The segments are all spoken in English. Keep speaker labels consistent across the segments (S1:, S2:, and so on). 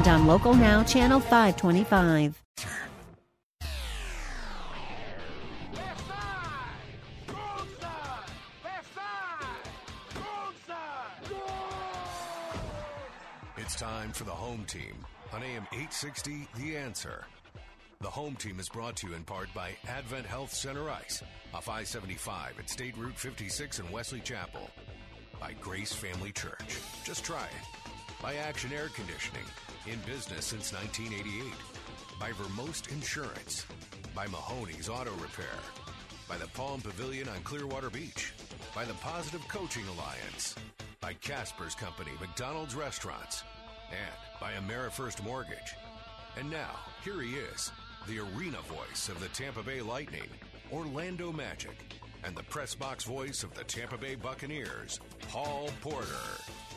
S1: and on Local Now, Channel 525.
S2: It's time for the home team on AM 860 The Answer. The home team is brought to you in part by Advent Health Center Ice off I 75 at State Route 56 in Wesley Chapel. By Grace Family Church. Just try it. By Action Air Conditioning, in business since 1988. By Vermost Insurance. By Mahoney's Auto Repair. By the Palm Pavilion on Clearwater Beach. By the Positive Coaching Alliance. By Casper's Company, McDonald's Restaurants. And by AmeriFirst Mortgage. And now, here he is, the arena voice of the Tampa Bay Lightning, Orlando Magic, and the press box voice of the Tampa Bay Buccaneers, Paul Porter.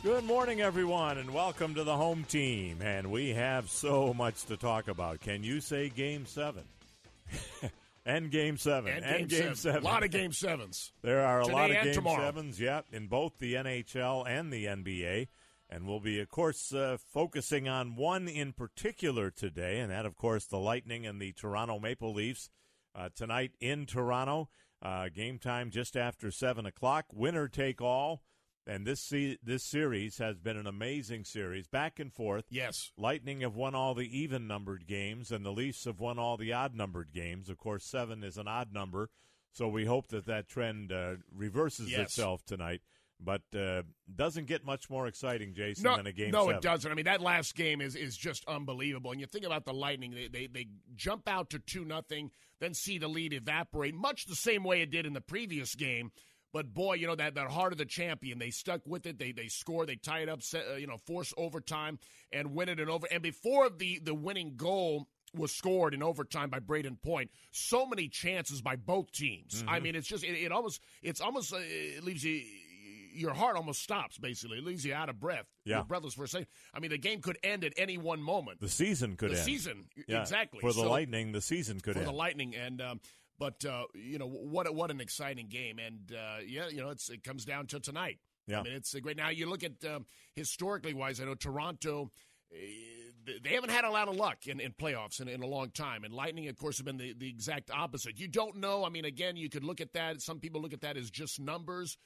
S3: Good morning, everyone, and welcome to the home team. And we have so much to talk about. Can you say Game Seven? and Game Seven.
S4: And, game, seven. A lot of Game Sevens.
S3: There are a
S4: Today
S3: lot of Game
S4: tomorrow.
S3: Sevens, yeah, in both the NHL and the NBA. And we'll be, of course, uh, focusing on one in particular today, and that, of course, the Lightning and the Toronto Maple Leafs uh, tonight in Toronto. Uh, game time just after seven o'clock. Winner take all. And this se- this series has been an amazing series, back and forth.
S4: Yes.
S3: Lightning have won all the even numbered games, and the Leafs have won all the odd numbered games. Of course, seven is an odd number, so we hope that that trend uh, reverses
S4: Yes.
S3: itself tonight. But uh, doesn't get much more exciting, Jason,
S4: No,
S3: than a game.
S4: no,
S3: seven.
S4: it doesn't. I mean, that last game is is just unbelievable. And you think about the Lightning; they they, they jump out to two nothing, then see the lead evaporate, much the same way it did in the previous game. But boy, you know that that heart of the champion. They stuck with it. They they score. They tie it up. Set, uh, you know, force overtime and win it in over. And before the the winning goal was scored in overtime by Brayden Point. So many chances by both teams.
S3: Mm-hmm.
S4: I mean, it's just it, it almost it's almost uh, it leaves you your heart almost stops. Basically, it leaves you out of breath.
S3: Yeah.
S4: You're breathless for a second. I mean, the game could end at any one moment.
S3: The season could
S4: The
S3: end.
S4: season,
S3: Yeah,
S4: exactly.
S3: For the
S4: So-
S3: Lightning, the season could
S4: for
S3: end.
S4: the Lightning, and um, but uh, you know what? What an exciting game, and uh, yeah, you know it's it comes down to tonight.
S3: Yeah.
S4: I mean it's great. Now you look at um, historically wise. I know Toronto. uh, They haven't had a lot of luck in, in playoffs in, in a long time. And Lightning, of course, have been the, the exact opposite. You don't know. I mean, again, you could look at that. Some people look at that as just numbers,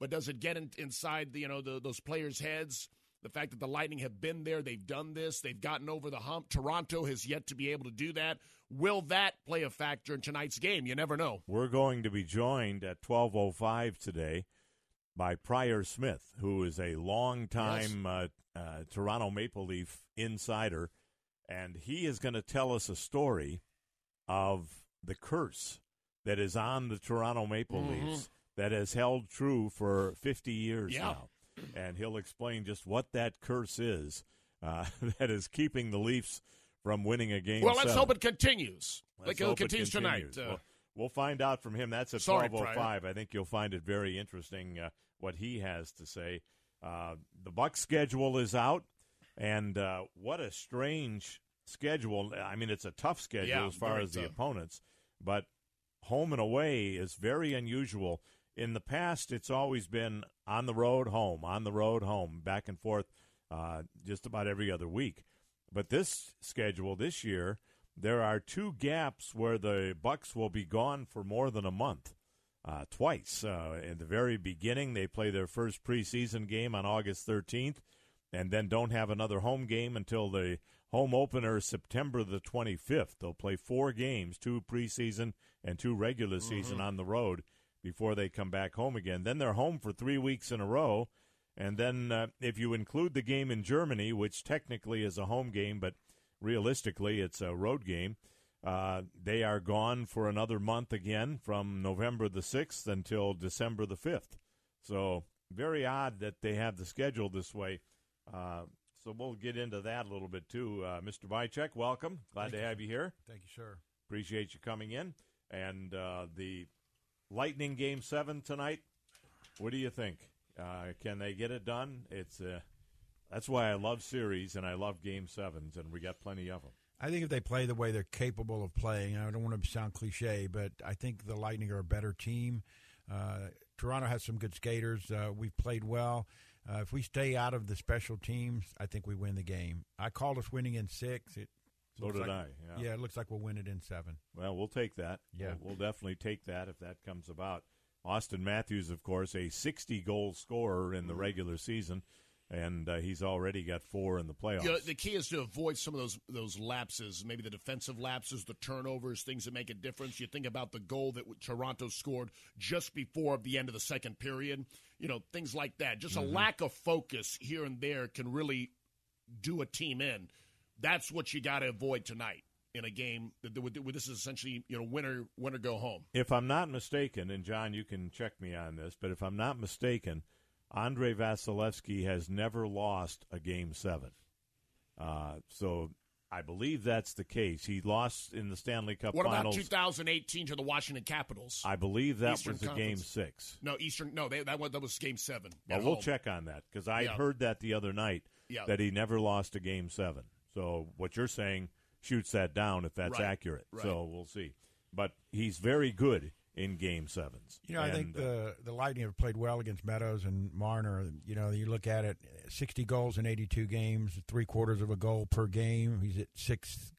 S4: but does it get in, inside the, you know the, those players' heads? The fact that the Lightning have been there, they've done this, they've gotten over the hump. Toronto has yet to be able to do that. Will that play a factor in tonight's game? You never know.
S3: We're going to be joined at 12:05 today by Pryor Smith, who is a longtime uh, uh, Toronto Maple Leaf insider, and he is going to tell us a story of the curse that is on the Toronto Maple Leafs that has held true for 50 years
S4: Yeah.
S3: now, and he'll explain just what that curse is uh, that is keeping the Leafs from winning a game.
S4: Well, let's hope it continues.
S3: Let's
S4: like it
S3: hope it
S4: continues tonight. Uh,
S3: Well, we'll find out from him. That's at
S4: Sorry,
S3: twelve oh
S4: Pryor.
S3: I think you'll find it very interesting uh, what he has to say. Uh, the Buck schedule is out, and uh, what a strange schedule. I mean, it's a tough schedule
S4: Yeah,
S3: as far as the
S4: tough.
S3: opponents, but home and away is very unusual. In the past, it's always been on the road, home, on the road, home, back and forth, uh, just about every other week. But this schedule this year, there are two gaps where the Bucks will be gone for more than a month. Uh, twice. Uh, in the very beginning, they play their first preseason game on August 13th, and then don't have another home game until the home opener September the 25th. They'll play four games, two preseason and two regular season on the road before they come back home again. Then they're home for three weeks in a row. And then, uh, if you include the game in Germany, which technically is a home game, but realistically it's a road game, uh, they are gone for another month again from November the 6th until December the 5th. So, very odd that they have the schedule this way. Uh, so we'll get into that a little bit too. Uh, Mr. Bychek, welcome. Glad
S5: Thank
S3: to
S5: you.
S3: have you here.
S5: Thank you, sir.
S3: Appreciate you coming in. And uh, the Lightning Game Seven tonight. What do you think? Uh, can they get it done? It's uh, that's why I love series and I love Game Sevens, and we got plenty of them.
S5: I think if they play the way they're capable of playing, I don't want to sound cliche, but I think the Lightning are a better team. Uh, Toronto has some good skaters. Uh, we've played well. Uh, if we stay out of the special teams, I think we win the game. I called us winning in six. It
S3: So did
S5: like-
S3: I. Yeah.
S5: Yeah, it looks like we'll win it in seven.
S3: Well, we'll take that.
S5: Yeah.
S3: We'll, we'll definitely take that if that comes about. Auston Matthews, of course, a 60 goal scorer in the regular season, and uh, he's already got four in the playoffs.
S4: You know, the key is to avoid some of those those lapses, maybe the defensive lapses, the turnovers, things that make a difference. You think about the goal that Toronto scored just before the end of the second period. You know, things like that. Just a lack of focus here and there can really do a team in. That's what you got to avoid tonight in a game. that- that- where This is essentially you know winner winner go home.
S3: if I'm not mistaken, and John, you can check me on this, but if I'm not mistaken, Andrei Vasilevskiy has never lost a game seven. Uh, so I believe that's the case. He lost in the Stanley Cup
S4: What about 2018 to the Washington Capitals?
S3: I believe that
S4: Eastern
S3: was a game six.
S4: no, Eastern. No, they, that was that was game seven.
S3: Well, we'll
S4: home.
S3: check on that because I
S4: Yeah.
S3: heard that the other night
S4: Yeah.
S3: that he never lost a game seven. So what you're saying shoots that down if that's
S4: Right,
S3: accurate.
S4: right.
S3: So we'll see. But he's very good in game sevens.
S5: You know, I think
S3: uh,
S5: the the Lightning have played well against Matthews and Marner. You know, you look at it, sixty goals in eighty two games, three quarters of a goal per game. He's at six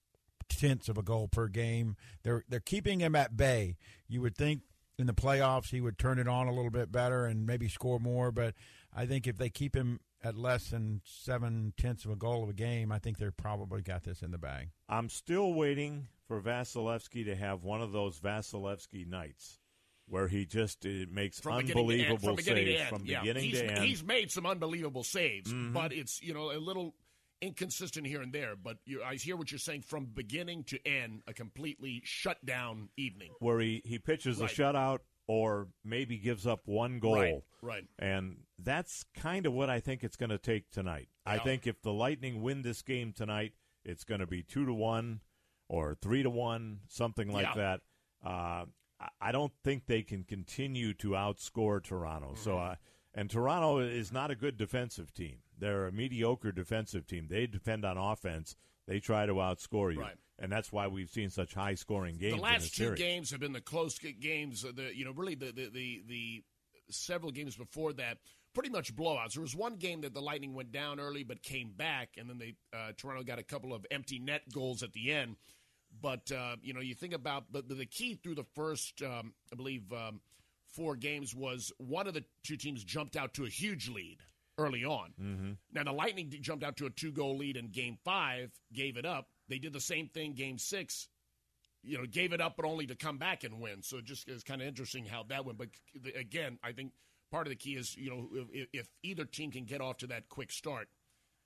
S5: tenths of a goal per game. They're they're keeping him at bay. You would think in the playoffs he would turn it on a little bit better and maybe score more, but I think if they keep him at less than seven tenths of a goal of a game, I think they're probably got this in the bag.
S3: I'm still waiting for Vasilevskiy to have one of those Vasilevskiy nights where he just uh, makes
S4: from beginning to end,
S3: unbelievable
S4: from beginning
S3: saves
S4: to end.
S3: from
S4: yeah.
S3: beginning
S4: he's,
S3: to end. Mm-hmm.
S4: He's made some unbelievable saves, but it's you know a little inconsistent here and there. But you, I hear what you're saying from beginning to end, a completely shut down evening.
S3: where he, he pitches
S4: Right.
S3: a shutout or maybe gives up one goal.
S4: Right, right.
S3: And that's kind of what I think it's going to take tonight. I think if the Lightning win this game tonight, it's going to be two to one or three to one, something like
S4: Yeah.
S3: that. Uh, I- don't think they can continue to outscore Toronto. So,
S4: Mm-hmm.
S3: uh, and Toronto is not a good defensive team. They're a mediocre defensive team. They depend on offense. They try to outscore you,
S4: Right.
S3: And that's why we've seen such high scoring games.
S4: The last two
S3: series.
S4: games have been the close games. uh, The you know really the the, the the several games before that pretty much blowouts. There was one game that the Lightning went down early but came back, and then they uh, Toronto got a couple of empty net goals at the end. But uh, you know you think about but the key through the first um, I believe um, four games was one of the two teams jumped out to a huge lead early on. Mm-hmm. Now the Lightning jumped out to a two goal lead in Game Five, gave it up. They did the same thing Game Six you know, gave it up, but only to come back and win. So it just is kind of interesting how that went. But again, I think part of the key is, you know, if, if either team can get off to that quick start,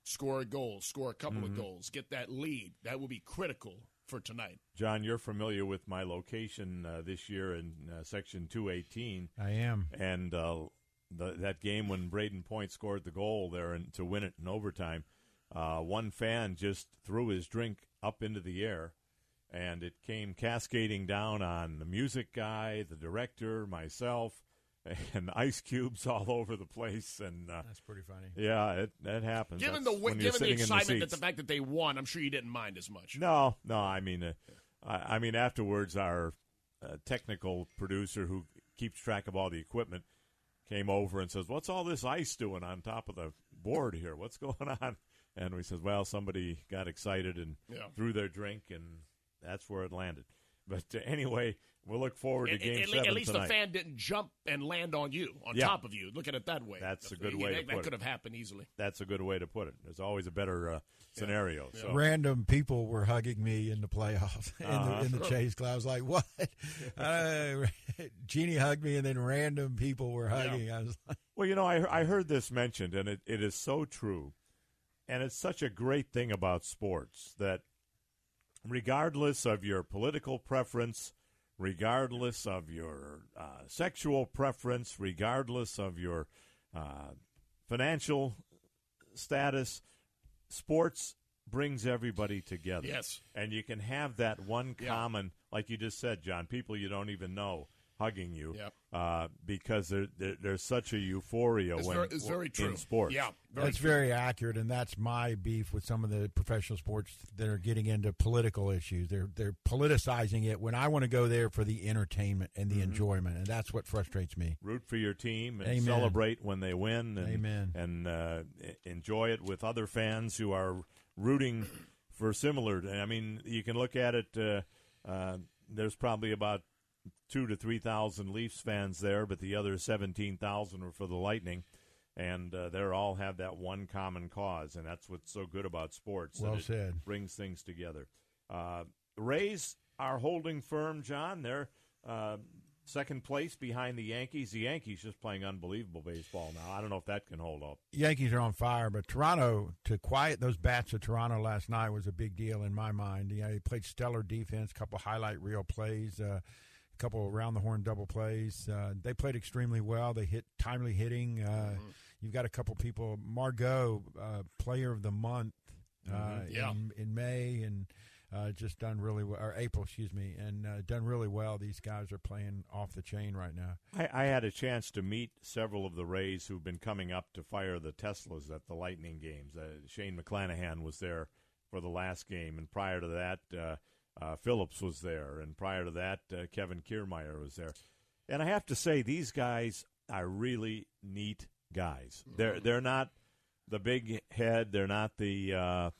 S4: score a goal, score a couple of goals, get that lead, that will be critical for tonight.
S3: John, you're familiar with my location uh, this year in uh, Section 218,
S5: I am.
S3: and uh, the, that game when Brayden Point scored the goal there and to win it in overtime. Uh, one fan just threw his drink up into the air, and it came cascading down on the music guy, the director, myself, and ice cubes all over the place. And uh,
S5: That's pretty funny.
S3: yeah, it that happens.
S4: Given the
S3: That's
S4: win,
S3: when
S4: given the
S3: sitting in
S4: excitement that the fact that they won, I'm sure you didn't mind as much.
S3: No, no. I mean, uh, I, I mean, afterwards, our uh, technical producer, who keeps track of all the equipment, came over and says, "What's all this ice doing on top of the board here? What's going on?" And we said, "Well, somebody got excited and
S4: Yeah.
S3: threw their drink, and that's where it landed." But uh, anyway, we'll look forward to Game
S4: at-
S3: Seven
S4: at least
S3: tonight.
S4: the fan didn't jump and land on you, on
S3: Yeah.
S4: top of you. Look at it that way.
S3: That's a
S4: That-
S3: good way to
S4: that,
S3: put
S4: that
S3: it.
S4: could have happened easily.
S3: That's a good way to put it. There's always a better uh, scenario. So.
S5: Random people were hugging me in the playoffs in,
S3: Uh-huh.
S5: the, in the Chase Club. I was like, "What?" uh, Jeannie hugged me, and then random people were hugging. I was like,
S3: Well, you know, I, I heard this mentioned, and it, it is so true. And it's such a great thing about sports that regardless of your political preference, regardless of your uh, sexual preference, regardless of your uh, financial status, sports brings everybody together.
S4: Yes.
S3: And you can have that one
S4: Yeah.
S3: common, like you just said, John, people you don't even know hugging you
S4: Yep.
S3: uh, because there, there, there's such a euphoria
S4: It's
S3: when
S4: very, it's very true.
S3: in sports.
S4: Yeah, very
S5: That's
S4: true.
S5: very accurate, and that's my beef with some of the professional sports that are getting into political issues. They're they're politicizing it when I want to go there for the entertainment and
S3: Mm-hmm.
S5: the enjoyment, and that's what frustrates me.
S3: Root for your team and
S5: Amen.
S3: celebrate when they win. And,
S5: Amen.
S3: And uh, enjoy it with other fans who are rooting for similar. I mean, you can look at it. Uh, uh, there's probably about two to three thousand Leafs fans there, but the other seventeen thousand are for the Lightning, and uh, they all have that one common cause, and that's what's so good about sports. that
S5: Well
S3: it
S5: said.
S3: Brings things together. Uh, Rays are holding firm, John. They're uh, second place behind the Yankees. The Yankees just playing unbelievable baseball now. I don't know if that can hold up.
S5: Yankees are on fire, but Toronto to quiet those bats of Toronto last night was a big deal in my mind. You know, they played stellar defense, a couple highlight reel plays, uh, a couple around the horn double plays. Uh, they played extremely well. They hit timely hitting. Uh, You've got a couple people, Margot, uh, Player of the Month uh,
S4: Yeah.
S5: in, in May, and uh, just done really well, or April, excuse me, and uh, done really well. These guys are playing off the chain right now.
S3: I, I had a chance to meet several of the Rays who've been coming up to fire the Teslas at the Lightning games. Uh, Shane McClanahan was there for the last game, and prior to that, uh, Phillips was there, and prior to that, uh, Kevin Kiermeyer was there. And I have to say, these guys are really neat guys. They're they're not the big head. They're not the uh,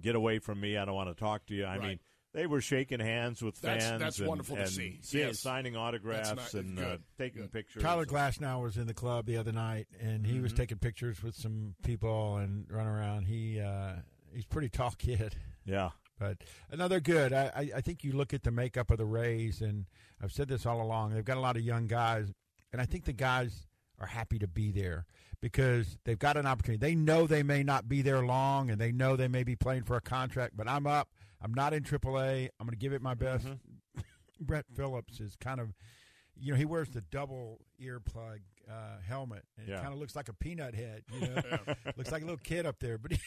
S3: get away from me. I don't want to talk to you. I
S4: Right.
S3: mean, they were shaking hands with
S4: That's-
S3: fans.
S4: that's
S3: and,
S4: wonderful to
S3: and
S4: see.
S3: si-
S4: Yes.
S3: signing autographs
S4: not-
S3: and uh, taking
S4: good.
S3: pictures.
S5: Tyler Glasnow was in the club the other night, and he was
S3: Mm-hmm.
S5: taking pictures with some people and run around. He uh, he's pretty tall kid,
S3: Yeah.
S5: But another good. I, I I think you look at the makeup of the Rays, and I've said this all along. They've got a lot of young guys, and I think the guys are happy to be there because they've got an opportunity. They know they may not be there long, and they know they may be playing for a contract. But I'm up. I'm not in AAA. I'm going to give it my best.
S3: Mm-hmm.
S5: Brett Phillips is kind of, you know, he wears the double earplug uh, helmet, and
S3: Yeah.
S5: it kind of looks like a peanut head. You know, looks like a little kid up there. But he,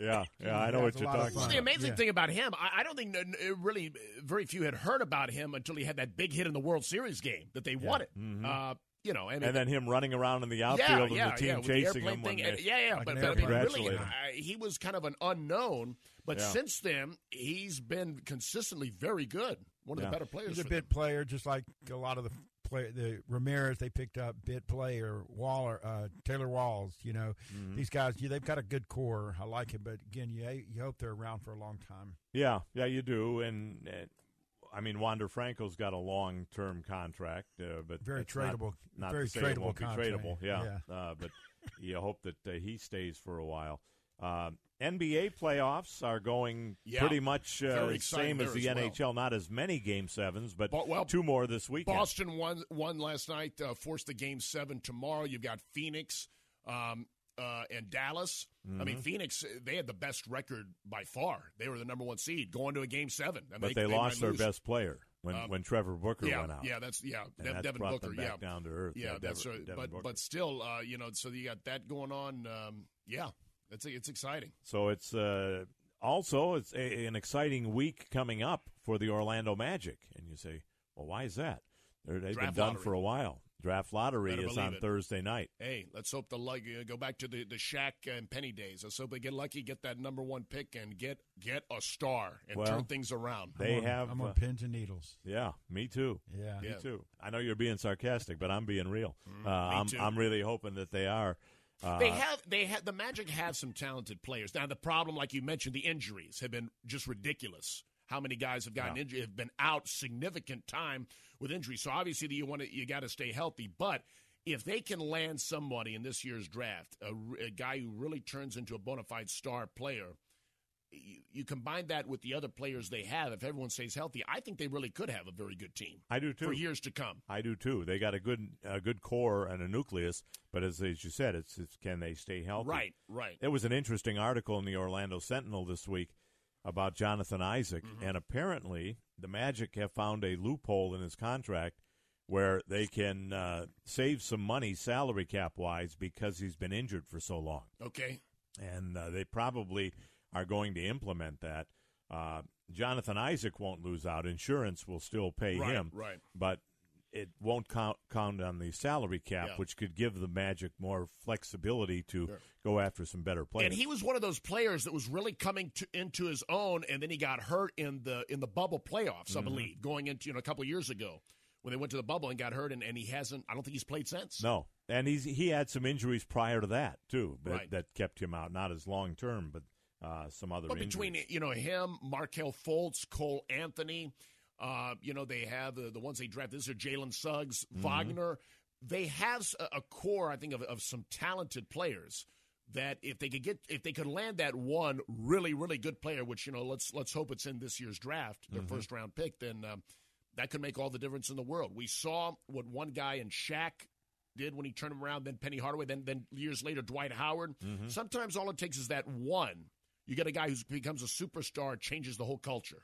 S3: Yeah, yeah, I know what you're
S5: lot of
S3: talking
S4: Well, the amazing
S5: Yeah.
S4: thing about him, I, I don't think n- n- really uh, very few had heard about him until he had that big hit in the World Series game that they won it. Uh, you know, and,
S3: Mm-hmm. And then him running around in the outfield
S4: yeah,
S3: and the team
S4: yeah,
S3: chasing
S4: the
S3: him.
S4: thing.
S3: they,
S4: yeah, yeah,
S5: Like
S4: but,
S5: an
S4: but I mean, really,
S3: Congratulate him.
S4: I, he was kind of an unknown. But
S3: Yeah.
S4: since then, he's been consistently very good. One of
S3: Yeah.
S4: the better players.
S5: he's a
S4: for
S5: bit
S4: them.
S5: player, just like a lot of the The Ramirez they picked up, bit player, Waller, uh, Taylor Walls. You know,
S3: Mm-hmm.
S5: these guys. Yeah, they've got a good core. I like it, but again, you you hope they're around for a long time.
S3: yeah, yeah, you do. And uh, I mean, Wander Franco's got a long-term contract, uh, but
S5: Very
S3: that's not-
S5: tradable-
S3: Not,
S5: very
S3: to say it
S5: tradable
S3: won't be
S5: contract.
S3: tradable. Yeah, Uh, but you hope that uh, he stays for a while. Uh, NBA playoffs are going
S4: Yeah.
S3: pretty much uh, same as the
S4: as well.
S3: NHL. Not as many game sevens, but
S4: But- well,
S3: two more this weekend.
S4: Boston won won last night, uh, forced the game seven tomorrow. You've got Phoenix um, uh, and Dallas. I
S3: Mm-hmm.
S4: mean, Phoenix they had the best record by far. They were the number one seed going to a game seven.
S3: But they,
S4: might
S3: lost their
S4: lose.
S3: best player when,
S4: Um,
S3: when Trevor Booker
S4: Yeah,
S3: went out.
S4: yeah, that's yeah,
S3: And that's
S4: Devin Booker.
S3: them
S4: yeah,
S3: back down to earth.
S4: yeah,
S3: Yeah,
S4: that's
S3: Devin-
S4: right.
S3: Devin
S4: But
S3: Booker.
S4: but still, uh, you know, so you got that going on. Um, yeah, it's it's exciting.
S3: So it's uh, also it's a, an exciting week coming up for the Orlando Magic, and you say, well, why is that? They're, they've
S4: Draft
S3: been done
S4: lottery.
S3: for a while. Draft lottery
S4: Better
S3: is on
S4: it.
S3: Thursday night.
S4: Hey, let's hope the luck uh, go back to the the Shaq and Penny days. Let's hope they get lucky, get that number one pick, and get get a star and
S3: Well,
S4: turn things around.
S3: They
S5: I'm on,
S3: have,
S5: I'm on
S3: uh,
S5: pins and needles.
S3: yeah, me too.
S5: Yeah.
S3: Me
S4: Yeah.
S3: too. I know you're being sarcastic, but I'm being real. uh, I'm,
S4: too.
S3: I'm really hoping that they are. Uh,
S4: They have they have the Magic have some talented players. Now the problem, like you mentioned, the injuries have been just ridiculous. How many guys have gotten
S3: Yeah.
S4: injured have been out significant time with injuries. So obviously you want to you got to stay healthy. But if they can land somebody in this year's draft, a guy who really turns into a bona fide star player, you, you combine that with the other players they have. If everyone stays healthy, I think they really could have a very good team
S3: I do too.
S4: for years to come.
S3: I do too. They got a good a good core and a nucleus, but as, as you said, it's, it's can they stay healthy?
S4: Right, right.
S3: There was an interesting article in the Orlando Sentinel this week about Jonathan Isaac,
S4: Mm-hmm.
S3: and apparently the Magic have found a loophole in his contract where they can uh, save some money salary cap wise because he's been injured for so long.
S4: Okay.
S3: and uh, they probably are going to implement that. Uh, Jonathan Isaac won't lose out. Insurance will still pay
S4: Right,
S3: him,
S4: right.
S3: but it won't count count on the salary cap,
S4: Yeah.
S3: which could give the Magic more flexibility to go after some better players.
S4: And he was one of those players that was really coming to, into his own, and then he got hurt in the in the bubble playoffs,
S3: Mm-hmm.
S4: I believe, going into you know a couple of years ago when they went to the bubble and got hurt, and, and he hasn't. I don't think he's played since.
S3: No, and he's he had some injuries prior to that too, that,
S4: Right.
S3: that kept him out. Not as long term, but uh, some other.
S4: But between
S3: injuries.
S4: you know him, Markelle Fultz, Cole Anthony, uh, you know they have the, the ones they draft. This are Jalen Suggs,
S3: Mm-hmm.
S4: Wagner. They have a, a core, I think, of, of some talented players that if they could get if they could land that one really really good player, which you know let's let's hope it's in this year's draft,
S3: Mm-hmm.
S4: their first round pick, then um, that could make all the difference in the world. We saw what one guy in Shaq did when he turned him around, then Penny Hardaway, then then years later Dwight Howard.
S3: Mm-hmm.
S4: Sometimes all it takes is that one. You get a guy who becomes a superstar, changes the whole culture.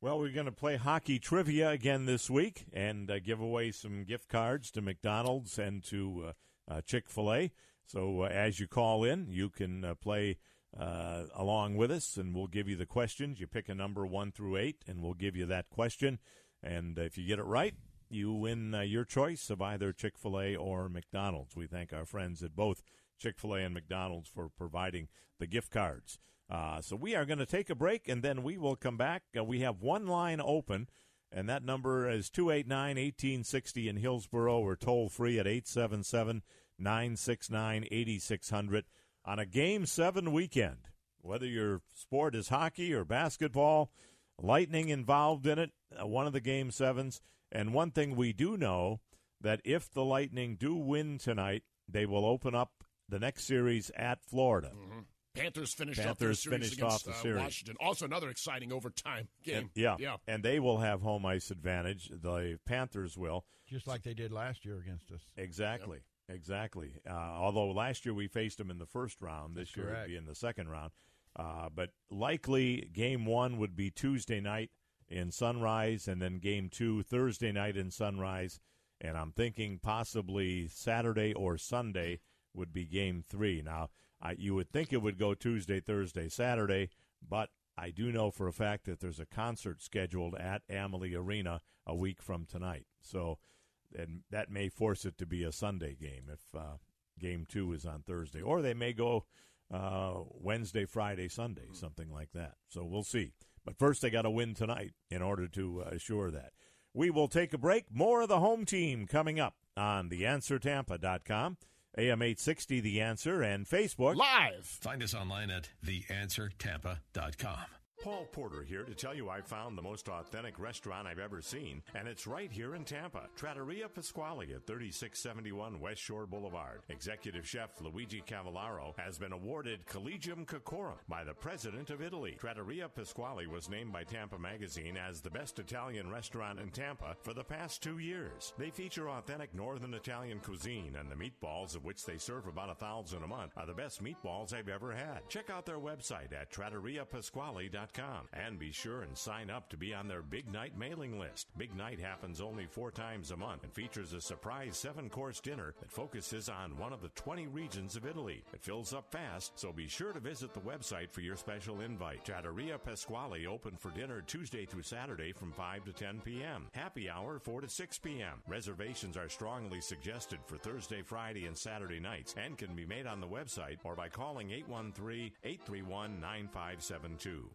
S3: Well, we're going to play hockey trivia again this week and uh, give away some gift cards to McDonald's and to uh, uh, Chick Fil A. So uh, as you call in, you can uh, play uh, along with us, and we'll give you the questions. You pick a number one through eight, and we'll give you that question. And if you get it right, you win your choice of either Chick Fil A or McDonald's. We thank our friends at both Chick Fil A and McDonald's for providing the gift cards. Uh, so we are going to take a break, and then we will come back. Uh, we have one line open, and that number is 289 1860 in Hillsboro, or toll free at 877 969 8600 on a Game 7 weekend. Whether your sport is hockey or basketball, lightning involved in it, uh, one of the Game 7s. And one thing we do know that if the Lightning do win tonight, they will open up the next series at Florida.
S4: Panthers finished off
S3: Panthers
S4: their series
S3: finished
S4: against
S3: off the
S4: uh,
S3: series.
S4: Washington. Also, another exciting overtime game.
S3: Yeah.
S4: yeah.
S3: And they will have home ice advantage. The Panthers will.
S5: just like they did last year against us.
S3: Exactly. Exactly. Uh, although last year we faced them in the first round, this
S5: That's
S3: year
S5: correct.
S3: would be in the second round. Uh, but likely game one would be Tuesday night in Sunrise, and then game two Thursday night in Sunrise. And I'm thinking possibly Saturday or Sunday would be game three. Now, I, you would think it would go Tuesday, Thursday, Saturday, but I do know for a fact that there's a concert scheduled at Amalie Arena a week from tonight. So and that may force it to be a Sunday game if uh, game two is on Thursday, or they may go uh, Wednesday, Friday, Sunday, something like that. So we'll see. But first, they got to win tonight in order to uh, assure that. We will take a break. More of the home team coming up on theanswertampa.com, AM 860 The Answer, and Facebook.
S4: Live.
S2: Find us online at theanswertampa.com.
S3: Paul Porter here to tell you I found the most authentic restaurant I've ever seen, and it's right here in Tampa. Trattoria Pasquale at 3671 West Shore Boulevard. Executive Chef Luigi Cavallaro has been awarded Collegium Cocorum by the President of Italy. Trattoria Pasquale was named by Tampa Magazine as the best Italian restaurant in Tampa for the past two years. They feature authentic Northern Italian cuisine, and the meatballs, of which they serve about a thousand a month, are the best meatballs I've ever had. Check out their website at trattoriapasquale.com and be sure and sign up to be on their Big Night mailing list. Big Night happens only four times a month and features a surprise seven course dinner that focuses on one of the 20 regions of Italy. It fills up fast, so be sure to visit the website for your special invite. Trattoria Pasquale open for dinner Tuesday through Saturday from 5 to 10 p.m. Happy hour 4 to 6 p.m. Reservations are strongly suggested for Thursday, Friday, and Saturday nights and can be made on the website or by calling 813 831 9572.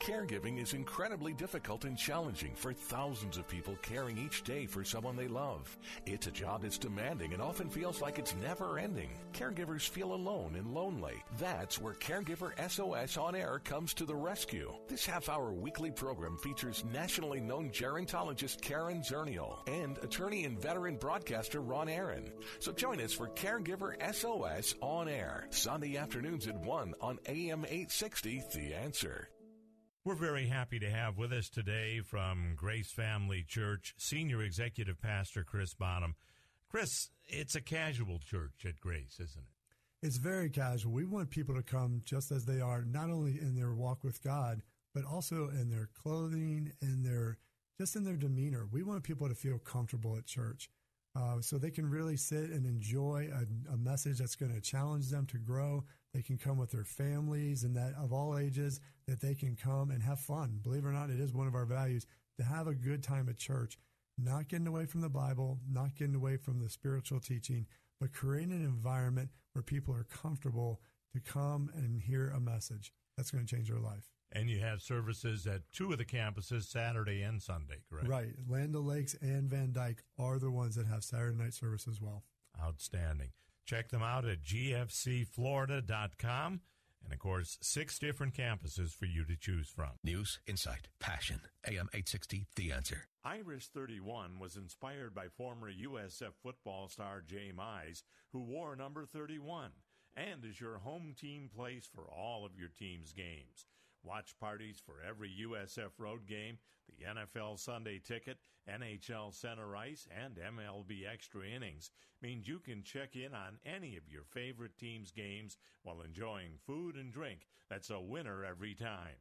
S6: Caregiving is incredibly difficult and challenging for thousands of people caring each day for someone they love. It's a job that's demanding and often feels like it's never ending. Caregivers feel alone and lonely. That's where Caregiver SOS on air comes to the rescue. This half hour weekly program features nationally known gerontologist Karen Zernial and attorney and veteran broadcaster Ron Aaron. So join us for Caregiver SOS on air, Sunday afternoons at 1 on AM 860 The Answer.
S3: We're very happy to have with us today from Grace Family Church, Senior Executive Pastor Chris Bonham. Chris, it's a casual church at Grace, isn't it?
S7: It's very casual. We want people to come just as they are, not only in their walk with God, but also in their clothing and their just in their demeanor. We want people to feel comfortable at church. Uh, so they can really sit and enjoy a, a message that's going to challenge them to grow. They can come with their families and that of all ages that they can come and have fun. Believe it or not, it is one of our values to have a good time at church, not getting away from the Bible, not getting away from the spiritual teaching, but creating an environment where people are comfortable to come and hear a message. That's going to change their life.
S3: And you have services at two of the campuses, Saturday and Sunday, correct?
S7: Right. Land Lakes and Van Dyke are the ones that have Saturday night service as well.
S3: Outstanding. Check them out at gfcflorida.com. And of course, six different campuses for you to choose from.
S2: News, insight, passion. AM 860, The Answer.
S3: Irish 31 was inspired by former USF football star Jay Mize, who wore number 31, and is your home team place for all of your team's games. Watch parties for every USF road game, the NFL Sunday ticket, NHL center ice, and MLB extra innings means you can check in on any of your favorite team's games while enjoying food and drink that's a winner every time.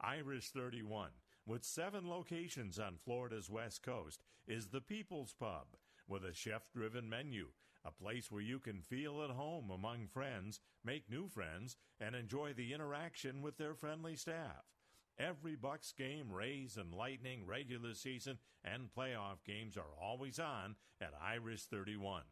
S3: Irish 31, with seven locations on Florida's west coast, is the People's Pub with a chef driven menu a place where you can feel at home among friends, make new friends, and enjoy the interaction with their friendly staff. Every Bucks game, Rays and Lightning, regular season, and playoff games are always on at Irish 31.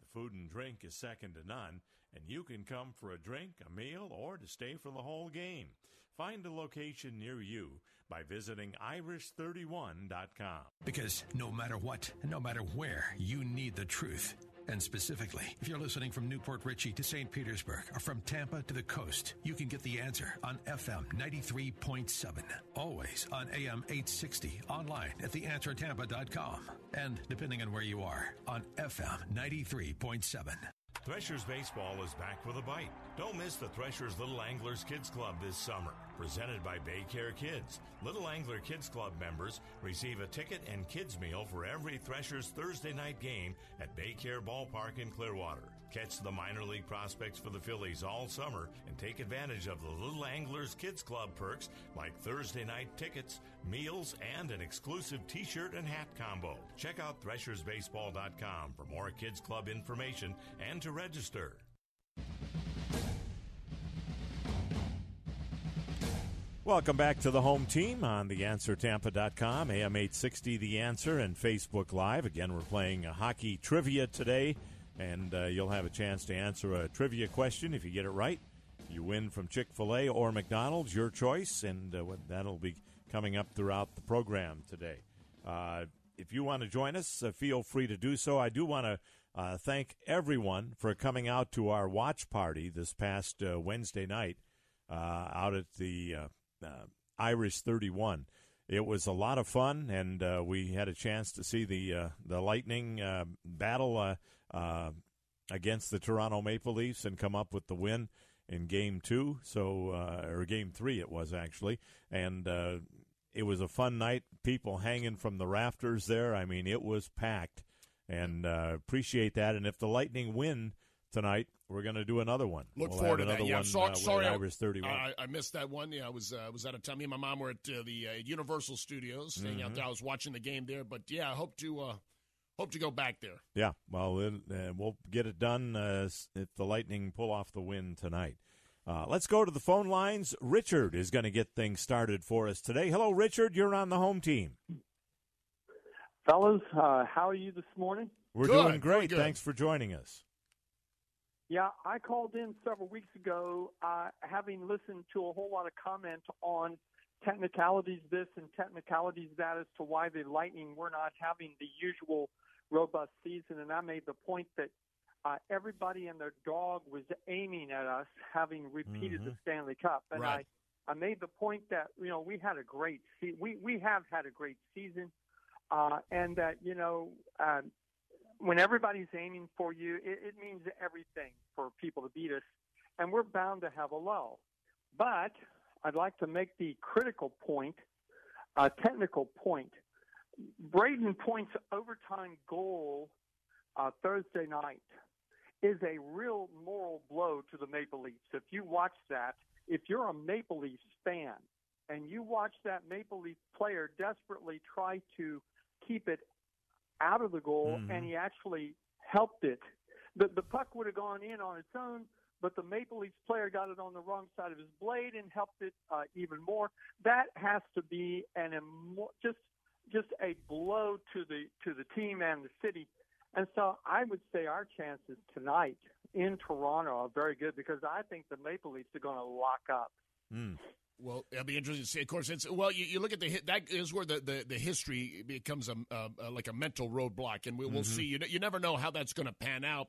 S3: The food and drink is second to none, and you can come for a drink, a meal, or to stay for the whole game. Find a location near you by visiting irish31.com.
S2: Because no matter what, no matter where, you need the truth. And specifically, if you're listening from New Port Richey to St. Petersburg or from Tampa to the coast, you can get the answer on FM 93.7. Always on AM 860, online at theanswertampa.com. And depending on where you are, on FM 93.7.
S3: Threshers Baseball is back with a bite. Don't miss the Threshers Little Anglers Kids Club this summer. Presented by Baycare Kids. Little Angler Kids Club members receive a ticket and kids meal for every Threshers Thursday night game at Baycare Ballpark in Clearwater. Catch the minor league prospects for the Phillies all summer and take advantage of the Little Anglers Kids Club perks like Thursday night tickets, meals, and an exclusive t-shirt and hat combo. Check out threshersbaseball.com for more Kids Club information and to register. Welcome back to the home team on the theanswertampa.com, AM 860 The Answer, and Facebook Live. Again, we're playing a hockey trivia today, and uh, you'll have a chance to answer a trivia question if you get it right. You win from Chick fil A or McDonald's, your choice, and uh, that'll be coming up throughout the program today. Uh, if you want to join us, uh, feel free to do so. I do want to uh, thank everyone for coming out to our watch party this past uh, Wednesday night out at the Irish 31. It was a lot of fun, and uh, we had a chance to see the uh, the Lightning uh, battle uh, uh, against the Toronto Maple Leafs and come up with the win in Game Two. So, or Game Three, it was actually, and it was a fun night. People hanging from the rafters there. I mean, it was packed, and appreciate that. And if the Lightning win tonight, we're going to do another one.
S4: Look
S3: we'll
S4: forward to that. Yeah,
S3: one,
S4: so,
S3: uh,
S4: sorry, I,
S3: was 31.
S4: I, I, missed that one. Yeah, I was uh, was out of town. Me and my mom were at uh, the uh, Universal Studios, staying
S3: mm-hmm.
S4: out there. I was watching the game there, but yeah, I hope to uh, hope to go back there.
S3: Yeah, well, uh, we'll get it done if the Lightning pull off the win tonight. let's go to the phone lines. Richard is going to get things started for us today. Hello, Richard. You're on the home team.
S8: Fellas, how are you this morning?
S3: We're
S4: good,
S3: doing great. Thanks for joining us.
S8: Yeah, I called in several weeks ago, uh, having listened to a whole lot of comment on technicalities this and technicalities that as to why the Lightning were not having the usual robust season. And I made the point that uh, everybody and their dog was aiming at us, having repeated
S3: mm-hmm.
S8: the Stanley Cup. And
S4: right.
S8: I, I made the point that you know we had a great se- we we have had a great season, uh, and that you know um, when everybody's aiming for you, it, it means everything for people to beat us, and we're bound to have a lull. But I'd like to make the critical point, a technical point. Brayden Point's overtime goal uh, Thursday night is a real moral blow to the Maple Leafs. If you watch that, if you're a Maple Leafs fan and you watch that Maple Leaf player desperately try to keep it out of the goal,
S3: Mhm.
S8: and he actually helped it. The the puck would have gone in on its own, but the Maple Leafs player got it on the wrong side of his blade and helped it uh, even more. That has to be an emo- just just a blow to the to the team and the city. And so I would say our chances tonight in Toronto are very good because I think the Maple Leafs are going to lock up.
S3: Mm.
S4: Well, it'll be interesting to see. Of course, it's well. You, you look at the hi- that is where the, the, the history becomes a, a, a like a mental roadblock, and we, we'll see. You, you never know how that's going to pan out.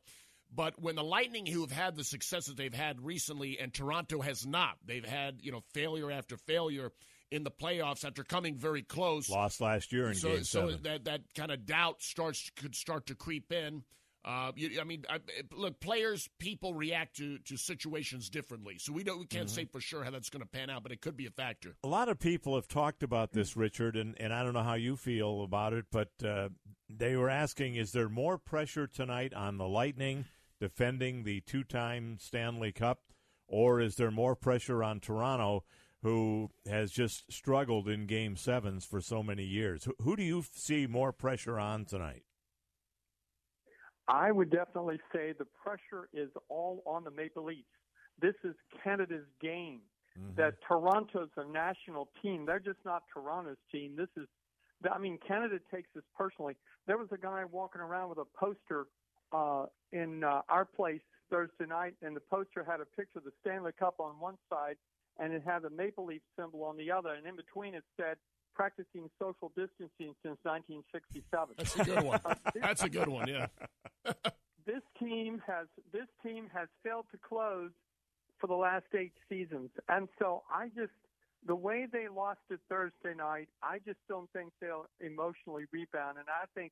S4: But when the Lightning, who have had the successes they've had recently, and Toronto has not, they've had you know failure after failure in the playoffs after coming very close.
S3: Lost last year in
S4: so
S3: Game
S4: so
S3: Seven.
S4: that that kind of doubt starts could start to creep in. Uh, you, I mean, I, look, players, people react to, to situations differently, so we don't we can't
S3: Mm-hmm.
S4: say for sure how that's going to pan out, but it could be a factor.
S3: a lot of people have talked about this, Richard, and, and I don't know how you feel about it, but uh, they were asking is there more pressure tonight on the Lightning defending the two time Stanley Cup, or is there more pressure on Toronto, who has just struggled in game sevens for so many years? Who, who do you see more pressure on tonight?
S8: I would definitely say the pressure is all on the Maple Leafs. This is Canada's game. That Toronto's a national team. They're just not Toronto's team. This is, I mean, Canada takes this personally. There was a guy walking around with a poster uh, in uh, our place Thursday night, and the poster had a picture of the Stanley Cup on one side, and it had a Maple Leaf symbol on the other, and in between it said, practicing social distancing since 1967.
S4: That's a good one. That's a good one. Yeah.
S8: this team has this team has failed to close for the last eight seasons, and so I just the way they lost it Thursday night, I just don't think they'll emotionally rebound, and I think.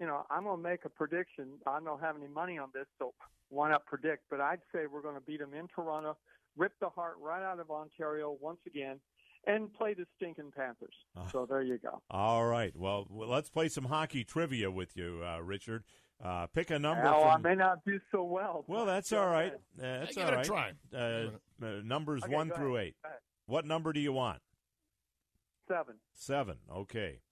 S8: You know, I'm going to make a prediction. I don't have any money on this, so why not predict? But I'd say we're going to beat them in Toronto, rip the heart right out of Ontario once again, and play the stinking Panthers. So there you go.
S3: All right. Well, well, let's play some hockey trivia with you, uh, Richard. Uh, pick a number.
S8: Now, I may not do so well.
S3: Well, that's
S8: go
S3: all right. Uh, that's
S4: give it a try.
S3: Uh, uh, numbers
S8: Okay,
S3: one through
S8: ahead.
S3: eight. What number do you want?
S8: Seven.
S3: Seven. Okay.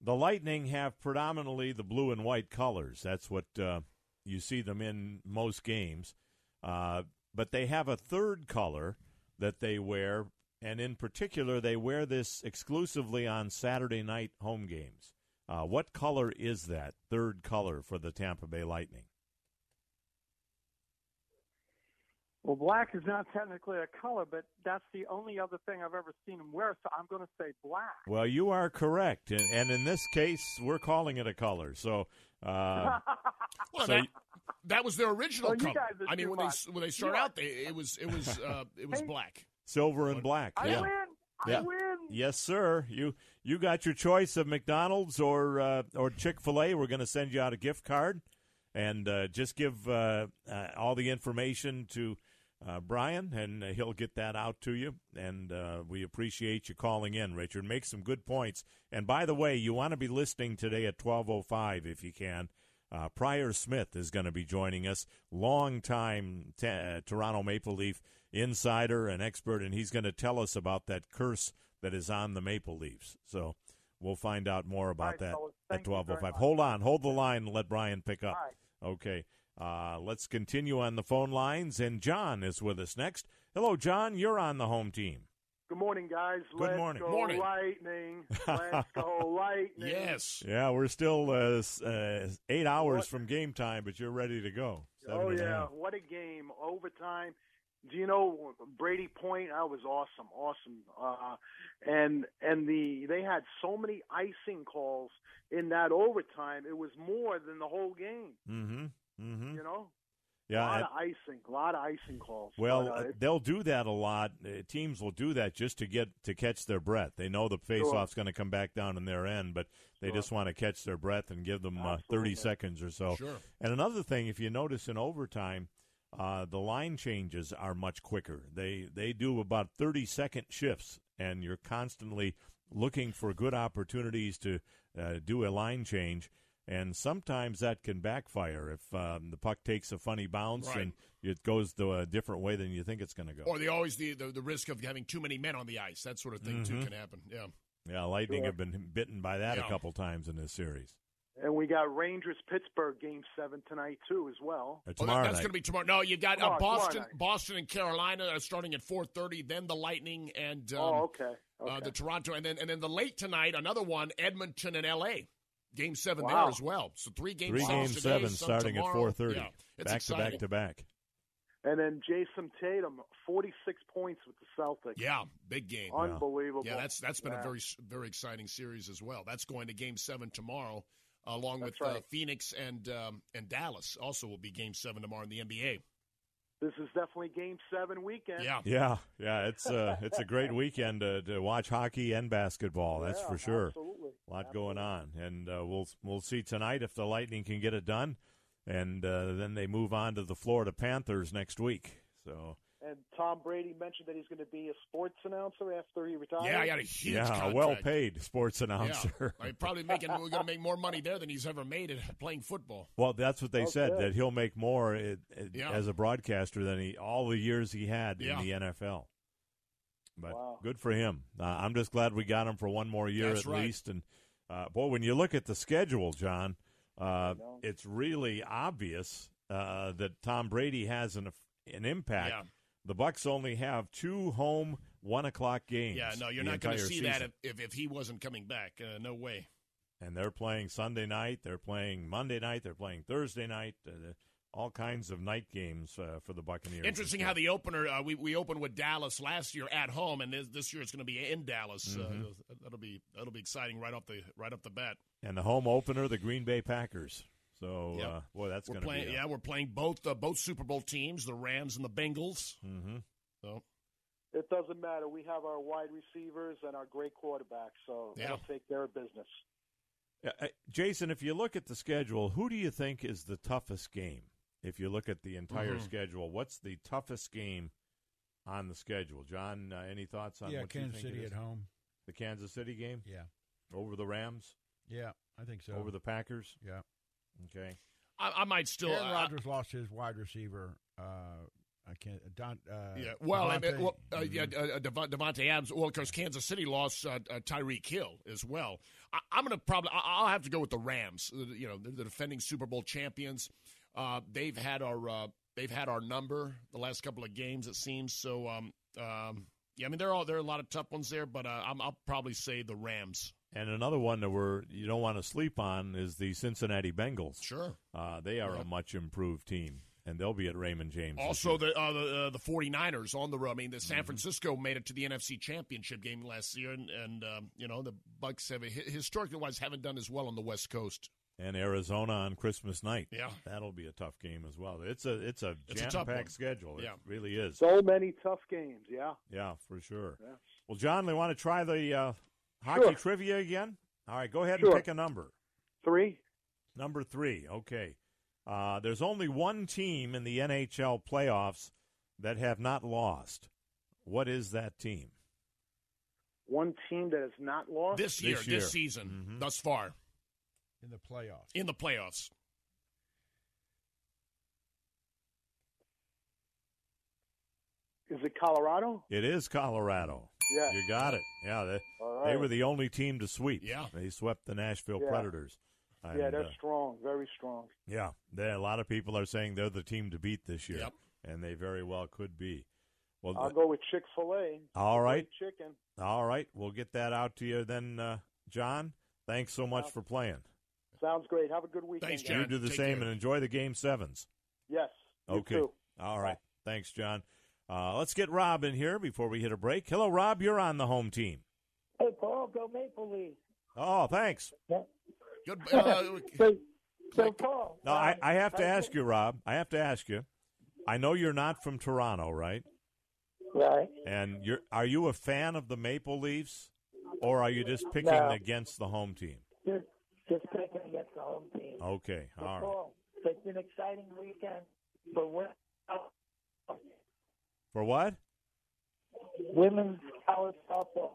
S3: The Lightning have predominantly the blue and white colors. That's what uh, you see them in most games. But they have a third color that they wear, and in particular, they wear this exclusively on Saturday night home games. Uh, what color is that third color for the Tampa Bay Lightning?
S8: Well, black is not technically a color, but that's the only other thing I've ever seen him wear, so I'm going to say black.
S3: Well, you are correct, and, and in this case, we're calling it a color. So, uh,
S4: Well,
S3: So
S4: that, that was their original
S8: Well,
S4: color. I mean,
S8: too
S4: when they
S8: much.
S4: when they start
S8: You are-
S4: out, they, it was it was uh, it was
S8: Hey.
S4: black.
S3: silver and black.
S8: I
S3: yeah.
S8: win. I
S3: Yeah.
S8: win.
S3: Yes, sir. You you got your choice of McDonald's or uh, or Chick Fil A. We're going to send you out a gift card, and uh, just give uh, uh, all the information to uh, Brian, and uh, he'll get that out to you. And uh, we appreciate you calling in, Richard. Make some good points. And by the way, you want to be listening today at twelve oh five if you can. Uh, Pryor Smith is going to be joining us, longtime t- uh, Toronto Maple Leaf insider and expert, and he's going to tell us about that curse that is on the Maple Leafs. So we'll find out more about
S8: right,
S3: that
S8: fellas.
S3: at
S8: Thank you
S3: twelve oh
S8: very
S3: five.
S8: much.
S3: Hold on, hold the line, and let Brian pick up.
S8: Right.
S3: Okay, uh, let's continue on the phone lines, and John is with us next. Hello, John. You're on the home team.
S9: Good morning, guys.
S3: Good
S9: Let's
S3: morning.
S9: Go
S4: Morning.
S9: Lightning. Let's go Lightning.
S4: Yes.
S3: Yeah, we're still uh, uh, eight hours from game time, but you're ready to go. Seven
S9: Oh yeah, what a game! Overtime. Do you know Brady Point? That was awesome, awesome. Uh, and and the they had so many icing calls in that overtime. It was more than the whole game.
S3: Mm-hmm. Mm-hmm.
S9: You know,
S3: Yeah.
S9: a lot
S3: and-
S9: of icing, a lot of icing calls.
S3: Well,
S9: But, uh,
S3: uh, they'll do that a lot. Uh, teams will do that just to get to catch their breath. They know the faceoff's going to come back down in their end, but they
S9: Sure.
S3: just want to catch their breath and give them uh, 30 seconds or so.
S4: Sure.
S3: And another thing, if you notice in overtime, uh, the line changes are much quicker. They they do about 30 second shifts, and you're constantly looking for good opportunities to uh, do a line change. And sometimes that can backfire if um, the puck takes a funny bounce
S4: Right.
S3: and it goes to a different way than you think it's going to go.
S4: Or the always the, the the risk of having too many men on the ice. That sort of thing too
S3: Mhm.
S4: can happen. Yeah.
S3: yeah, Lightning
S9: Sure.
S3: have been bitten by that
S4: Yeah.
S3: a couple times in this series.
S9: And we got Rangers Pittsburgh game seven tonight too as well.
S3: Or
S4: Oh,
S3: tomorrow
S4: that- that's going to be tomorrow. No, you got uh,
S9: Tomorrow- tomorrow
S4: Boston. Boston and Carolina are starting at four thirty. Then the Lightning and um,
S9: oh, okay. okay.
S4: uh, the Toronto, and then and then the late tonight another one, Edmonton and L.A. Game seven
S9: Wow.
S4: there as well. So three game
S3: three game
S4: today,
S3: seven
S4: some
S3: starting at four thirty.
S4: Yeah, it's
S3: back
S4: exciting.
S3: to back to back.
S9: and then Jayson Tatum, forty-six points with the Celtics.
S4: Yeah, big game.
S9: Unbelievable.
S4: Yeah, that's that's been a very very exciting series as well. That's going to Game Seven tomorrow, along
S9: That's
S4: with uh. Phoenix and um, and Dallas. Also, will be Game Seven tomorrow in the NBA.
S9: This is definitely game seven weekend.
S4: Yeah,
S3: Yeah, yeah, it's uh, it's a great weekend to, to watch hockey and basketball. That's
S9: Yeah,
S3: for sure.
S9: Absolutely.
S3: A lot going on, and uh, we'll we'll see tonight if the Lightning can get it done, and uh, then they move on to the Florida Panthers next week. So
S9: And Tom Brady mentioned that he's going to be a sports announcer after he retires.
S4: yeah, I got a huge
S3: yeah,
S4: contract.
S3: well-paid sports
S4: Yeah,
S3: announcer.
S4: I'm probably making we're going to make more money there than he's ever made at playing football.
S3: Well, that's what they said that he'll make more it, it-
S4: Yeah.
S3: as a broadcaster than he all the years he had
S4: Yeah.
S3: in the NFL. But
S9: Wow.
S3: good for him. Uh, I'm just glad we got him for one more year
S4: That's
S3: at
S4: right.
S3: least. And uh, boy, when you look at the schedule, John, uh, it's really obvious uh, that Tom Brady has an an impact. The Bucks only have two home one o'clock games.
S4: Yeah, no, you're not going to see that
S3: season.
S4: if, if if he wasn't coming back. Uh, no way.
S3: and they're playing Sunday night. They're playing Monday night. They're playing Thursday night. Uh, all kinds of night games uh, for the Buccaneers.
S4: Interesting how the opener uh, we we opened with Dallas last year at home, and this, this year it's going to be in Dallas.
S3: Mm-hmm.
S4: Uh, that'll be that'll be exciting right off the right off the bat.
S3: and the home opener, the Green Bay Packers. So,
S4: Yep.
S3: uh, boy, that's going to be. a-
S4: yeah, we're playing both uh, both Super Bowl teams, the Rams and the Bengals.
S3: hmm
S4: So
S9: It doesn't matter. We have our wide receivers and our great quarterback, so
S4: Yeah.
S9: they'll take care of business.
S3: Uh, Jason, if you look at the schedule, who do you think is the toughest game? If you look at the entire
S4: Mhm.
S3: schedule, what's the toughest game on the schedule? John, uh, any thoughts on
S5: yeah,
S3: what you
S5: Kansas
S3: think
S5: City
S3: is?
S5: at home.
S3: The Kansas City game
S5: Yeah,
S3: over the Rams,
S5: yeah, I think so.
S3: over the Packers.
S5: yeah.
S3: Okay.
S4: I, I might still.
S5: Aaron
S4: uh,
S5: Rodgers lost his wide receiver. Uh, I can't. Don, uh,
S4: yeah, well, I mean,
S5: Davante.
S4: well uh, yeah, uh, Davante Adams. Well, because Kansas City lost uh, uh, Tyreek Hill as well. I, I'm going to probably. I, I'll have to go with the Rams. Uh, You know, they're the defending Super Bowl champions. Uh, they've had our uh, they've had our number the last couple of games. It seems so. Um, um, yeah, I mean, there are there are a lot of tough ones there, but uh, I'm, I'll probably say the Rams.
S3: And another one that we're you don't want to sleep on is the Cincinnati Bengals.
S4: Sure.
S3: Uh, they are
S4: Yeah.
S3: a much improved team, and they'll be at Raymond James.
S4: Also, the uh, the uh, the 49ers on the road. I mean, the
S3: Mm-hmm.
S4: San Francisco made it to the NFC Championship game last year, and, and um, you know the Bucks have historically wise haven't done as well on the West Coast.
S3: and Arizona on Christmas night.
S4: Yeah.
S3: that'll be a tough game as well. It's a it's a jam
S4: tough one.
S3: packed schedule.
S4: Yeah.
S3: It really is.
S9: So many tough games. Yeah.
S3: yeah, for sure.
S9: Yeah.
S3: Well, John, we want to try the uh, hockey
S9: Sure.
S3: trivia again. All right, go ahead
S9: Sure.
S3: and pick a number.
S9: Three.
S3: Number three. Okay. Uh, there's only one team in the NHL playoffs that have not lost. What is that team?
S9: One team that has not lost.
S4: This year,
S3: This
S4: this,
S3: year.
S4: season,
S3: Mhm.
S4: thus far
S5: in the playoffs.
S4: in the playoffs.
S9: Is it Colorado?
S3: It is Colorado.
S9: Yeah.
S3: You got it. Yeah, they,
S9: All
S3: they were the only team to sweep.
S4: Yeah.
S3: They swept the Nashville
S9: Yeah.
S3: Predators.
S9: yeah, they're
S3: uh,
S9: strong. Very strong.
S3: Yeah, there a lot of people are saying they're the team to beat this year,
S4: Yep.
S3: and they very well could be. Well,
S9: I'll
S3: th-
S9: go with Chick Fil A.
S3: all right,
S9: Chicken.
S3: all right, we'll get that out to you then, uh, John. Thanks so much for playing.
S9: Sounds great. Have a good weekend.
S4: Thanks,
S9: guys.
S3: You do the
S4: take
S3: same
S4: care.
S3: and enjoy the game sevens.
S9: Yes. you
S3: Okay.
S9: too.
S3: All right. Thanks, John. Uh, let's get Rob in here before we hit a break. Hello, Rob. You're on the home team.
S10: Hey, Paul, go Maple Leafs.
S3: Oh, thanks.
S4: Good. Uh,
S10: So, so Paul.
S3: No, I, I have to ask you, Rob. I have to ask you. I know you're not from Toronto, right?
S10: Right.
S3: And you're are you a fan of the Maple Leafs, or are you just picking
S10: No.
S3: against the home team?
S10: Just, just picking against the home team.
S3: Okay,
S10: So,
S3: all right.
S10: Paul, it's an exciting weekend for women,
S3: For what?
S10: women's college softball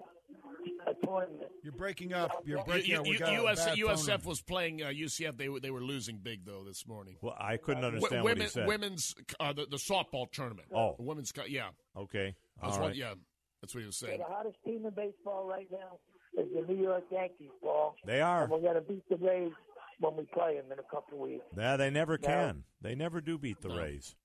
S10: tournament.
S5: You're breaking up. You're breaking
S4: you-
S5: up.
S4: You-
S5: got
S4: US, USF was playing uh, UCF. They were they were losing big though this morning.
S3: Well, I couldn't
S4: W-
S3: understand
S4: women,
S3: what he said.
S4: women's uh, the, the softball tournament.
S3: Oh.
S4: The women's co- yeah.
S3: Okay,
S4: That's
S3: all
S4: what, yeah. That's what he was
S10: So
S4: saying.
S10: the hottest team in baseball right now is the New York Yankees, Paul.
S3: They are.
S10: And we're going to beat the Rays when we play them in a couple of weeks.
S3: Yeah, they never
S10: No.
S3: can. They never do beat the
S4: No.
S3: Rays.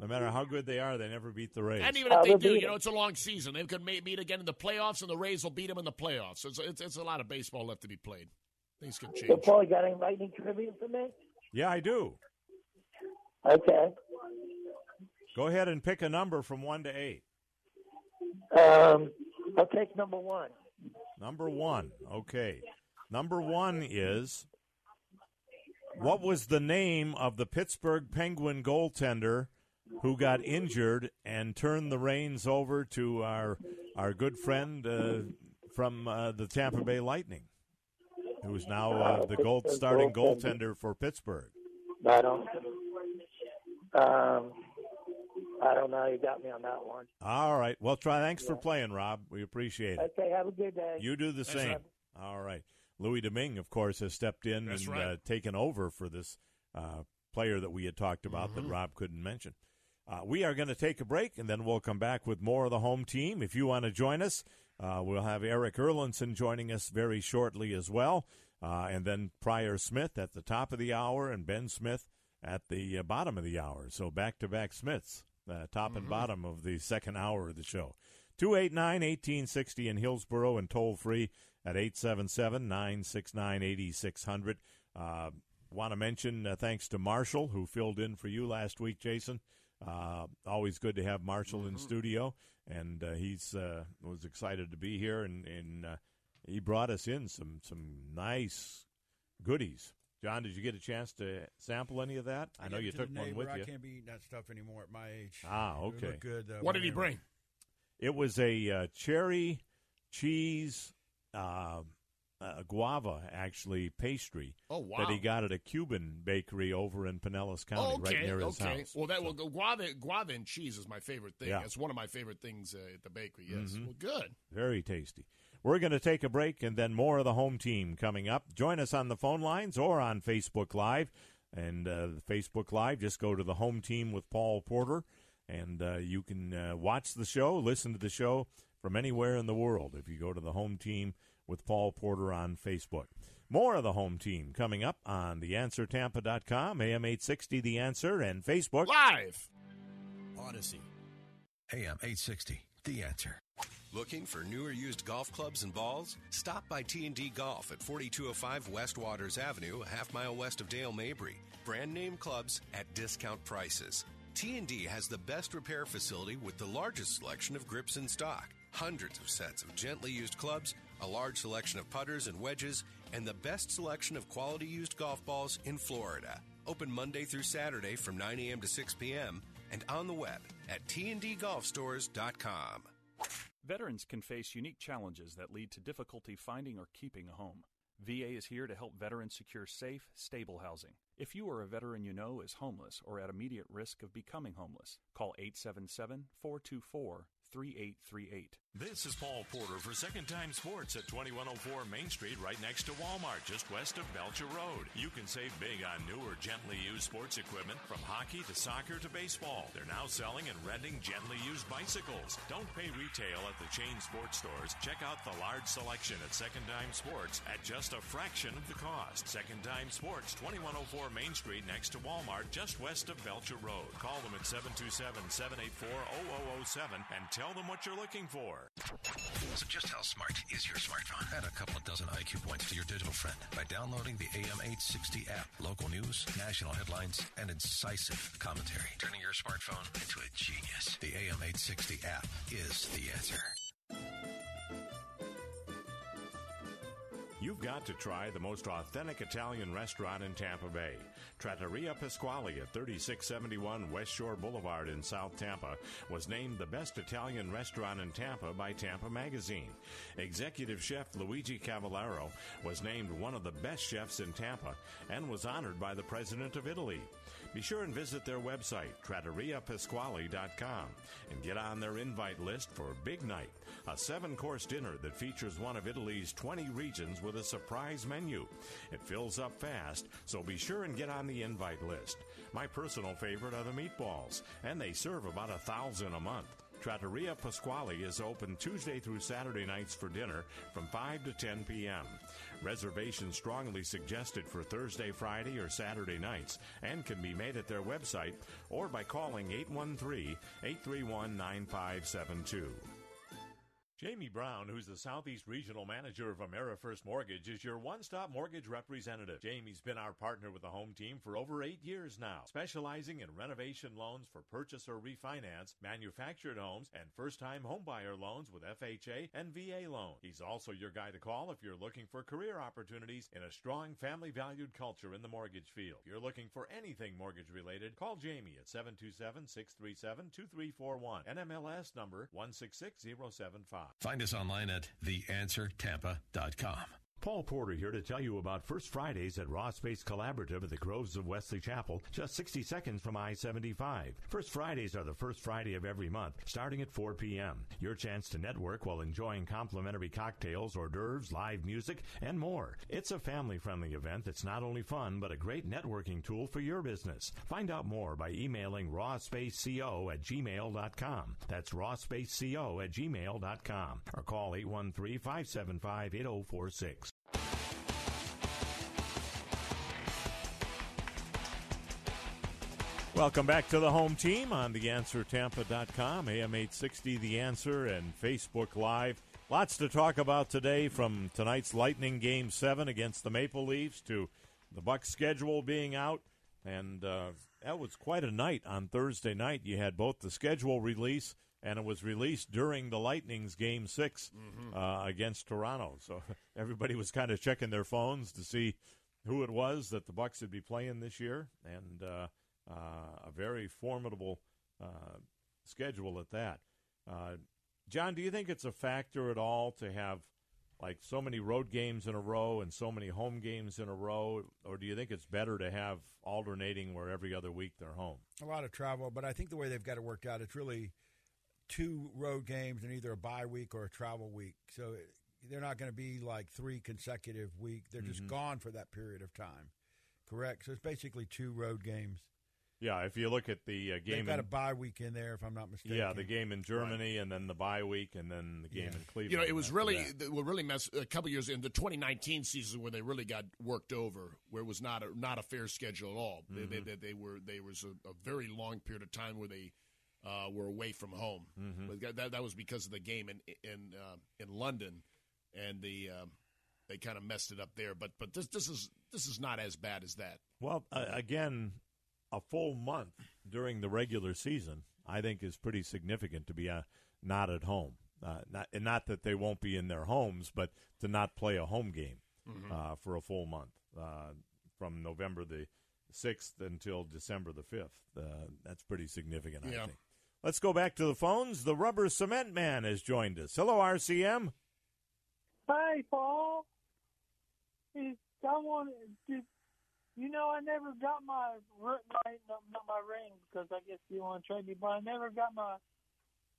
S3: No matter how good they are, they never beat the Rays.
S4: And even if they
S10: they'll
S4: do, you know, it's a long season. They could may- meet again in the playoffs, and the Rays will beat them in the playoffs. It's, it's, it's a lot of baseball left to be played. Things can
S10: So,
S4: change.
S10: Paul, you got any lightning trivia for me?
S3: yeah, I do.
S10: Okay.
S3: Go ahead and pick a number from one to eight.
S10: Um, I'll take number one.
S3: Number one. Okay. Number one is what was the name of the Pittsburgh Penguin goaltender who got injured and turned the reins over to our our good friend uh, from uh, the Tampa Bay Lightning, who is now uh, the gold starting
S10: goaltender.
S3: goaltender for Pittsburgh?
S10: I don't. Um, I don't know. You got me on that one.
S3: All right. Well, try. Thanks for playing, Rob. We appreciate it.
S10: Okay. Have a good day.
S3: You do the
S4: Thanks,
S3: same.
S4: Rob.
S3: All right. Louis Domingue, of course, has stepped in
S4: That's
S3: and
S4: right.
S3: uh, taken over for this uh, player that we had talked about
S4: Mm-hmm.
S3: that Rob couldn't mention. Uh, we are going to take a break, and then we'll come back with more of the home team. If you want to join us, uh, we'll have Erik Erlendsson joining us very shortly as well, uh, and then Pryor Smith at the top of the hour and Ben Smith at the uh, bottom of the hour. So back to back Smiths, uh, top and bottom of the second hour of the show. 289 1860 in Hillsboro and toll free at 877 969 8600. Want to mention uh, thanks to Marshall, who filled in for you last week, Jason. Uh, always good to have Marshall in studio, and uh, he's uh, was excited to be here, and, and uh, he brought us in some some nice goodies. John, did you get a chance to sample any of that? I, know you
S5: to
S3: took
S5: the
S3: one
S5: neighbor.
S3: with
S5: I
S3: you.
S5: I can't be eating that stuff anymore at my age.
S3: Ah, okay.
S5: look good. Uh,
S4: What did he bring?
S3: It was a uh, cherry cheese uh, guava, actually, pastry
S4: Oh, wow.
S3: that he got at a Cuban bakery over in Pinellas County,
S4: Oh, okay,
S3: right near his
S4: okay.
S3: house.
S4: Well, that
S3: So-
S4: will go guava, guava and cheese is my favorite thing.
S3: Yeah.
S4: It's one of my favorite things uh, at the bakery. Yes.
S3: Mhm.
S4: Well, good.
S3: Very tasty. We're going to take a break and then more of the home team coming up. Join us on the phone lines or on Facebook Live. And uh, the Facebook Live, just go to the home team with Paul Porter, and uh, you can uh, watch the show, listen to the show from anywhere in the world if you go to the home team with Paul Porter on Facebook. More of the home team coming up on theanswertampa.com, AM 860 The Answer, and Facebook.
S4: Live.
S11: Odyssey. AM 860, The Answer.
S2: Looking for newer used golf clubs and balls? Stop by T&D Golf at 4205 West Waters Avenue, a half mile west of Dale Mabry. Brand name clubs at discount prices. T&D has the best repair facility with the largest selection of grips in stock. Hundreds of sets of gently used clubs, a large selection of putters and wedges, and the best selection of quality used golf balls in Florida. Open Monday through Saturday from 9 a.m. to 6 p.m. and on the web at tndgolfstores.com.
S12: Veterans can face unique challenges that lead to difficulty finding or keeping a home. VA is here to help veterans secure safe, stable housing. If you or a veteran you know is homeless or at immediate risk of becoming homeless, call 877 424 3838.
S13: This is Paul Porter for Second Time Sports at 2104 Main Street, right next to Walmart, just west of Belcher Road. You can save big on newer, gently used sports equipment from hockey to soccer to baseball. They're now selling and renting gently used bicycles. Don't pay retail at the chain sports stores. Check out the large selection at Second Time Sports at just a fraction of the cost. Second Time Sports, 2104 Main Street, next to Walmart, just west of Belcher Road. Call them at 727 784 0007 and tell them what you're looking for.
S11: So just how smart is your smartphone? Add a couple of dozen IQ points to your digital friend by downloading the AM860 app. Local news, national headlines, and incisive commentary. Turning your smartphone into a genius. The AM860 app is the answer.
S3: You've got to try the most authentic Italian restaurant in Tampa Bay. Trattoria Pasquale at 3671 West Shore Boulevard in South Tampa was named the best Italian restaurant in Tampa by Tampa Magazine. Executive chef Luigi Cavallaro was named one of the best chefs in Tampa and was honored by the President of Italy. Be sure and visit their website, trattoriapasquale.com, and get on their invite list for big night, a seven course dinner that features one of Italy's 20 regions with a surprise menu. It fills up fast, so be sure and get on the invite list. My personal favorite are the meatballs, and they serve about a thousand a month. Trattoria Pasquale is open Tuesday through Saturday nights for dinner from 5 to 10 p.m. Reservations strongly suggested for Thursday, Friday, or Saturday nights and can be made at their website or by calling 813 831 9572. Jamie Brown, who's the Southeast Regional Manager of AmeriFirst Mortgage, is your one stop mortgage representative. Jamie's been our partner with the home team for over eight years now, specializing in renovation loans for purchase or refinance, manufactured homes, and first time homebuyer loans with FHA and VA loan. He's also your guy to call if you're looking for career opportunities in a strong family valued culture in the mortgage field. If you're looking for anything mortgage related, call Jamie at 727 637 2341. NMLS number 166075.
S11: Find us online at theanswertampa.com.
S3: Paul Porter here to tell you about First Fridays at Raw Space Collaborative at the Groves of Wesley Chapel, just 60 seconds from I 75. First Fridays are the first Friday of every month, starting at 4 p.m. Your chance to network while enjoying complimentary cocktails, hors d'oeuvres, live music, and more. It's a family friendly event that's not only fun, but a great networking tool for your business. Find out more by emailing rawspaceco at gmail.com. That's rawspaceco at gmail.com or call 813 575 8046. Welcome back to the home team on theanswertampa.com, AM 860 The Answer, and Facebook Live. Lots to talk about today from tonight's Lightning Game 7 against the Maple Leafs to the Bucks schedule being out. And uh, that was quite a night on Thursday night. You had both the schedule release and it was released during the Lightning's Game 6
S4: Mm-hmm.
S3: uh, against Toronto. So everybody was kind of checking their phones to see who it was that the Bucks would be playing this year. And. Uh, uh, a very formidable uh, schedule at that. Uh, John, do you think it's a factor at all to have like so many road games in a row and so many home games in a row, or do you think it's better to have alternating where every other week they're home?
S5: A lot of travel, but I think the way they've got it worked out, it's really two road games and either a bye week or a travel week. So they're not going to be like three consecutive week. They're just
S3: Mhm.
S5: gone for that period of time. Correct. So it's basically two road games.
S3: Yeah, if you look at the uh, game,
S5: They've got
S3: in,
S5: a bye week in there, if I'm not mistaken.
S3: yeah, the game in Germany, and then the bye week, and then the game in Cleveland.
S4: You know, it was really
S3: that.
S4: th- what really messed a couple years in the 2019 season where they really got worked over, where it was not a, not a fair schedule at all. They, they, they, they were they was a, a very long period of time where they uh, were away from home.
S3: Mhm.
S4: But that, that was because of the game in in uh, in London, and the um, they kind of messed it up there. But but this this is this is not as bad as that.
S3: Well, uh, again, a full month during the regular season, I think, is pretty significant to be uh, not at home. Uh, not, and not that they won't be in their homes, but to not play a home game
S4: Mhm.
S3: uh, for a full month uh, from November the 6th until December the 5th. Uh, that's pretty significant, I
S4: Yeah.
S3: think. Let's go back to the phones. The Rubber Cement Man has joined us. Hello, RCM.
S14: Hi, Paul. Is someone did you know I never got my my not my ring because I guess you want to trade me, but I never got my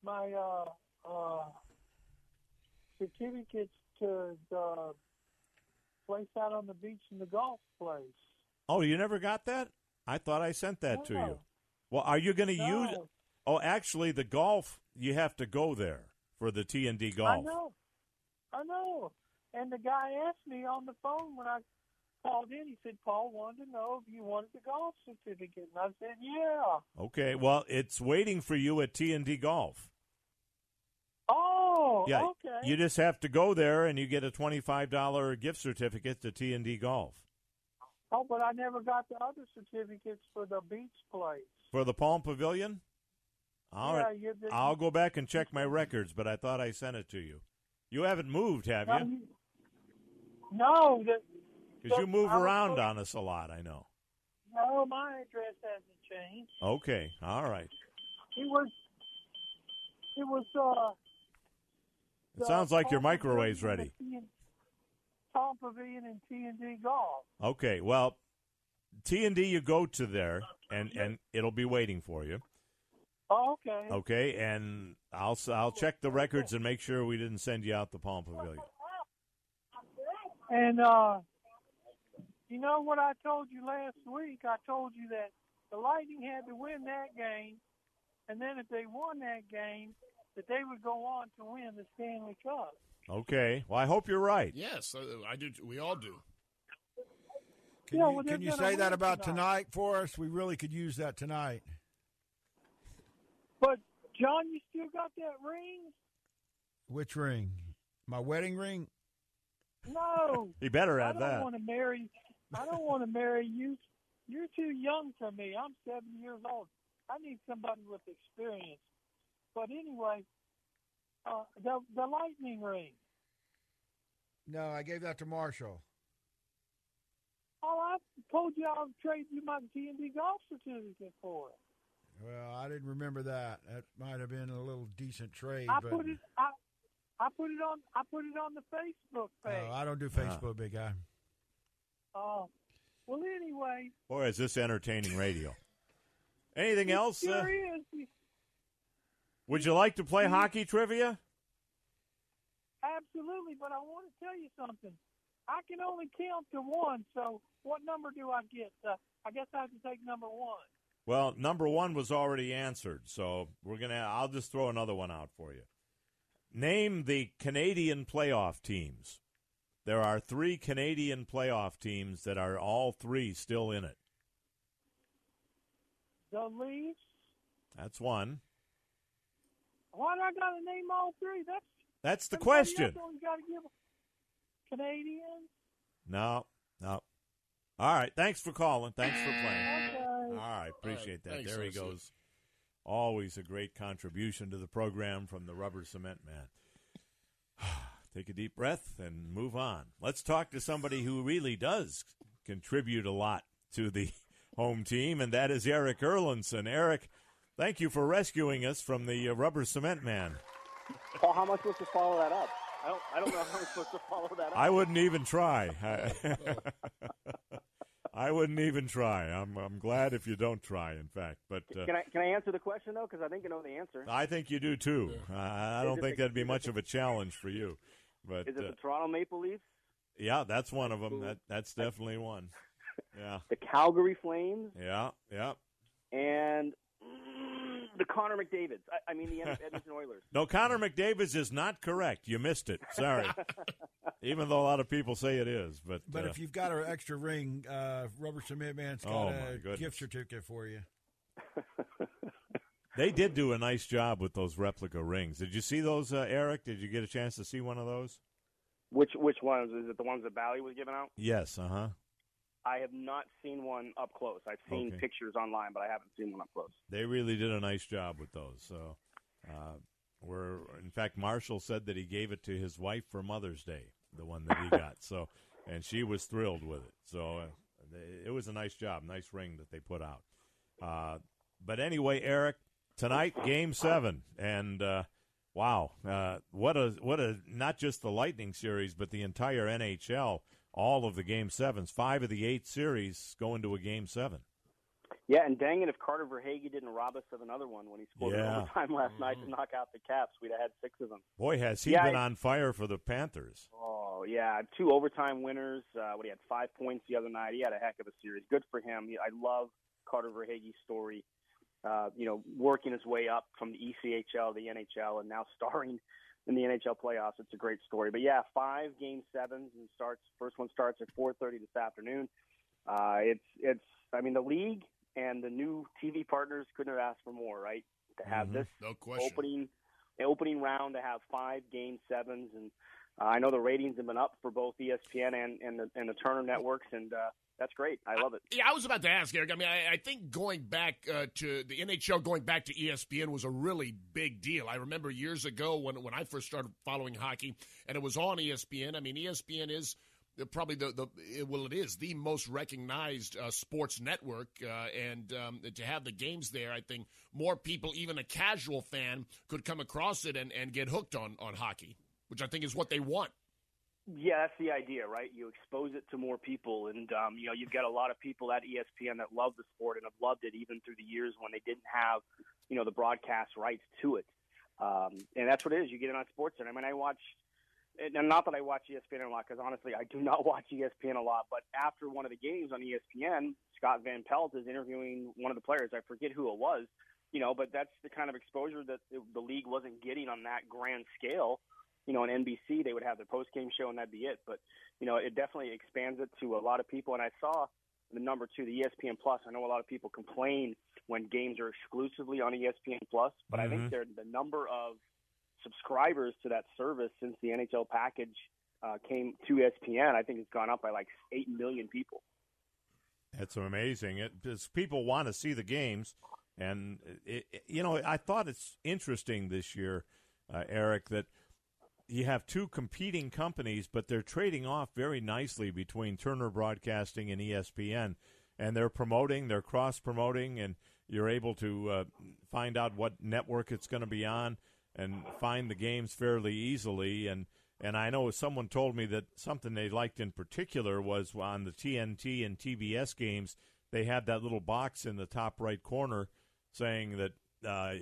S14: my uh uh certificates to the place out on the beach in the golf place.
S3: Oh, you never got that? I thought I sent that to you. Well, are you going to
S14: No.
S3: use? Oh, actually, the golf you have to go there for the T and D golf.
S14: I know, I know. And the guy asked me on the phone when I called in. He said Paul wanted to know if you wanted the golf certificate, and I said yeah.
S3: Okay, well, it's waiting for you at T and D golf.
S14: Oh,
S3: Yeah,
S14: okay.
S3: you just have to go there, and you get a twenty-five dollar gift certificate to T and D golf
S14: Oh, but I never got the other certificates for the beach place.
S3: for the Palm Pavilion. All
S14: Yeah,
S3: right, I'll go back and check my records, but I thought I sent it to you. You haven't moved, have
S14: No,
S3: you?
S14: No,
S3: Because you move
S14: I
S3: around
S14: supposed-
S3: on us a lot. I know.
S14: no, my address hasn't changed.
S3: Okay, all right.
S14: It was, it was. uh
S3: It sounds like your microwave's ready.
S14: and T- Palm Pavilion and T and D Golf.
S3: Okay, well, T and D, you go to there, and and it'll be waiting for you.
S14: Oh, okay.
S3: Okay, and I'll s- I'll check the records and make sure we didn't send you out the Palm Pavilion.
S14: And uh you know what I told you last week? I told you that the Lightning had to win that game and then if they won that game, that they would go on to win the Stanley Cup.
S3: Okay. Well, I hope you're right.
S4: Yes, uh, I do. We all do.
S5: Can
S14: Yeah,
S5: you,
S14: well,
S5: can you say that about
S14: tonight.
S5: tonight for us? We really could use that tonight.
S14: But John, you still got that ring?
S5: Which ring? My wedding ring?
S14: No.
S3: He better have I
S14: don't
S3: that.
S14: want to marry. I don't want to marry you. You're too young for me. I'm seven years old. I need somebody with experience. But anyway, uh, the the lightning ring.
S5: No, I gave that to Marshall.
S14: Oh, I told you I'll trade you my G and D golf certificate for it.
S5: Well, I didn't remember that. That might have been a little decent trade,
S14: I
S5: but
S14: put it. I I put it on. I put it on the Facebook page.
S5: no, I don't do. Facebook, big guy.
S14: Oh, well, anyway.
S3: Or is this entertaining radio? Anything
S14: it
S3: else? Uh,
S14: is.
S3: would you like to play hockey trivia?
S14: Absolutely, but I want to tell you something. I can only count to one, so what number do I get? Uh, I guess I have to take number one.
S3: Well, number one was already answered, so we're gonna. I'll just throw another one out for you. Name the Canadian playoff teams. There are three Canadian playoff teams that are all three still in it.
S14: The Leafs.
S3: That's one.
S14: Why do I got to name all three? That's
S3: That's the question.
S14: else only got to give Canadians.
S3: No, no. All right. Thanks for calling. Thanks for playing.
S14: Okay.
S3: All right. Appreciate that.
S4: Thanks,
S3: there he
S4: OC.
S3: goes. Always a great contribution to the program from the Rubber Cement Man. Take a deep breath and move on. Let's talk to somebody who really does contribute a lot to the home team, and that is Erik Erlendsson. Eric, thank you for rescuing us from the uh, Rubber Cement Man.
S15: Paul, how am I supposed to follow that up? I don't. I don't know how I'm supposed to follow that up.
S3: I wouldn't even try. I, I wouldn't even try. I'm I'm glad if you don't try. In fact, but uh,
S15: Can I can I answer the question though? Because I think I know the answer.
S3: I think you do too. Uh, I don't think
S15: the-
S3: that'd be much
S15: the-
S3: of a challenge for you. But
S15: Is it
S3: uh,
S15: the Toronto Maple Leafs,
S3: yeah, that's one of them. That that's definitely one. Yeah,
S15: the Calgary Flames,
S3: yeah, yeah.
S15: and mm, the Connor McDavids? I, I mean the Ed- Edmonton Oilers.
S3: No, Connor McDavid's is not correct. You missed it. Sorry. Even though a lot of people say it is, but
S5: But
S3: uh,
S5: if you've got an extra ring, uh, Rubber Cement Man's got
S3: Oh,
S5: a
S3: goodness.
S5: gift certificate for you.
S3: they did do a nice job with those replica rings. Did you see those, uh, Eric? Did you get a chance to see one of those?
S15: Which which ones? Is it the ones that Bally was giving out?
S3: Yes. Uh huh.
S15: I have not seen one up close. I've seen
S3: Okay.
S15: pictures online, but I haven't seen one up close.
S3: They really did a nice job with those. So, uh, we're in fact, Marshall said that he gave it to his wife for Mother's Day, the one that he got. So, and she was thrilled with it. So, uh, it was a nice job, nice ring that they put out. Uh, but anyway, Eric, tonight, Game Seven, and uh, wow, uh, what a what a not just the Lightning series, but the entire NHL. All of the Game Sevens, five of the eight series go into a Game Seven.
S15: Yeah, and dang it, if Carter Verhaeghe didn't rob us of another one when he scored
S3: Yeah.
S15: overtime last night to knock out the Caps, we'd have had six of them.
S3: Boy, has he
S15: Yeah,
S3: been
S15: I-
S3: on fire for the Panthers.
S15: Oh yeah, two overtime winners. Uh, what he had five points the other night. He had a heck of a series. Good for him. He, I love Carter Verhaeghe's story. Uh, you know, working his way up from the E ECHL, the NHL, and now starring in the NHL playoffs. It's a great story. But yeah, five game sevens and starts. First one starts at 4:30 this afternoon. Uh, it's it's. I mean, the league and the new TV partners couldn't have asked for more, right? To have
S4: Mhm.
S15: this
S4: No question.
S15: opening the opening round to have five game sevens, and uh, I know the ratings have been up for both ESPN and and the, and the Turner networks, and uh, that's great. I love it.
S4: Yeah, I was about to ask, Eric. I mean, I, I think going back uh, to the NHL, going back to ESPN was a really big deal. I remember years ago when when I first started following hockey, and it was on ESPN. I mean, ESPN is probably the, the well, it is the most recognized uh, sports network, uh, and um, to have the games there, I think more people, even a casual fan, could come across it and, and get hooked on on hockey, which I think is what they want.
S15: Yeah, that's the idea, right? You expose it to more people, and um, you know you've got a lot of people at ESPN that love the sport and have loved it even through the years when they didn't have, you know, the broadcast rights to it. Um, and that's what it is. You get it on Sports Center. I mean, I watch, and not that I watch ESPN a lot, because honestly, I do not watch ESPN a lot. But after one of the games on ESPN, Scott Van Pelt is interviewing one of the players. I forget who it was, you know, but that's the kind of exposure that the league wasn't getting on that grand scale. You know, on NBC they would have their post game show and that'd be it. But you know, it definitely expands it to a lot of people. And I saw the number two, the ESPN Plus. I know a lot of people complain when games are exclusively on ESPN Plus, but mm-hmm. I think the number of subscribers to that service since the NHL package uh, came to ESPN, I think it's gone up by like eight million people.
S3: That's amazing. It, people want to see the games, and it, it, you know, I thought it's interesting this year, uh, Eric, that you have two competing companies, but they're trading off very nicely between Turner Broadcasting and ESPN, and they're promoting, they're cross promoting, and you're able to uh, find out what network it's going to be on and find the games fairly easily. And and I know someone told me that something they liked in particular was on the TNT and TBS games. They had that little box in the top right corner saying that uh,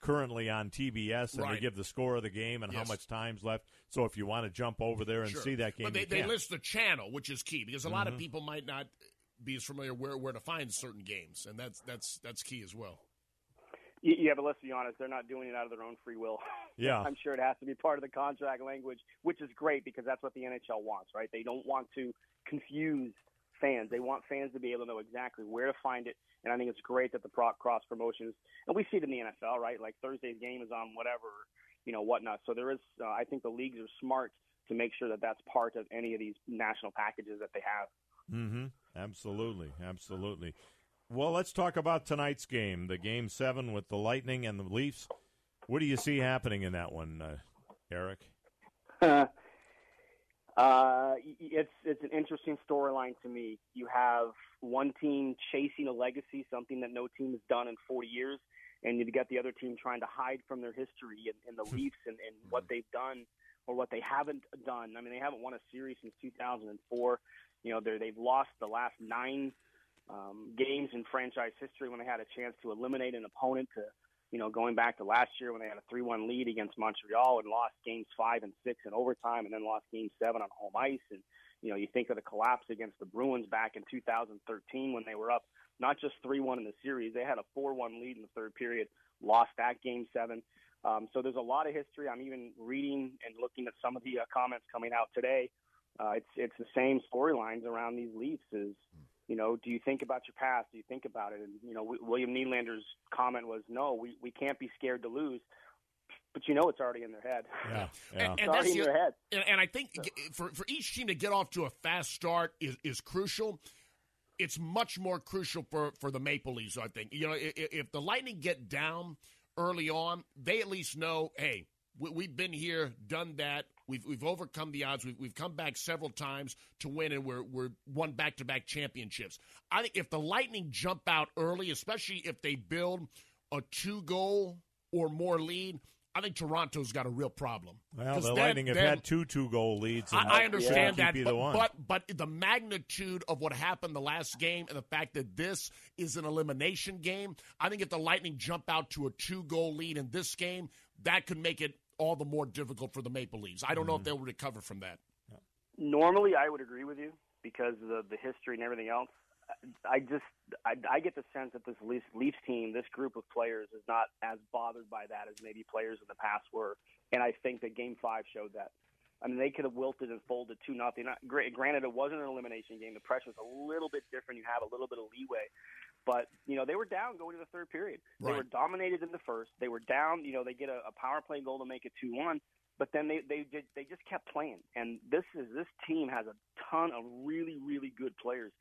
S3: currently on TBS, and
S4: right.
S3: they give the score of the game and
S4: yes.
S3: how much time's left. So if you want to jump over there and
S4: sure.
S3: see that game,
S4: but they,
S3: they
S4: list the channel, which is key because a mm-hmm. lot of
S3: Mm-hmm.
S4: people might not be as familiar where where to find certain games, and that's that's that's key as well.
S15: Yeah, but let's be honest, they're not doing it out of their own free will.
S3: Yeah.
S15: I'm sure it has to be part of the contract language, which is great because that's what the NHL wants, right? They don't want to confuse fans. They want fans to be able to know exactly where to find it. And I think it's great that the pro- cross promotions, and we see it in the NFL, right? Like Thursday's game is on whatever, you know, whatnot. So there is, uh, I think the leagues are smart to make sure that that's part of any of these national packages that they have.
S3: Mm-hmm. Absolutely, absolutely. Well, let's talk about tonight's game, the game seven with the Lightning and the Leafs. What do you see happening in that one, uh, Eric?
S15: uh, it's it's an interesting storyline to me. You have one team chasing a legacy, something that no team has done in 40 years, and you've got the other team trying to hide from their history and, and the Leafs and, and what they've done or what they haven't done. I mean, they haven't won a series since 2004. You know, they've lost the last nine um, games in franchise history when they had a chance to eliminate an opponent to, you know, going back to last year when they had a 3-1 lead against Montreal and lost games five and six in overtime and then lost game seven on home ice. And, you know, you think of the collapse against the Bruins back in 2013 when they were up not just 3-1 in the series, they had a 4-1 lead in the third period, lost that game seven. Um, so there's a lot of history. I'm even reading and looking at some of the uh, comments coming out today. Uh, it's it's the same storylines around these Leafs. Is you know, do you think about your past? Do you think about it? And you know, w- William Nylander's comment was, "No, we we can't be scared to lose." But you know, it's already in their head.
S3: Yeah,
S4: yeah. And, and
S15: already in
S4: the,
S15: their head.
S4: And, and I think for for each team to get off to a fast start is is crucial. It's much more crucial for for the Maple Leafs. I think you know if, if the Lightning get down early on, they at least know, hey, we, have been here, done that. We've we've overcome the odds. We've we've come back several times to win, and we're we're won back to back championships. I think if the Lightning jump out early, especially if they build a two goal or more lead, I think Toronto's got a real problem.
S3: Well, the
S4: then,
S3: Lightning have
S4: then,
S3: had two two goal leads.
S4: I, I understand
S3: that,
S4: but, but, but the magnitude of what happened the last game and the fact that this is an elimination game, I think if the Lightning jump out to a two goal lead in this game, that could make it all the more difficult for the Maple Leafs. I don't know if mm-hmm. they'll recover from that.
S15: Normally, I would agree with you because of the, the history and everything else. I just I, I get the sense that this Leafs, Leafs team, this group of players, is not as bothered by that as maybe players in the past were, and I think that Game Five showed that. I mean, they could have wilted and folded two nothing. Granted, it wasn't an elimination game. The pressure was a little bit different. You have a little bit of leeway, but you know they were down going to the third period. They were dominated in the first. They were down. You know they get a, a power play goal to make it two one. But then they they did they just kept playing, and this is this team has a ton of really really good players.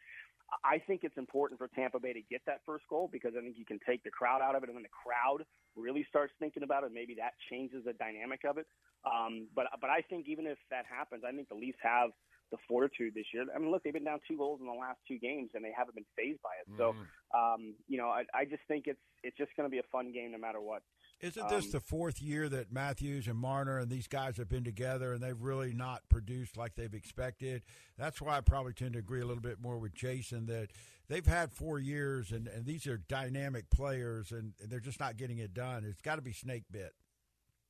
S15: I think it's important for Tampa Bay to get that first goal because I think you can take the crowd out of it, and then the crowd really starts thinking about it. Maybe that changes the dynamic of it. Um, but but I think even if that happens, I think the Leafs have the fortitude this year. I mean, look, they've been down two goals in the last two games, and they haven't been phased by it. So, um, you know, I, I just think it's it's just going to be a fun game no matter what.
S5: Isn't this
S15: Um,
S5: the fourth year that Matthews and Marner and these guys have been together and they've really not produced like they've expected? That's why I probably tend to agree a little bit more with Jason that they've had four years and, and these are dynamic players and they're just not getting it done. It's got to be snake bit.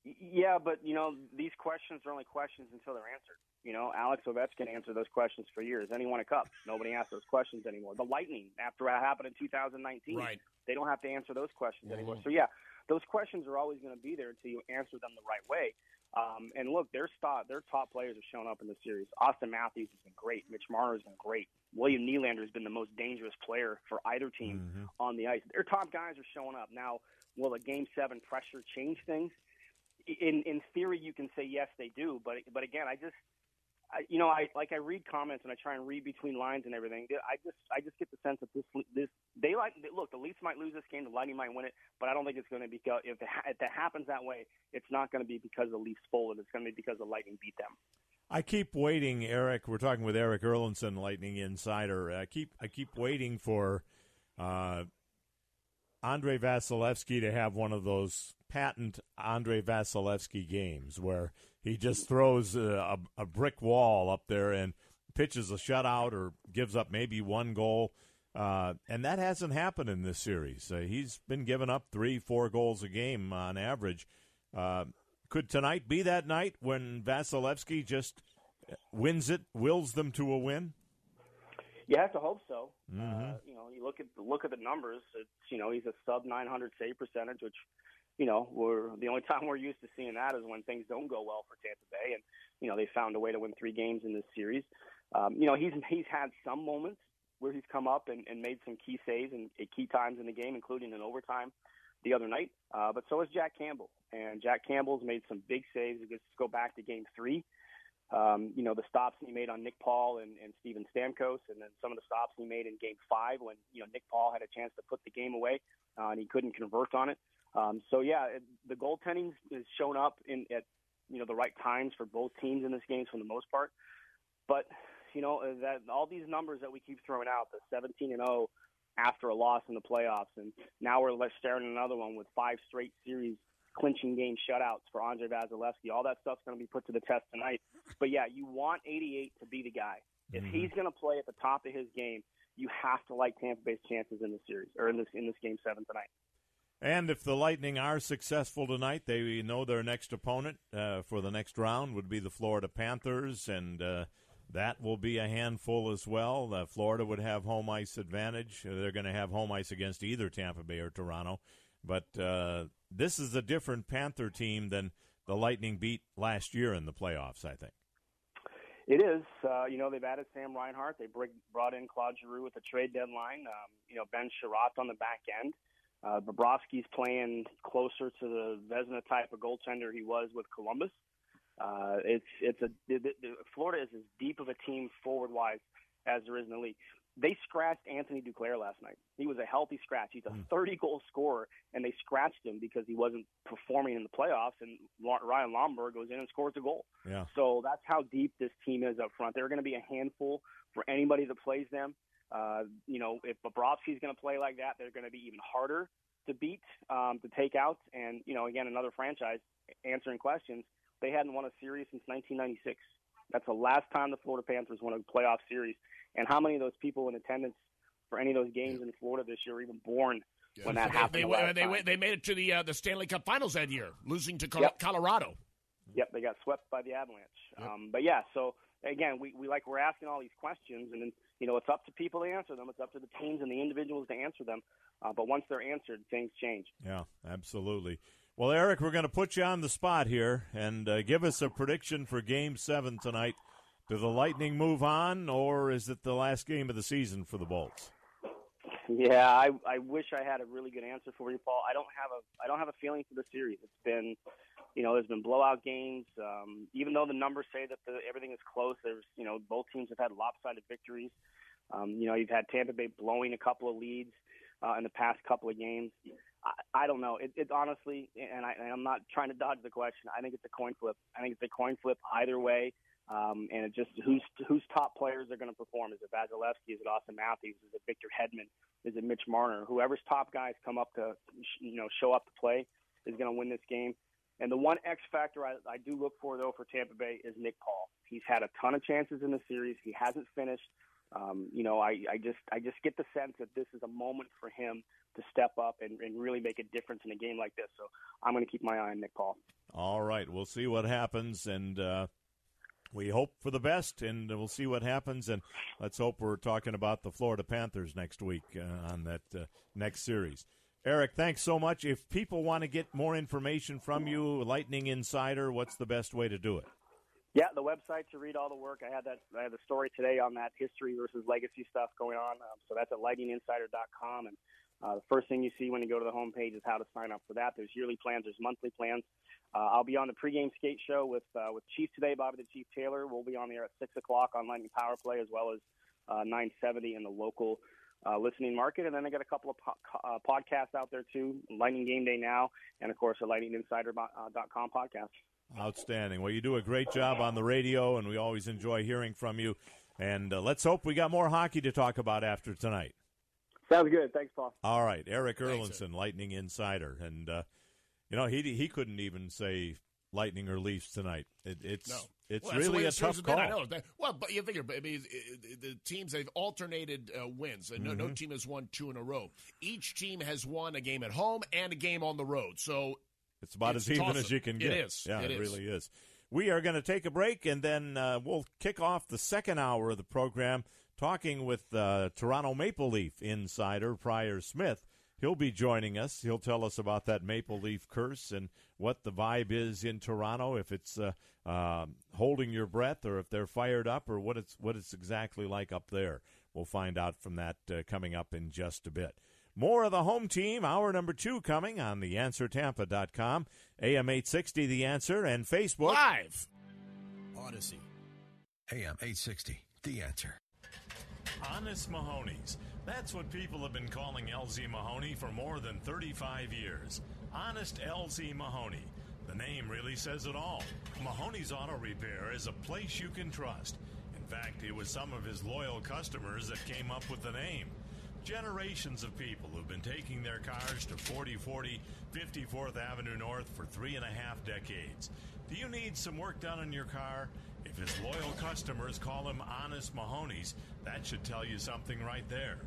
S15: Yeah, but you know these questions are only questions until they're answered. You know, Alex Ovechkin answered those questions for years. Then he won a cup. Nobody asks those questions anymore. The Lightning, after what happened in 2019,
S4: Right.
S15: they don't have to answer those questions anymore. So yeah, those questions are always going to be there until you answer them the right way. Um, and look, their top, their top players have shown up in the series. Auston Matthews has been great. Mitch Marner has been great. William Nylander has been the most dangerous player for either team on the ice. Their top guys are showing up. Now, will a game seven pressure change things? In in theory, you can say yes, they do. But but again, I just I, you know, I like I read comments and I try and read between lines and everything. I just I just get the sense that this this they like look the Leafs might lose this game, the Lightning might win it, but I don't think it's going to be if if that happens that way, it's not going to be because the Leafs folded. It's going to be because the Lightning beat them.
S3: I keep waiting, Eric. We're talking with Erik Erlendsson, Lightning Insider. I keep I keep waiting for uh, Andrei Vasilevskiy to have one of those patent Andrei Vasilevskiy games where he just throws a, a, a brick wall up there and pitches a shutout or gives up maybe one goal. Uh, and that hasn't happened in this series. Uh, he's been giving up three, four goals a game on average. Uh, could tonight be that night when Vasilevskiy just wins it, wills them to a win?
S15: You have to hope so.
S3: Mhm.
S15: Uh, you know, you look at look at the numbers. It's you know he's a sub 900 save percentage, which you know we're the only time we're used to seeing that is when things don't go well for Tampa Bay, and you know they found a way to win three games in this series. Um, you know he's he's had some moments where he's come up and, and made some key saves and key times in the game, including in overtime the other night. Uh, but so has Jack Campbell, and Jack Campbell's made some big saves. Let's go back to Game Three. Um, you know, the stops he made on Nick Paul and, and Steven Stamkos, and then some of the stops he made in game five when, you know, Nick Paul had a chance to put the game away uh, and he couldn't convert on it. Um, so, yeah, it, the goaltending has shown up in, at, you know, the right times for both teams in this game for the most part. But, you know, uh, that all these numbers that we keep throwing out, the 17 and 0 after a loss in the playoffs, and now we're staring at another one with five straight series clinching game shutouts for Andrei Vasilevskiy. All that stuff's going to be put to the test tonight. But yeah, you want 88 to be the guy. If he's going to play at the top of his game, you have to like Tampa Bay's chances in this series or in this in this game seven tonight.
S3: And if the Lightning are successful tonight, they know their next opponent uh, for the next round would be the Florida Panthers, and uh, that will be a handful as well. Uh, Florida would have home ice advantage. They're going to have home ice against either Tampa Bay or Toronto. But uh, this is a different Panther team than the Lightning beat last year in the playoffs, I think.
S15: It is. Uh, you know, they've added Sam Reinhart. They bring, brought in Claude Giroux with the trade deadline. Um, you know, Ben Chiarot on the back end. Uh, Bobrovsky's playing closer to the Vezina type of goaltender he was with Columbus. Uh, it's it's a the, the, Florida is as deep of a team forward wise as there is in the league. They scratched Anthony Duclair last night. He was a healthy scratch. He's a 30 goal scorer, and they scratched him because he wasn't performing in the playoffs. And Ryan Lomberg goes in and scores a goal.
S3: Yeah.
S15: So that's how deep this team is up front. They're going to be a handful for anybody that plays them. Uh, you know, if Bobrovsky's going to play like that, they're going to be even harder to beat, um, to take out. And, you know, again, another franchise answering questions. They hadn't won a series since 1996. That's the last time the Florida Panthers won a playoff series. And how many of those people in attendance for any of those games in Florida this year were even born when that happened?
S4: They,
S15: the
S4: they, they, they made it to the uh, the Stanley Cup Finals that year, losing to Col-
S15: Yep.
S4: Colorado.
S15: Yep, they got swept by the Avalanche. Um, but yeah, so again, we, we like we're asking all these questions, and then you know it's up to people to answer them. It's up to the teams and the individuals to answer them. Uh, but once they're answered, things change.
S3: Yeah, absolutely. Well, Eric, we're going to put you on the spot here and uh, give us a prediction for Game Seven tonight. Do the Lightning move on, or is it the last game of the season for the Bolts?
S15: Yeah, I I wish I had a really good answer for you, Paul. I don't have a I don't have a feeling for the series. It's been, you know, there's been blowout games. Um, even though the numbers say that the, everything is close, there's you know both teams have had lopsided victories. Um, you know, you've had Tampa Bay blowing a couple of leads uh, in the past couple of games. I, I don't know. It, it honestly, and, I, and I'm not trying to dodge the question. I think it's a coin flip. I think it's a coin flip either way. Um, and it just who's whose top players are going to perform? Is it Vasilevskiy? Is it Auston Matthews? Is it Victor Hedman? Is it Mitch Marner? Whoever's top guys come up to you know show up to play is going to win this game. And the one X factor I, I do look for though for Tampa Bay is Nick Paul. He's had a ton of chances in the series. He hasn't finished. Um, you know, I, I just I just get the sense that this is a moment for him to step up and, and really make a difference in a game like this. So I'm going to keep my eye on Nick Paul.
S3: All right, we'll see what happens, and uh,
S16: we hope for the best, and we'll see what happens. And let's hope we're talking about the Florida Panthers next week uh, on that uh, next series. Eric, thanks so much. If people want to get more information from you, Lightning Insider, what's the best way to do it?
S15: Yeah, the website to read all the work. I had that. I had the story today on that history versus legacy stuff going on. Um, so that's at lightninginsider.com. And uh, the first thing you see when you go to the homepage is how to sign up for that. There's yearly plans. There's monthly plans. Uh, I'll be on the pregame skate show with uh, with Chief today, Bobby the Chief Taylor. We'll be on there at six o'clock on Lightning Power Play as well as uh, 970 in the local uh, listening market. And then I got a couple of po- uh, podcasts out there too, Lightning Game Day Now, and of course a lightninginsider.com podcast.
S16: Outstanding. Well, you do a great job on the radio, and we always enjoy hearing from you. And uh, let's hope we got more hockey to talk about after tonight.
S15: Sounds good. Thanks, Paul.
S16: All right, Erik
S4: Thanks,
S16: Erlendsson, Lightning Insider, and uh, you know he he couldn't even say Lightning or Leafs tonight. It, it's
S4: No.
S16: It's
S4: Well, that's the way
S16: really a tough
S4: been.
S16: call.
S4: I know. Well, but you figure, I mean, it- it- the teams they've alternated uh, wins. No, no
S16: Mhm.
S4: team has won two in a row. Each team has won a game at home and a game on the road. So
S16: It's about
S4: It's
S16: as even as you can get.
S4: is.
S16: Yeah,
S4: It
S16: it,
S4: is.
S16: really is. We are going to take a break, and then uh, we'll kick off the second hour of the program talking with uh, Toronto Maple Leaf insider Prior Smith. He'll be joining us. He'll tell us about that Maple Leaf curse and what the vibe is in Toronto, if it's uh, uh, holding your breath or if they're fired up or what it's what it's exactly like up there. We'll find out from that uh, coming up in just a bit. More of the home team, hour number two coming on the theanswertampa.com, AM 860 The Answer, and Facebook.
S4: Live. Odyssey.
S11: AM 860, The Answer.
S3: Honest Mahoney's. That's what people have been calling LZ Mahoney for more than 35 years. Honest LZ Mahoney. The name really says it all. Mahoney's Auto Repair is a place you can trust. In fact, it was some of his loyal customers that came up with the name. Generations of people who've been taking their cars to 4040 54th Avenue North for three and a half decades. Do you need some work done on your car? If his loyal customers call him Honest Mahoney's, that should tell you something right there.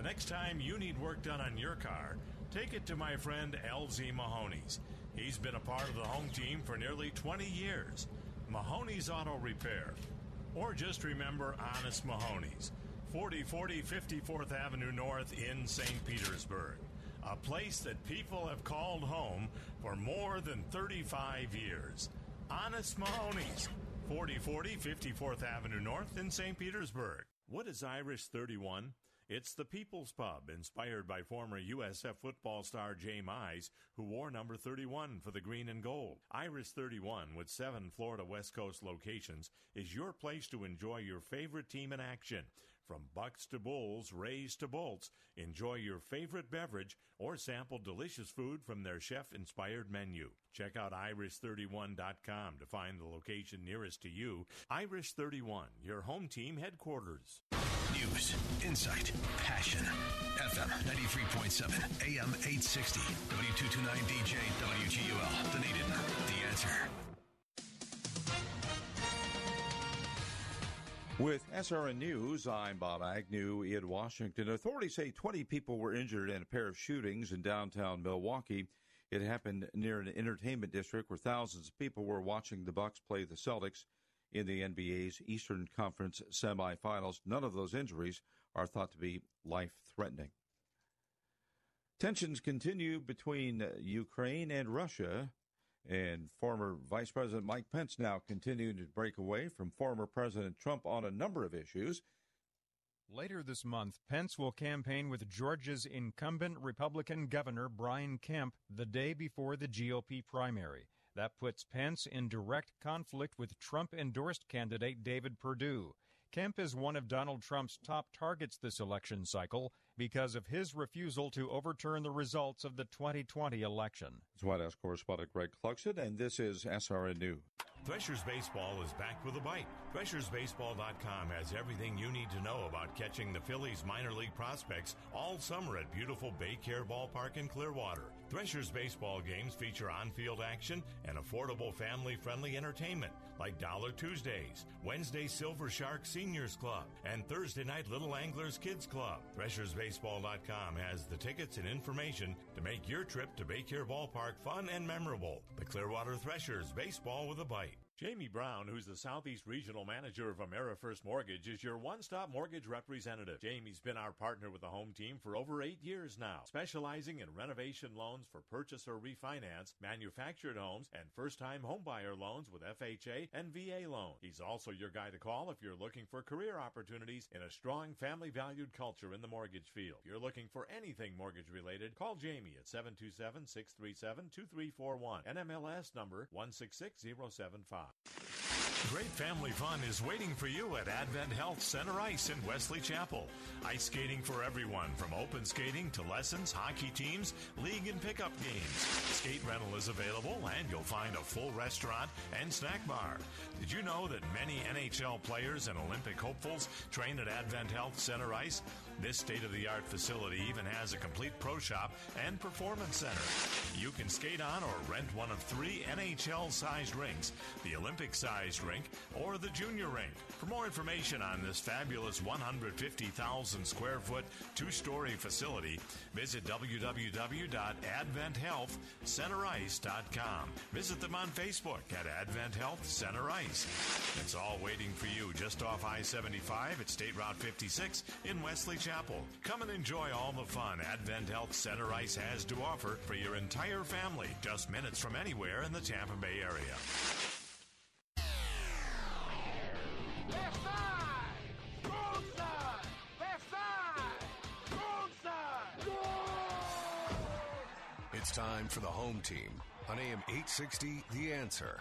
S3: The next time you need work done on your car, take it to my friend LZ Mahoney's. He's been a part of the home team for nearly 20 years. Mahoney's Auto Repair. Or just remember Honest Mahoney's. 4040 54th Avenue North in St. Petersburg. A place that people have called home for more than 35 years. Honest Mahoney's. 4040 54th Avenue North in St. Petersburg. What is Irish 31? It's the People's Pub, inspired by former USF football star Jay Mize, who wore number 31 for the green and gold. Irish 31, with seven Florida West Coast locations, is your place to enjoy your favorite team in action. From Bucks to Bulls, Rays to Bolts, enjoy your favorite beverage or sample delicious food from their chef inspired menu. Check out irish31.com to find the location nearest to you. Irish 31, your home team headquarters.
S11: News, insight, passion. FM 93.7, AM 860, W229DJ, WGUL, Dunedin, The Answer.
S17: With SRN News, I'm Bob Agnew in Washington. Authorities say 20 people were injured in a pair of shootings in downtown Milwaukee. It happened near an entertainment district where thousands of people were watching the Bucks play the Celtics in the NBA's Eastern Conference semifinals. None of those injuries are thought to be life-threatening. Tensions continue between Ukraine and Russia and former Vice President Mike Pence now continuing to break away from former President Trump on a number of issues.
S18: Later this month, Pence will campaign with Georgia's incumbent Republican Governor Brian Kemp the day before the GOP primary. That puts Pence in direct conflict with Trump endorsed candidate David Perdue. Kemp is one of Donald Trump's top targets this election cycle because of his refusal to overturn the results of the 2020 election.
S17: It's White House correspondent Greg Clugston, and this is SRN News.
S3: Threshers Baseball is back with a bite. ThreshersBaseball.com has everything you need to know about catching the Phillies minor league prospects all summer at beautiful Baycare Ballpark in Clearwater. Threshers Baseball games feature on-field action and affordable family-friendly entertainment like Dollar Tuesdays, Wednesday Silver Shark Seniors Club, and Thursday night Little Anglers Kids Club. ThreshersBaseball.com has the tickets and information to make your trip to Baycare Ballpark fun and memorable. The Clearwater Threshers Baseball with a bite. Jamie Brown, who's the Southeast Regional Manager of AmeriFirst Mortgage, is your one stop mortgage representative. Jamie's been our partner with the home team for over eight years now, specializing in renovation loans for purchase or refinance, manufactured homes, and first time homebuyer loans with FHA and VA loans. He's also your guy to call if you're looking for career opportunities in a strong family valued culture in the mortgage field. If you're looking for anything mortgage related, call Jamie at 727 637 2341. NMLS number 166075.
S13: Great family fun is waiting for you at Advent Health Center Ice in Wesley Chapel. Ice skating for everyone, from open skating to lessons, hockey teams, league and pickup games. Skate rental is available, and you'll find a full restaurant and snack bar. Did you know that many NHL players and Olympic hopefuls train at Advent Health Center Ice? This state of the art facility even has a complete pro shop and performance center. You can skate on or rent one of three NHL sized rinks the Olympic sized rink or the junior rink. For more information on this fabulous 150,000 square foot, two story facility, visit www.adventhealthcenterice.com. Visit them on Facebook at Advent Health Center Ice. It's all waiting for you just off I 75 at State Route 56 in Wesley Chapel. Come and enjoy all the fun Advent Health Center Ice has to offer for your entire family, just minutes from anywhere in the Tampa Bay area.
S2: It's time for the home team on AM 860 The Answer.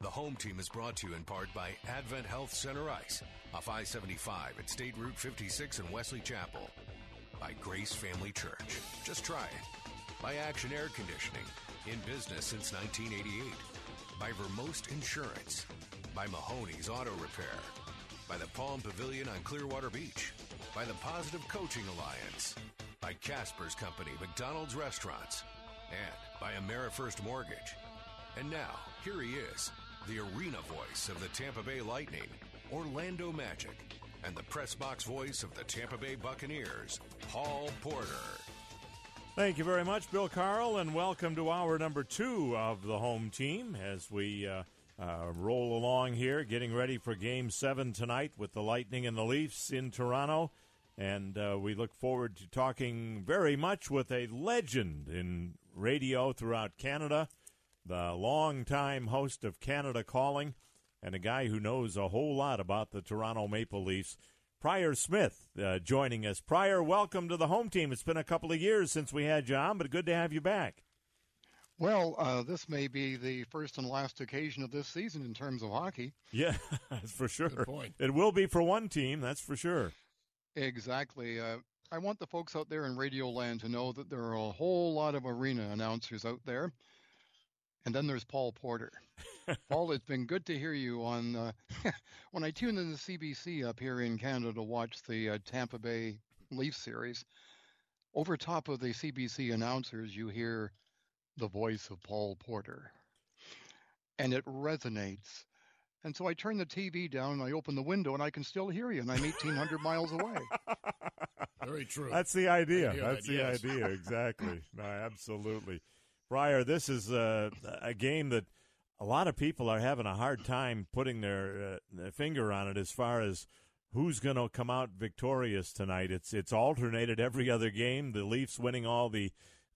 S2: The home team is brought to you in part by Advent Health Center Ice off I 75 at State Route 56 in Wesley Chapel. By Grace Family Church. Just try it. By Action Air Conditioning. In business since 1988. By Vermost Insurance. By Mahoney's Auto Repair. By the Palm Pavilion on Clearwater Beach. By the Positive Coaching Alliance. By Casper's Company, McDonald's Restaurants. And by AmeriFirst Mortgage. And now, here he is, the arena voice of the Tampa Bay Lightning, Orlando Magic, and the press box voice of the Tampa Bay Buccaneers, Paul Porter.
S3: Thank you very much, Bill Carl, and welcome to hour number two of the home team as we uh, uh, roll along here, getting ready for Game Seven tonight with the Lightning and the Leafs in Toronto. And uh, we look forward to talking very much with a legend in radio throughout Canada, the longtime host of Canada Calling, and a guy who knows a whole lot about the Toronto Maple Leafs. Prior Smith uh, joining us. Prior, welcome to the home team. It's been a couple of years since we had you on, but good to have you back.
S19: Well, uh, this may be the first and last occasion of this season in terms of hockey.
S3: Yeah, that's for sure.
S4: Good point.
S3: It will be for one team, that's for sure.
S19: Exactly. Uh, I want the folks out there in Radio Land to know that there are a whole lot of arena announcers out there. And then there's Paul Porter. Paul, it's been good to hear you on. Uh, when I tune in the CBC up here in Canada to watch the uh, Tampa Bay Leaf series, over top of the CBC announcers, you hear the voice of Paul Porter. And it resonates. And so I turn the TV down and I open the window and I can still hear you, and I'm 1,800 miles away.
S4: Very true.
S3: That's the idea. That's
S4: that,
S3: the idea. Exactly. no, absolutely. Prior, this is a, a game that a lot of people are having a hard time putting their, uh, their finger on it as far as who's going to come out victorious tonight. It's it's alternated every other game. The Leafs winning all the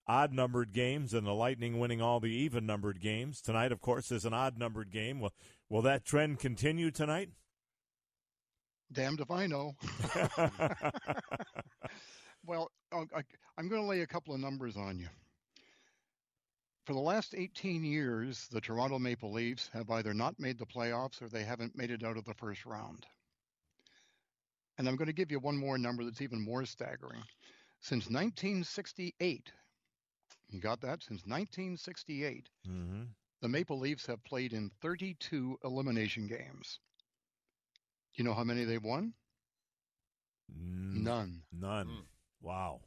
S3: odd numbered games and the Lightning winning all the even numbered games. Tonight, of course, is an odd numbered game. Will, will that trend continue tonight?
S19: Damned if I know. well, I- I'm going to lay a couple of numbers on you. For the last 18 years, the Toronto Maple Leafs have either not made the playoffs or they haven't made it out of the first round. And I'm going to give you one more number that's even more staggering. Since 1968, you got that? Since 1968,
S3: Mm-hmm.
S19: the Maple Leafs have played in 32 elimination games. Do you know how many they've won? None.
S3: None. Wow.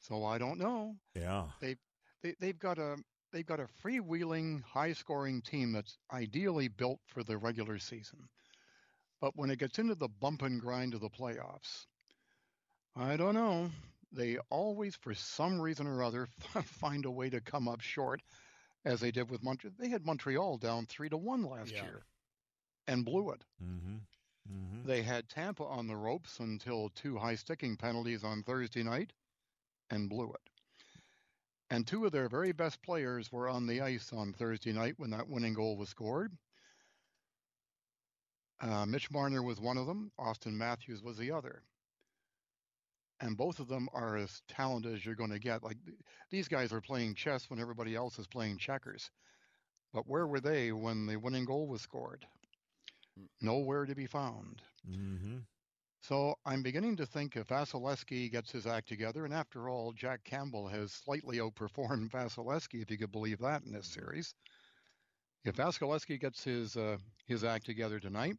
S19: So I don't know.
S3: Yeah.
S19: They they they've got a they've got a freewheeling, high-scoring team that's ideally built for the regular season. But when it gets into the bump and grind of the playoffs, I don't know. They always, for some reason or other, find a way to come up short. as they did with Montreal. They had Montreal down three to one last
S4: Yeah.
S19: year, and blew it.
S3: Mm-hmm. Mm-hmm.
S19: They had Tampa on the ropes until two high sticking penalties on Thursday night, and blew it. And two of their very best players were on the ice on Thursday night when that winning goal was scored. Uh, Mitch Marner was one of them. Auston Matthews was the other. And both of them are as talented as you're going to get. Like these guys are playing chess when everybody else is playing checkers. But where were they when the winning goal was scored? Nowhere to be found.
S3: Mm-hmm.
S19: So I'm beginning to think if Vasilevskiy gets his act together, and after all, Jack Campbell has slightly outperformed Vasilevskiy, if you could believe that in this series. If Vasilevskiy gets his uh, his act together tonight,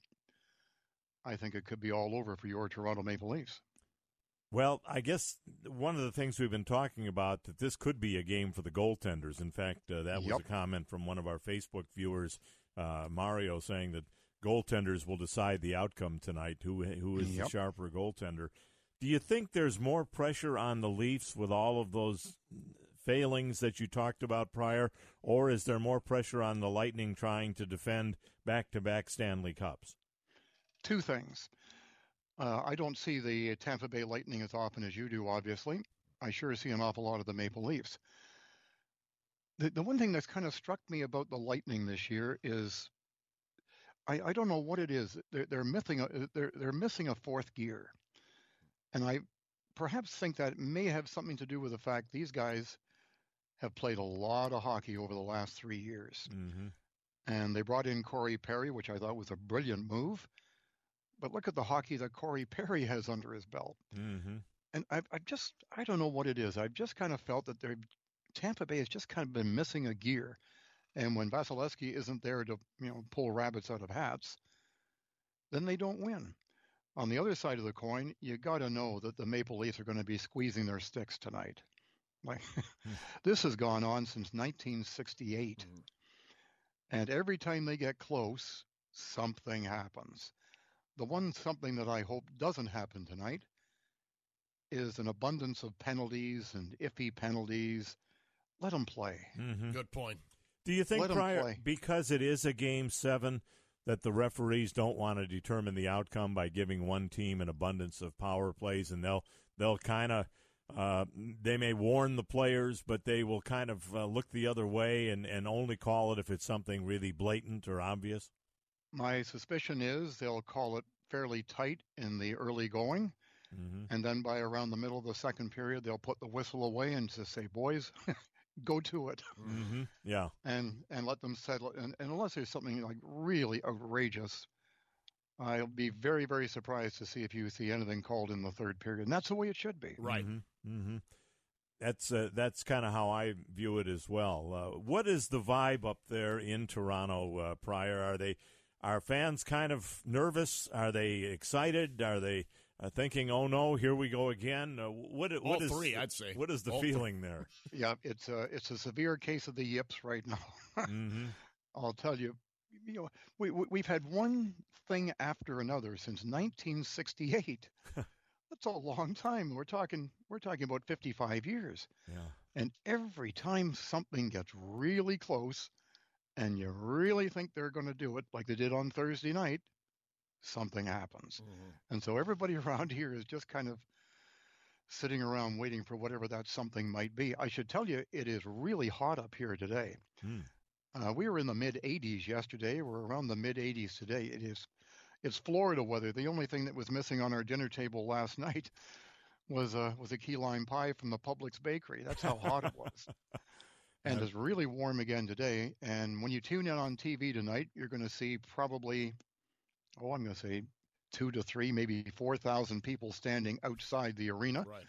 S19: I think it could be all over for your Toronto Maple Leafs.
S3: Well, I guess one of the things we've been talking about that this could be a game for the goaltenders. In fact, uh, that was
S19: Yep.
S3: a comment from one of our Facebook viewers, uh, Mario, saying that goaltenders will decide the outcome tonight. Who who is the sharper goaltender? Do you think there's more pressure on the Leafs with all of those failings that you talked about Prior, or is there more pressure on the Lightning trying to defend back-to-back Stanley Cups?
S19: Two things. Uh, I don't see the Tampa Bay Lightning as often as you do, obviously. I sure see an awful lot of the Maple Leafs. The, the one thing that's kind of struck me about the Lightning this year is I, I don't know what it is. They're, they're missing a they're they're missing a fourth gear, and I perhaps think that may have something to do with the fact these guys have played a lot of hockey over the last three years
S3: Mm-hmm.
S19: and they brought in Corey Perry, which I thought was a brilliant move. But look at the hockey that Corey Perry has under his belt.
S3: Mm-hmm.
S19: And I've, I've just, I don't know what it is. I've just kind of felt that they're, Tampa Bay has just kind of been missing a gear. And when Vasilevskiy isn't there to, you know, pull rabbits out of hats, then they don't win. On the other side of the coin, you got to know that the Maple Leafs are going to be squeezing their sticks tonight. Like this has gone on since 1968. And every time they get close, something happens. The one something that I hope doesn't happen tonight is an abundance of penalties and iffy penalties. Let them play.
S3: Mm-hmm.
S4: Good point.
S3: Do you think Prior because it is a game seven that the referees don't want to determine the outcome by giving one team an abundance of power plays and they'll they'll kind of uh, they may warn the players, but they will kind of uh, look the other way and, and only call it if it's something really blatant or obvious.
S19: My suspicion is they'll call it fairly tight in the early going.
S3: Mm-hmm.
S19: And then by around the middle of the second period, they'll put the whistle away and just say, boys, go to it.
S3: Mm-hmm. Yeah.
S19: and and let them settle. And, and unless there's something like really outrageous, I'll be very very surprised to see if you see anything called in the third period. And that's the way it should be.
S4: Right.
S3: Mm-hmm. That's uh, that's kind of how I view it as well. Uh, what is the vibe up there in Toronto? Uh, Prior, are they are fans kind of nervous? Are they excited? Are they uh, thinking, "Oh no, here we go again"? Uh, what
S4: All
S3: what is
S4: three, I'd say.
S3: What is the
S4: All three.
S3: feeling there?
S19: Yeah, it's a it's a severe case of the yips right now.
S3: mm-hmm.
S19: I'll tell you. You know, we, we we've had one thing after another since 1968. That's a long time. We're talking we're talking about 55 years.
S3: Yeah.
S19: And every time something gets really close and you really think they're going to do it like they did on Thursday night, something happens. And so everybody around here is just kind of sitting around waiting for whatever that something might be. I should tell you, it is really hot up here today.
S3: Hmm.
S19: Uh, we were in the mid 80s yesterday. We're around the mid 80s today. It is, it's Florida weather. The only thing that was missing on our dinner table last night was a was a key lime pie from the Publix bakery. That's how hot it was. And it's really warm again today. And when you tune in on TV tonight, you're going to see probably, oh, I'm going to say two to three, maybe 4,000 people standing outside the arena
S4: Right.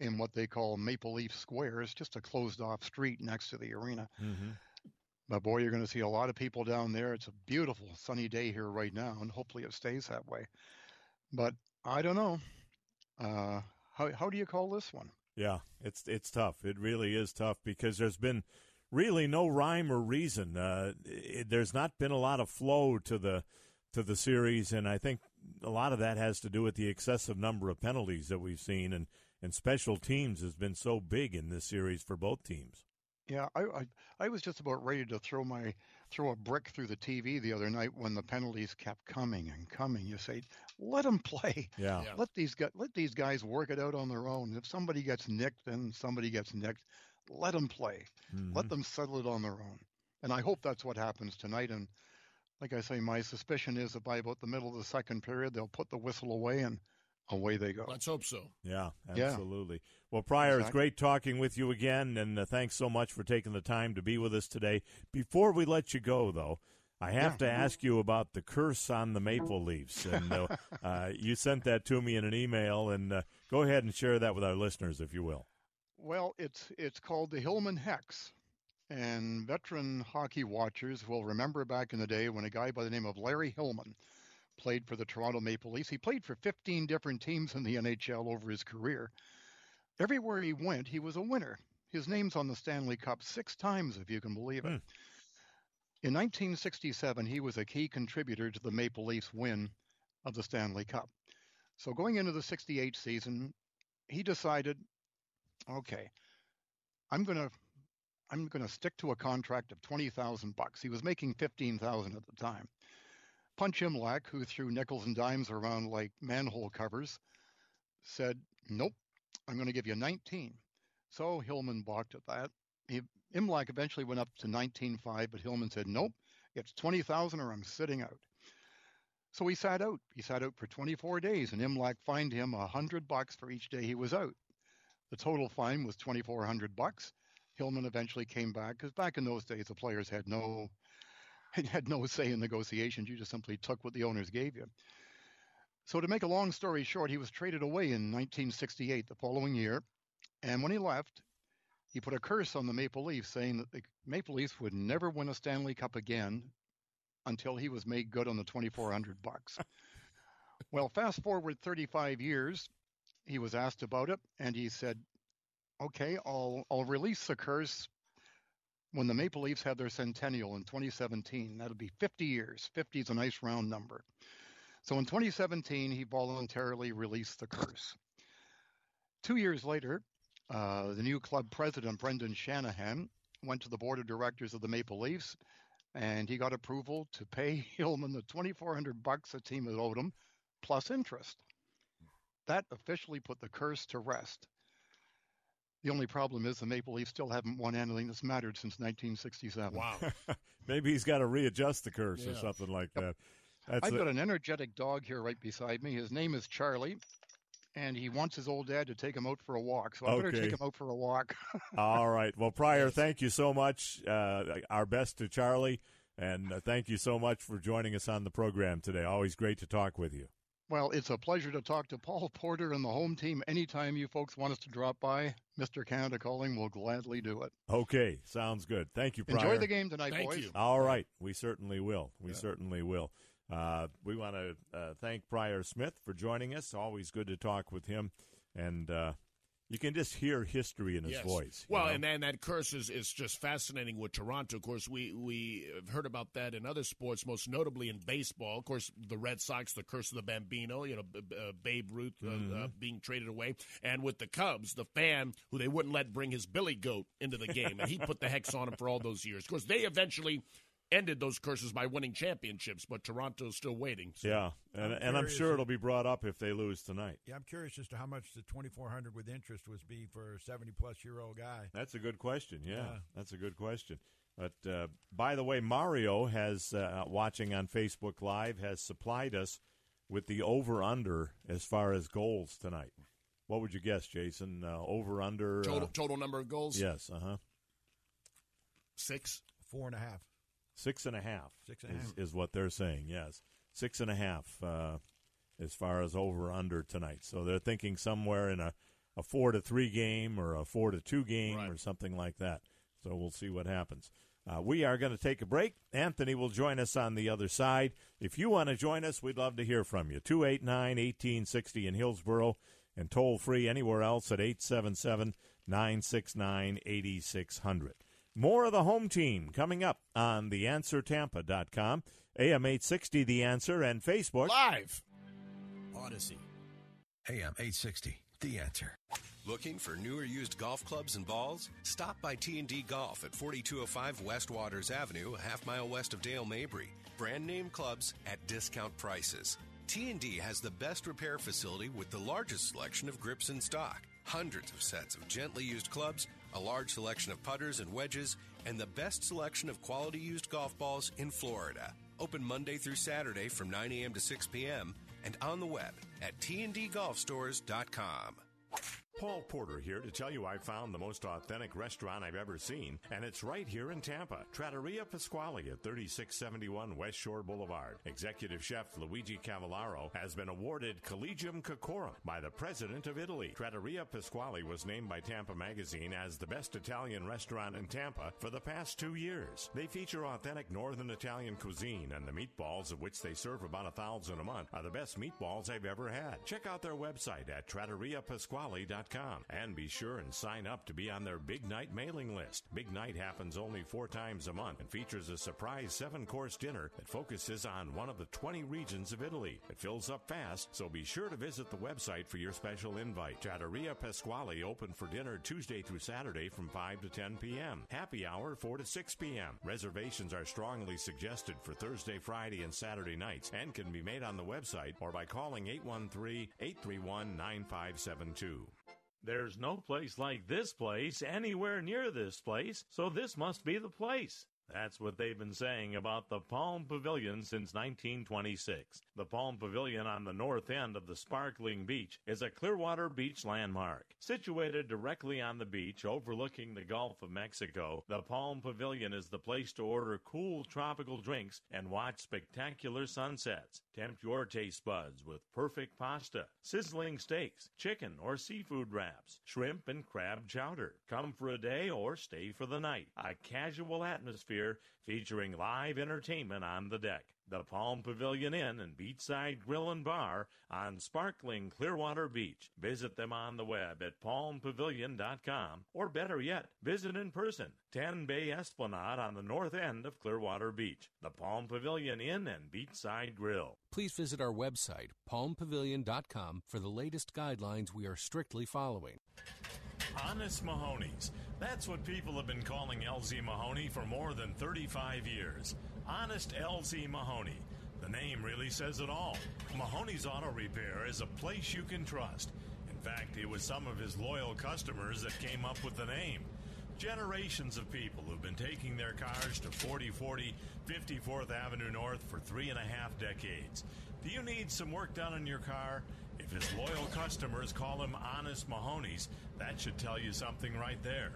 S19: in what they call Maple Leaf Square. It's just a closed off street next to the arena.
S3: Mm-hmm.
S19: But boy, you're going to see a lot of people down there. It's a beautiful sunny day here right now, and hopefully it stays that way. But I don't know. Uh, how how do you call this one?
S3: Yeah, it's it's tough. It really is tough because there's been really no rhyme or reason. Uh, it, there's not been a lot of flow to the to the series, and I think a lot of that has to do with the excessive number of penalties that we've seen, and and special teams has been so big in this series for both teams.
S19: Yeah, I, I I was just about ready to throw my throw a brick through the TV the other night when the penalties kept coming and coming. You say, let them play.
S3: Yeah. Yeah.
S19: Let these guys let these guys work it out on their own. If somebody gets nicked, then somebody gets nicked. Let them play.
S3: Mhm.
S19: Let them settle it on their own. And I hope that's what happens tonight. And like I say, my suspicion is that by about the middle of the second period, they'll put the whistle away and away they go.
S4: Let's hope so.
S3: Yeah,
S19: Yeah.
S3: absolutely. Well, Prior, it's great talking with you again, and uh, thanks so much for taking the time to be with us today. Before we let you go, though, I have to ask you about the curse on the Maple Leafs, and uh, uh, you sent that to me in an email, and uh, go ahead and share that with our listeners, if you will.
S19: Well, it's it's called the Hillman Hex. And veteran hockey watchers will remember back in the day when a guy by the name of Larry Hillman played for the Toronto Maple Leafs. He played for 15 different teams in the NHL over his career. Everywhere he went, he was a winner. His name's on the Stanley Cup six times, if you can believe it. Hmm. In 1967, he was a key contributor to the Maple Leafs win of the Stanley Cup. So going into the 68 season, he decided, okay, I'm going to I'm going to stick to a contract of 20,000 bucks. He was making 15,000 at the time. Punch Imlach, who threw nickels and dimes around like manhole covers, said, "Nope, I'm going to give you 19." So Hillman balked at that. He, Imlach eventually went up to 19.5, but Hillman said, "Nope, it's 20,000 or I'm sitting out." So he sat out. He sat out for 24 days, and Imlach fined him a hundred bucks for each day he was out. The total fine was 2,400 bucks. Hillman eventually came back because back in those days the players had no had no say in negotiations. You just simply took what the owners gave you. So to make a long story short, he was traded away in 1968, the following year, and when he left, he put a curse on the Maple Leafs, saying that the Maple Leafs would never win a Stanley Cup again until he was made good on the 2,400 bucks. well, fast forward 35 years, he was asked about it, and he said, "Okay, I'll I'll release the curse when the Maple Leafs have their centennial in 2017. That'll be 50 years. 50 is a nice round number. So in 2017, he voluntarily released the curse. Two years later, uh, the new club president, Brendan Shanahan, went to the board of directors of the Maple Leafs, and he got approval to pay Hillman the 2,400 bucks the team had owed him, plus interest. That officially put the curse to rest. The only problem is the Maple Leafs still haven't won anything that's mattered since 1967.
S4: Wow.
S3: Maybe he's got to readjust the curse or something like that. That's
S19: I've
S3: a-
S19: got an energetic dog here right beside me. His name is Charlie, and he wants his old dad to take him out for a walk. So I better take him out for a walk.
S3: All right. Well, Prior, thank you so much. Uh, our best to Charlie, and uh, thank you so much for joining us on the program today. Always great to talk with you.
S19: Well, it's a pleasure to talk to Paul Porter and the home team. Anytime you folks want us to drop by, Mr. Canada Calling will gladly do it.
S3: Okay, sounds good. Thank you, Prior.
S19: Enjoy the game tonight, boys.
S3: All right, we certainly will. We certainly will. Uh, we want to uh, thank Prior Smith for joining us. Always good to talk with him, and uh, you can just hear history in his
S4: Yes.
S3: voice.
S4: Well,
S3: know?
S4: and then that curse is, is just fascinating with Toronto. Of course, we we have heard about that in other sports, most notably in baseball. Of course, the Red Sox, the curse of the Bambino, you know, B- B- uh, Babe Ruth uh, uh,
S3: Mhm.
S4: being traded away, and with the Cubs, the fan who they wouldn't let bring his Billy Goat into the game, and he put the hex on him for all those years. Of course, they eventually ended those curses by winning championships, but Toronto's still waiting. So.
S3: yeah, and,
S5: I'm
S3: and I'm sure it'll be brought up if they lose tonight.
S5: Yeah, I'm curious as to how much the 2400 with interest was be for a 70 plus year old guy.
S3: That's a good question. Yeah,
S5: Yeah.
S3: that's a good question. But uh, by the way, Mario has uh, watching on Facebook Live has supplied us with the over under as far as goals tonight. What would you guess, Jason? Uh, over under
S4: Total,
S3: uh,
S4: total number of goals?
S3: Yes. Uh huh.
S4: Six.
S5: Four and a half.
S3: Six and a half.
S5: Six and
S3: is,
S5: half.
S3: is what they're saying. Yes, six and a half uh, as far as over under tonight. So they're thinking somewhere in a, a four to three game or a four to two game or something like that. So we'll see what happens. Uh, we are going to take a break. Anthony will join us on the other side. If you want to join us, we'd love to hear from you. 289 1860 in Hillsborough and toll free anywhere else at 877 969 8600. More of the home team coming up on theanswertampa.com, AM 860 The Answer, and Facebook.
S4: Live.
S11: Odyssey. AM 860, The Answer.
S2: Looking for newer used golf clubs and balls? Stop by T&D Golf at 4205 West Waters Avenue, a half mile west of Dale Mabry. Brand name clubs at discount prices. T&D has the best repair facility with the largest selection of grips in stock. Hundreds of sets of gently used clubs, a large selection of putters and wedges, and the best selection of quality used golf balls in Florida. Open Monday through Saturday from 9 a.m. to 6 p.m. and on the web at tndgolfstores.com.
S3: Paul Porter here to tell you I found the most authentic restaurant I've ever seen, and it's right here in Tampa. Trattoria Pasquale at 3671 West Shore Boulevard. Executive Chef Luigi Cavallaro has been awarded Collegium Cocorum by the President of Italy. Trattoria Pasquale was named by Tampa Magazine as the best Italian restaurant in Tampa for the past two years. They feature authentic Northern Italian cuisine, and the meatballs, of which they serve about a thousand a month, are the best meatballs I've ever had. Check out their website at trattoriapasquale.com and be sure and sign up to be on their Big Night mailing list. Big Night happens only four times a month and features a surprise seven course dinner that focuses on one of the 20 regions of Italy. It fills up fast, so be sure to visit the website for your special invite. Trattoria Pasquale open for dinner Tuesday through Saturday from 5 to 10 p.m. Happy hour 4 to 6 p.m. Reservations are strongly suggested for Thursday, Friday, and Saturday nights and can be made on the website or by calling 813 831 9572.
S20: There's no place like this place anywhere near this place, so this must be the place. That's what they've been saying about the Palm Pavilion since 1926. The Palm Pavilion on the north end of the sparkling beach is a Clearwater Beach landmark. Situated directly on the beach overlooking the Gulf of Mexico, the Palm Pavilion is the place to order cool tropical drinks and watch spectacular sunsets. Tempt your taste buds with perfect pasta, sizzling steaks, chicken or seafood wraps, shrimp and crab chowder. Come for a day or stay for the night. A casual atmosphere featuring live entertainment on the deck. The Palm Pavilion Inn and Beachside Grill and Bar on sparkling Clearwater Beach. Visit them on the web at palmpavilion.com or better yet, visit in person. 10 Bay Esplanade on the north end of Clearwater Beach. The Palm Pavilion Inn and Beachside Grill.
S21: Please visit our website, palmpavilion.com, for the latest guidelines we are strictly following.
S3: Honest Mahoney's. That's what people have been calling LZ Mahoney for more than 35 years. Honest LZ Mahoney. The name really says it all. Mahoney's Auto Repair is a place you can trust. In fact, it was some of his loyal customers that came up with the name. Generations of people who've been taking their cars to 4040 54th Avenue North for three and a half decades. Do you need some work done on your car? If his loyal customers call him Honest Mahoney's, that should tell you something right there.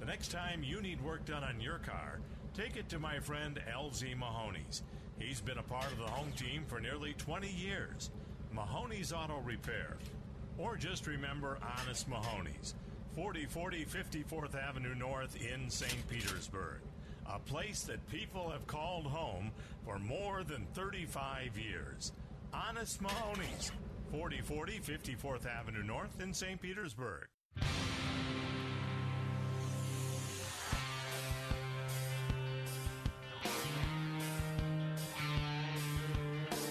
S3: The next time you need work done on your car, take it to my friend LZ Mahoney's. He's been a part of the home team for nearly 20 years. Mahoney's Auto Repair. Or just remember Honest Mahoney's. 4040 54th Avenue North in St. Petersburg. A place that people have called home for more than 35 years. Honest Mahoney's. 4040 54th Avenue North in St. Petersburg.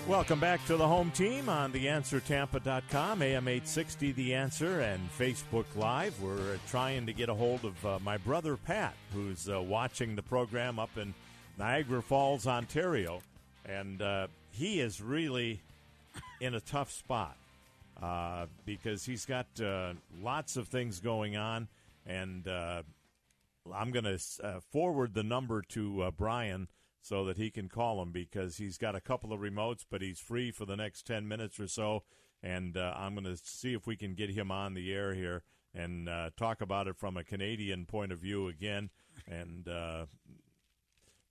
S3: Welcome back to the home team on theanswertampa.com, AM 860 The Answer, and Facebook Live. We're trying to get a hold of uh, my brother Pat, who's uh, watching the program up in Niagara Falls, Ontario. And uh, he is really in a tough spot uh, because he's got uh, lots of things going on. And uh, I'm going to forward the number to Brian so that he can call him because he's got a couple of remotes, but he's free for the next 10 minutes or so. And uh, I'm going to see if we can get him on the air here and uh, talk about it from a Canadian point of view again. And uh,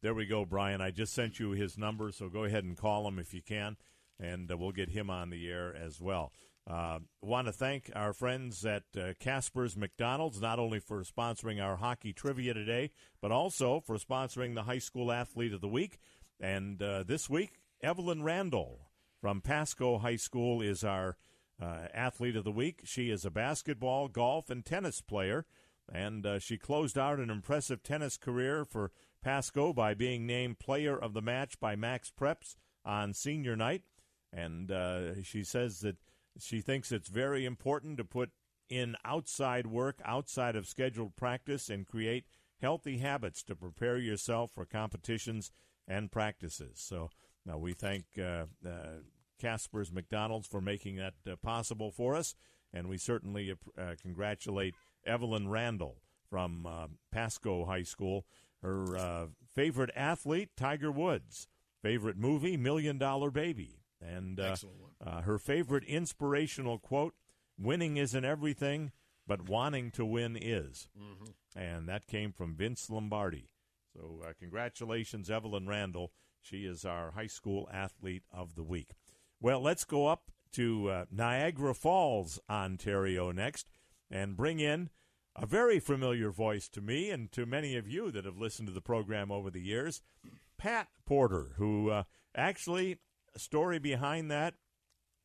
S3: there we go, Brian. I just sent you his number, so go ahead and call him if you can, and uh, we'll get him on the air as well. Uh, want to thank our friends at uh, Casper's McDonald's not only for sponsoring our hockey trivia today, but also for sponsoring the High School Athlete of the Week. And uh, this week, Evelyn Randall from Pasco High School is our uh, Athlete of the Week. She is a basketball, golf, and tennis player, and uh, she closed out an impressive tennis career for Pasco by being named Player of the Match by Max Preps on senior night. And uh, she says that she thinks it's very important to put in outside work, outside of scheduled practice, and create healthy habits to prepare yourself for competitions and practices. So now we thank uh, uh, Casper's McDonald's for making that uh, possible for us, and we certainly uh, congratulate Evelyn Randall from uh, Pasco High School. Her uh, favorite athlete, Tiger Woods. Favorite movie, Million Dollar Baby. And her favorite inspirational quote, winning isn't everything, but wanting to win is.
S4: Mm-hmm.
S3: And that came from Vince Lombardi. So, uh, congratulations, Evelyn Randall. She is our high school athlete of the week. Well, let's go up to uh, Niagara Falls, Ontario next and bring in a very familiar voice to me and to many of you that have listened to the program over the years, Pat Porter, who uh, actually, story behind that,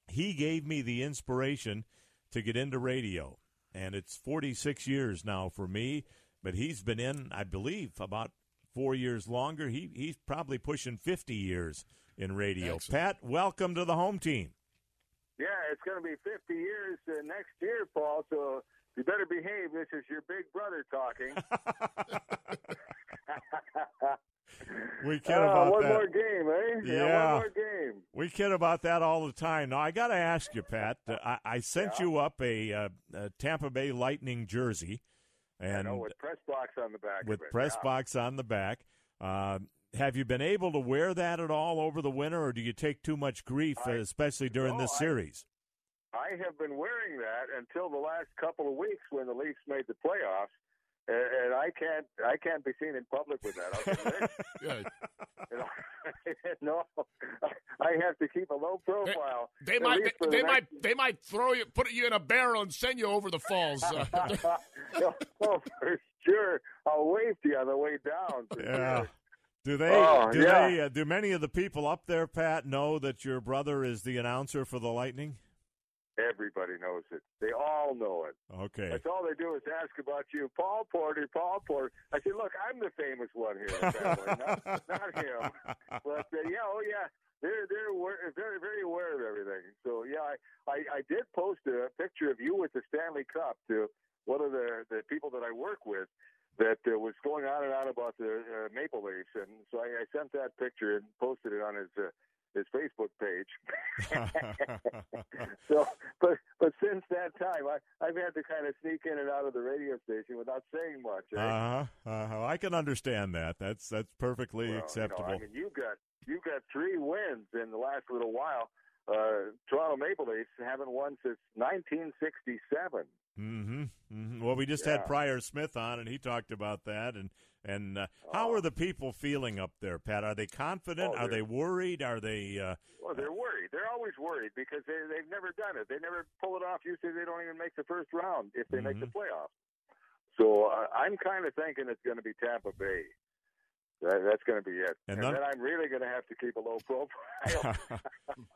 S3: he gave me the inspiration to get into radio. And it's 46 years now for me, but he's been in, I believe, about four years longer. He He's probably pushing 50 years in radio.
S22: Excellent.
S3: Pat, welcome to the home team.
S22: Yeah, it's going to be 50 years uh, next year, Paul. So you better behave. This is your big brother talking.
S3: We kid
S22: Ah,
S3: about
S22: one
S3: that.
S22: more game, eh?
S3: Yeah.
S22: one more game.
S3: We kid about that all the time. Now, I got to ask you, Pat. uh, I, I sent you up a, uh, a Tampa Bay Lightning jersey, and
S22: I know with press box on the back.
S3: with
S22: it.
S3: press
S22: yeah.
S3: box on the back. Uh, have you been able to wear that at all over the winter, or do you take too much grief, uh, especially during
S22: no,
S3: this
S22: I-
S3: series?
S22: I have been wearing that until the last couple of weeks when the Leafs made the playoffs, and, and I can't I can't be seen in public with that. I was like, "Rick, you know, no, I have to keep a low profile.
S4: They
S22: at
S4: might
S22: least for the
S4: they
S22: next-
S4: might they might throw you put you in a barrel and send you over the falls. Uh,
S22: oh, for sure. I'll wave to you on the way down.
S3: Yeah.
S22: sure.
S3: Do they?
S22: Oh,
S3: do
S22: yeah.
S3: they? Uh, do many of the people up there, Pat, know that your brother is the announcer for the Lightning?
S22: Everybody knows it. They all know it.
S3: Okay.
S22: That's all they do is ask about you, Paul Porter, Paul Porter. I said, look, I'm the famous one here, in the family, not, not him. But uh, yeah, oh yeah, they're they're aware, very very aware of everything. So yeah, I, I I did post a picture of you with the Stanley Cup to one of the the people that I work with that uh, was going on and on about the uh, Maple Leafs, and so I, I sent that picture and posted it on his. Uh, his Facebook page. so, but but since that time, I I've had to kind of sneak in and out of the radio station without saying much. eh?
S3: Uh huh. Uh-huh. I can understand that. That's that's perfectly
S22: Well, you know,
S3: acceptable.
S22: I mean, you got you got three wins in the last little while. Uh, Toronto Maple Leafs haven't won since 1967.
S3: Mm-hmm. hmm Well, we just
S22: Yeah.
S3: had Prior Smith on, and he talked about that. And and uh, how are the people feeling up there, Pat? Are they confident?
S22: Oh,
S3: are
S22: they're-
S3: worried? Are they? Uh,
S22: Well, they're worried. They're always worried because they they've never done it. They never pull it off. Usually, they don't even make the first round if they make the
S3: Mm-hmm.
S22: playoffs. So uh, I'm kind of thinking it's going to be Tampa Bay. That, that's going to be it.
S3: And
S22: And,
S3: none-
S22: then I'm really going to have to keep a low profile.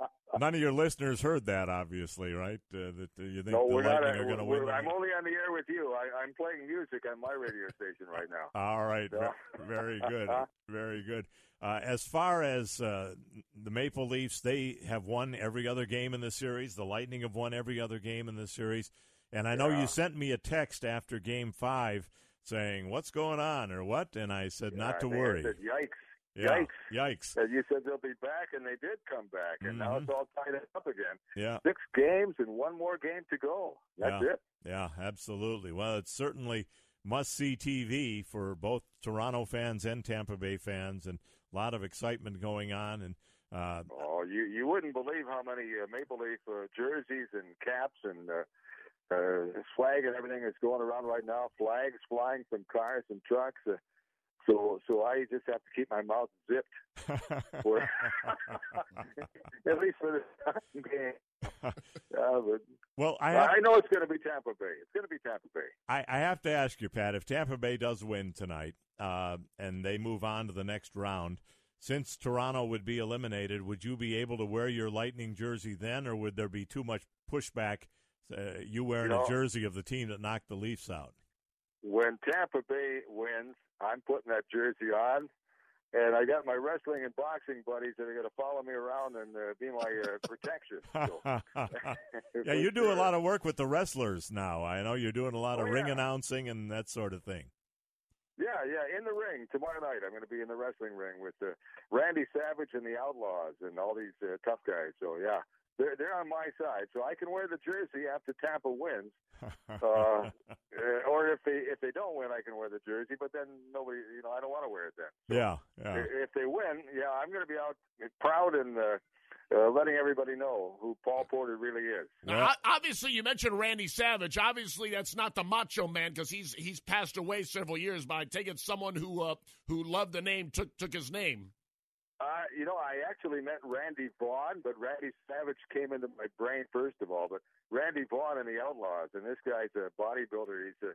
S3: none of your listeners heard that, obviously, right? Uh, that uh, you think
S22: no,
S3: the
S22: not.
S3: Lightning are going to win.
S22: I'm only on the air with you. I, I'm playing music on my radio station right now.
S3: All right,
S22: So-
S3: very good, very good. Uh, as far as uh, the Maple Leafs, they have won every other game in the series. The Lightning have won every other game in the series. And I know
S22: Yeah.
S3: you sent me a text after Game Five saying, "What's going on?" or what, and I said, "Not to worry."
S22: said, yikes.
S3: Yeah,
S22: Yikes.
S3: yikes.
S22: And you said they'll be back, and they did come back, and now
S3: Mhm.
S22: it's all tied up again.
S3: Yeah.
S22: Six games and one more game to go. That's
S3: yeah.
S22: it.
S3: Yeah, absolutely. Well, it's certainly must see TV for both Toronto fans and Tampa Bay fans, and a lot of excitement going on. And uh,
S22: Oh, you you wouldn't believe how many uh, Maple Leaf uh, jerseys and caps and uh, uh, flag and everything is going around right now. Flags flying from cars and trucks. Uh, so so I just have to keep my mouth zipped. For, at least for the game. Uh, but
S3: well, I have,
S22: I know it's going to be Tampa Bay. It's going to be Tampa Bay.
S3: I, I have to ask you, Pat, if Tampa Bay does win tonight uh, and they move on to the next round, since Toronto would be eliminated, would you be able to wear your Lightning jersey then, or would there be too much pushback? Uh, you wearing
S22: You know-
S3: a jersey of the team that knocked the Leafs out.
S22: When Tampa Bay wins, I'm putting that jersey on, and I got my wrestling and boxing buddies that are going to follow me around and uh, be my uh, protection. So.
S3: yeah, you do a lot of work with the wrestlers now. I know you're doing a lot of
S22: Oh,
S3: ring
S22: yeah.
S3: announcing and that sort of thing.
S22: Yeah, yeah, in the ring tomorrow night. I'm going to be in the wrestling ring with uh, Randy Savage and the Outlaws and all these uh, tough guys. So yeah, they're they're on my side, so I can wear the jersey after Tampa wins. Uh, uh, or if they if they don't win, I can wear the jersey. But then nobody, you know, I don't want to wear it then.
S3: yeah, yeah.
S22: If they win, yeah, I'm going to be out proud and uh, uh, letting everybody know who Paul Porter really is.
S4: Now, o- obviously, you mentioned Randy Savage. Obviously, that's not the Macho Man because he's he's passed away several years. But I take it someone who uh, who loved the name took took his name.
S22: Uh, you know, I actually met Randy Vaughn, but Randy Savage came into my brain first of all. But Randy Vaughn and the Outlaws, and this guy's a bodybuilder. He's a,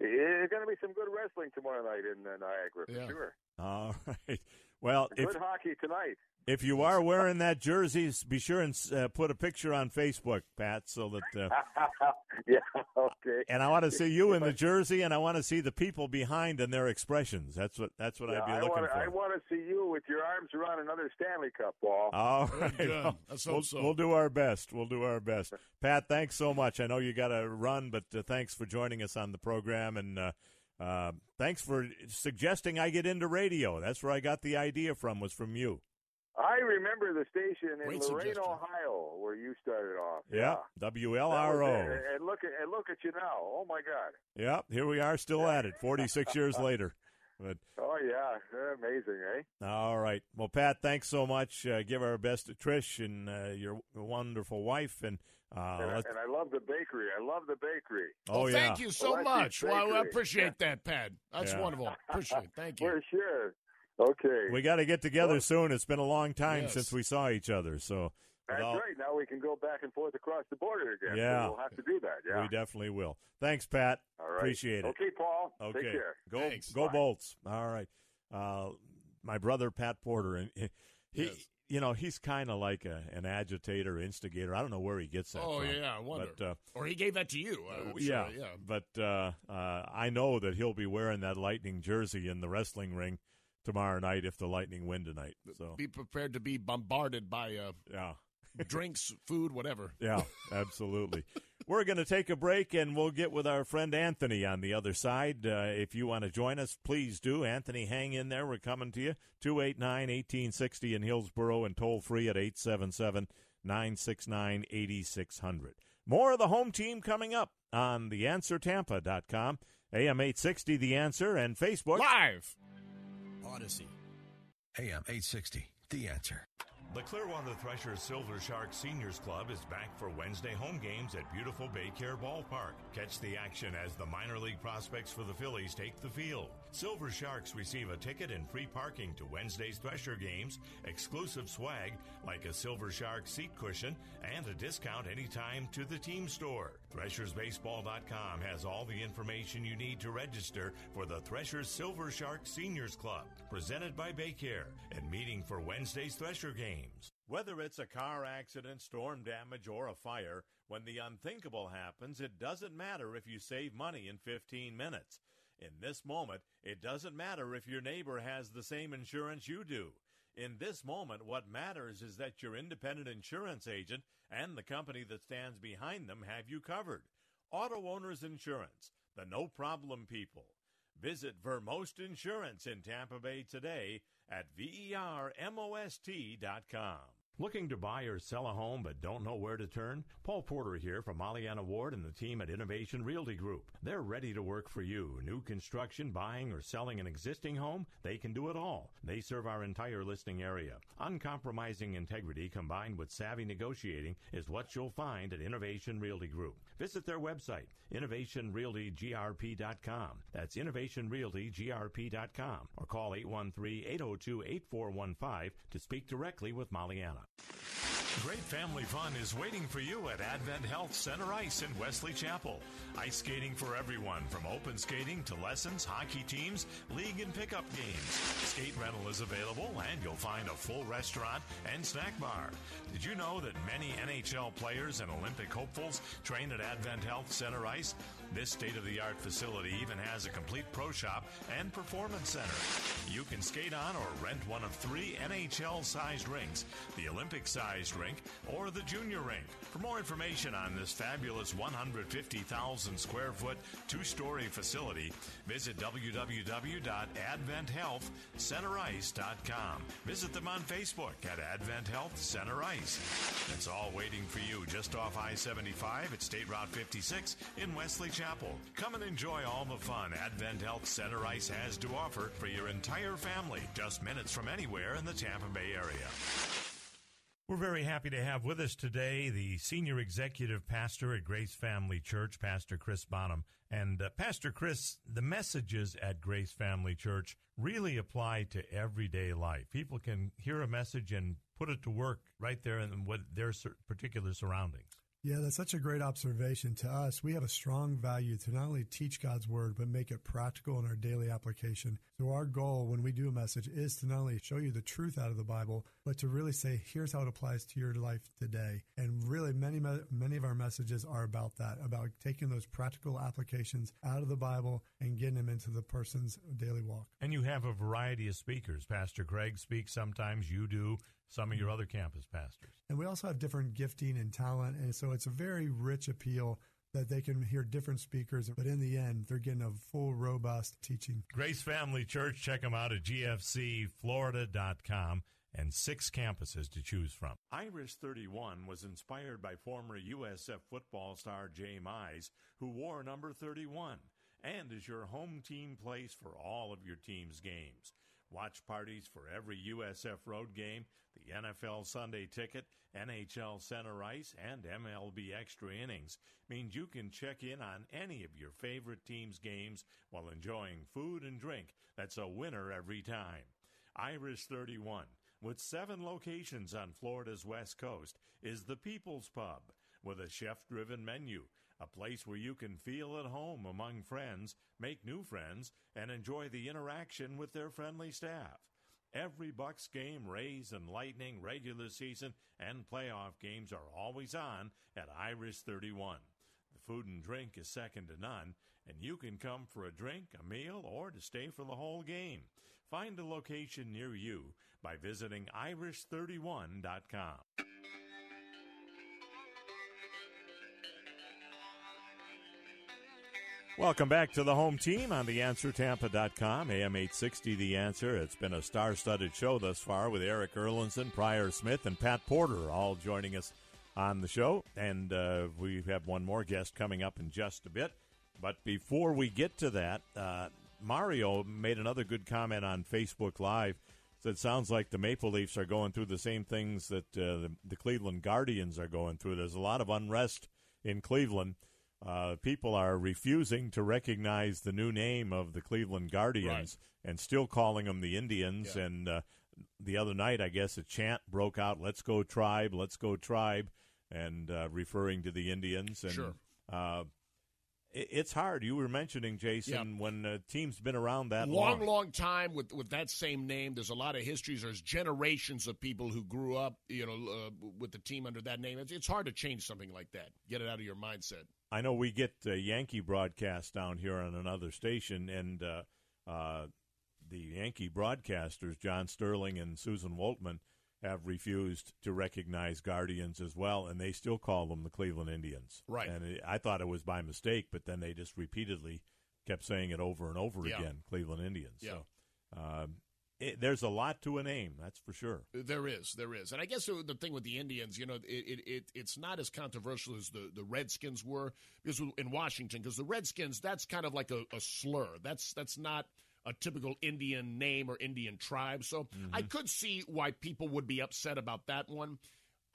S22: it's going to be some good wrestling tomorrow night in uh, Niagara for sure.
S3: All right. Well,
S22: Good
S3: if
S22: hockey tonight.
S3: if you are wearing that jersey, be sure and uh, put a picture on Facebook, Pat, so that. Uh,
S22: yeah. Okay.
S3: and I want to see you in the jersey, and I want to see the people behind and their expressions. That's what that's what
S22: Yeah,
S3: I'd be
S22: I
S3: looking
S22: wanna,
S3: for.
S22: I want to see you with your arms around another Stanley Cup ball.
S3: All right. Well, we'll,
S4: so.
S3: we'll do our best. We'll do our best. Pat, thanks so much. I know you got to run, but uh, thanks for joining us on the program. And uh, thanks for suggesting I get into radio. That's where I got the idea from, was from you.
S22: I remember the station in
S4: Great
S22: Lorain,
S4: suggestion.
S22: Ohio, where you started off.
S3: Yeah.
S22: That was
S3: WLRO.
S22: And look at and look at you now. Oh my God.
S3: Yep. Here we are still at it, 46 years later. But
S22: Oh yeah, amazing, eh?
S3: All right. Well, Pat, thanks so much. Uh, give our best to Trish and uh, your wonderful wife. And, uh,
S22: and, I, and I love the bakery. I love the bakery.
S3: oh, yeah.
S4: Thank you so
S22: Alexis
S4: much. Well, I
S22: Bakery.
S4: appreciate that, Pat. That's
S3: Yeah.
S4: wonderful. Appreciate it. Thank you.
S22: For sure. Okay.
S3: We got to get together soon. It's been a long time
S4: Yes.
S3: since we saw each other. So
S22: That's
S3: without-
S22: right. Now we can go back and forth across the border again. So
S3: Yeah.
S22: we'll have to do that. Yeah.
S3: we definitely will. Thanks, Pat.
S22: All right.
S3: Appreciate it.
S22: Okay, Paul.
S3: Okay.
S22: Take care.
S3: Go
S4: Thanks.
S3: go
S22: Bye.
S3: Bolts. All right. Uh, my brother Pat Porter and he,
S4: Yes.
S3: You know, he's kind of like a, an agitator, instigator. I don't know where he gets that
S4: Oh
S3: from.
S4: yeah, I wonder.
S3: But, uh,
S4: or he gave that to you. Sure,
S3: yeah,
S4: yeah.
S3: But uh, uh, I know that he'll be wearing that Lightning jersey in the wrestling ring tomorrow night if the Lightning win tonight. So
S4: Be prepared to be bombarded by uh,
S3: yeah,
S4: drinks, food, whatever.
S3: yeah, absolutely. We're going to take a break and we'll get with our friend Anthony on the other side. Uh, if you want to join us, please do. Anthony, hang in there. We're coming to you. 289 1860 in Hillsborough and toll free at 877 969 8600. More of the home team coming up on theanswertampa.com, AM 860 The Answer, and Facebook.
S4: Live. Odyssey.
S11: AM 860, The Answer.
S13: The Clearwater Threshers Silver Shark Seniors Club is back for Wednesday home games at beautiful Baycare Ballpark. Catch the action as the minor league prospects for the Phillies take the field. Silver Sharks receive a ticket and free parking to Wednesday's Thresher games, exclusive swag like a Silver Shark seat cushion, and a discount anytime to the team store. ThreshersBaseball.com has all the information you need to register for the Threshers Silver Shark Seniors Club, presented by Baycare, and meeting for Wednesday's Thresher games.
S3: Whether it's a car accident, storm damage, or a fire, when the unthinkable happens, it doesn't matter if you save money in 15 minutes. In this moment, it doesn't matter if your neighbor has the same insurance you do. In this moment, what matters is that your independent insurance agent and the company that stands behind them have you covered. Auto Owners Insurance, the no problem people. Visit Vermost Insurance in Tampa Bay today at vermost.com. Looking to buy or sell a home but don't know where to turn? Paul Porter here from Pollyanna Ward and the team at Innovation Realty Group. They're ready to work for you. New construction, buying, or selling an existing home? They can do it all. They serve our entire listing area. Uncompromising integrity combined with savvy negotiating is what you'll find at Innovation Realty Group. Visit their website, innovationrealtygrp.com. That's innovationrealtygrp.com or call 813-802-8415 to speak directly with Mollyana.
S13: Great family fun is waiting for you at Advent Health Center Ice in Wesley Chapel. Ice skating for everyone, from open skating to lessons, hockey teams, league and pickup games. Skate rental is available, and you'll find a full restaurant and snack bar. Did you know that many NHL players and Olympic hopefuls train at Advent Health Center Ice? This state of the art facility even has a complete pro shop and performance center. You can skate on or rent one of three NHL sized rinks the Olympic sized rink or the junior rink. For more information on this fabulous 150,000 square foot, two story facility, visit www.adventhealthcenterice.com. Visit them on Facebook at Advent Health Center Ice. It's all waiting for you just off I 75 at State Route 56 in Wesley Chapel. Come and enjoy all the fun Advent Health Center Ice has to offer for your entire family, just minutes from anywhere in the Tampa Bay area.
S3: We're very happy to have with us today the senior executive pastor at Grace Family Church, Pastor Chris Bonham. And uh, Pastor Chris, the messages at Grace Family Church really apply to everyday life. People can hear a message and put it to work right there in what their particular surroundings.
S7: Yeah, that's such a great observation. To us, we have a strong value to not only teach God's word, but make it practical in our daily application. So, our goal when we do a message is to not only show you the truth out of the Bible, but to really say, here's how it applies to your life today. And really, many, many of our messages are about that, about taking those practical applications out of the Bible and getting them into the person's daily walk.
S3: And you have a variety of speakers. Pastor Craig speaks sometimes, you do some of your other campus pastors.
S7: And we also have different gifting and talent. And so it's a very rich appeal that they can hear different speakers, but in the end, they're getting a full, robust teaching.
S3: Grace Family Church, check them out at gfcflorida.com and six campuses to choose from. Irish 31 was inspired by former USF football star Jay Mize, who wore number 31, and is your home team place for all of your team's games. Watch parties for every USF road game, the NFL Sunday ticket, NHL center ice, and MLB extra innings means you can check in on any of your favorite team's games while enjoying food and drink that's a winner every time. Irish 31, with seven locations on Florida's west coast, is the People's Pub with a chef driven menu a place where you can feel at home among friends, make new friends, and enjoy the interaction with their friendly staff. Every Bucks game, Rays and Lightning, regular season, and playoff games are always on at Irish 31. The food and drink is second to none, and you can come for a drink, a meal, or to stay for the whole game. Find a location near you by visiting irish31.com. Welcome back to the home team on theanswertampa.com, AM 860 The Answer. It's been a star studded show thus far with Erik Erlendsson, Prior Smith, and Pat Porter all joining us on the show. And uh, we have one more guest coming up in just a bit. But before we get to that, uh, Mario made another good comment on Facebook Live. Said, sounds like the Maple Leafs are going through the same things that uh, the, the Cleveland Guardians are going through. There's a lot of unrest in Cleveland uh, people are refusing to recognize the new name of the Cleveland Guardians right. and still calling them the Indians. Yeah. And uh, the other night, I guess a chant broke out: "Let's go Tribe! Let's go Tribe!" and uh, referring to the Indians. And
S4: sure.
S3: Uh, it's hard. You were mentioning Jason yeah. when a team's been around that
S4: long, long, long time with with that same name. There's a lot of histories. There's generations of people who grew up, you know, uh, with the team under that name. It's, it's hard to change something like that. Get it out of your mindset.
S3: I know we get uh, Yankee broadcasts down here on another station, and uh, uh, the Yankee broadcasters, John Sterling and Suzyn Waldman, have refused to recognize Guardians as well, and they still call them the Cleveland Indians.
S4: Right.
S3: And it, I thought it was by mistake, but then they just repeatedly kept saying it over and over
S4: yeah.
S3: again, Cleveland Indians.
S4: Yeah.
S3: So um, it, there's a lot to a name, that's for sure.
S4: There is, there is, and I guess the thing with the Indians, you know, it, it, it it's not as controversial as the, the Redskins were because in Washington, because the Redskins, that's kind of like a, a, slur. That's that's not a typical Indian name or Indian tribe. So mm-hmm. I could see why people would be upset about that one.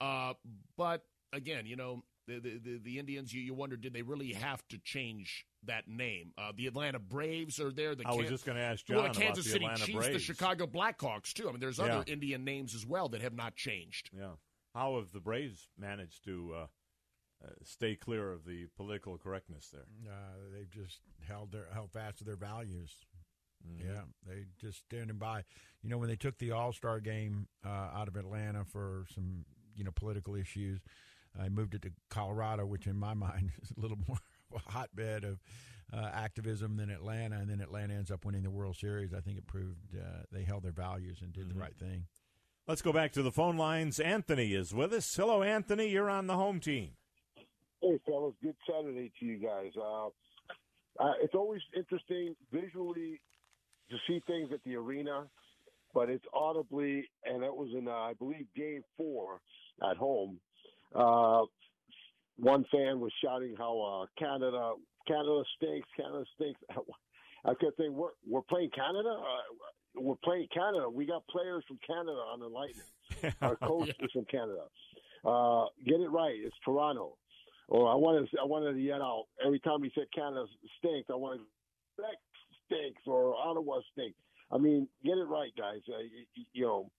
S4: Uh, but again, you know, the, the, the Indians, you, you wonder, did they really have to change that name? Uh, the Atlanta Braves are there. The
S3: I was just going to ask John
S4: well, the Kansas
S3: the
S4: City
S3: Atlanta
S4: Chiefs,
S3: Braves.
S4: the Chicago Blackhawks, too. I mean, there's other yeah. Indian names as well that have not changed.
S3: Yeah. How have the Braves managed to uh, uh, stay clear of the political correctness there?
S5: Uh, they've just held their held fast to their values.
S3: Mm-hmm.
S5: Yeah, they just standing by. You know, when they took the All Star game uh, out of Atlanta for some you know political issues, I moved it to Colorado, which in my mind is a little more of a hotbed of uh, activism than Atlanta, and then Atlanta ends up winning the World Series. I think it proved uh, they held their values and did
S3: Mm-hmm.
S5: the right thing.
S3: Let's go back to the phone lines. Anthony is with us. Hello, Anthony. You're on the home team.
S23: Hey, fellas. Good Saturday to you guys. Uh, uh, it's always interesting visually to see things at the arena, but it's audibly, and that was in, uh, I believe, game four at home. Uh, one fan was shouting how uh, Canada, Canada stinks, Canada stinks. I kept saying, we're, we're playing Canada? Uh, we're playing Canada. We got players from Canada on the Lightning. Our coach is from Canada. Uh, get it right. It's Toronto. Or I wanted, I wanted to yell out every time he said Canada stinks. I wanted Quebec stinks or Ottawa stinks. I mean, get it right, guys. Uh, you, you know,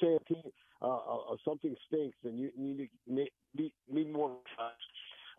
S23: say a team uh, uh, something stinks, and you, need to need, need, more.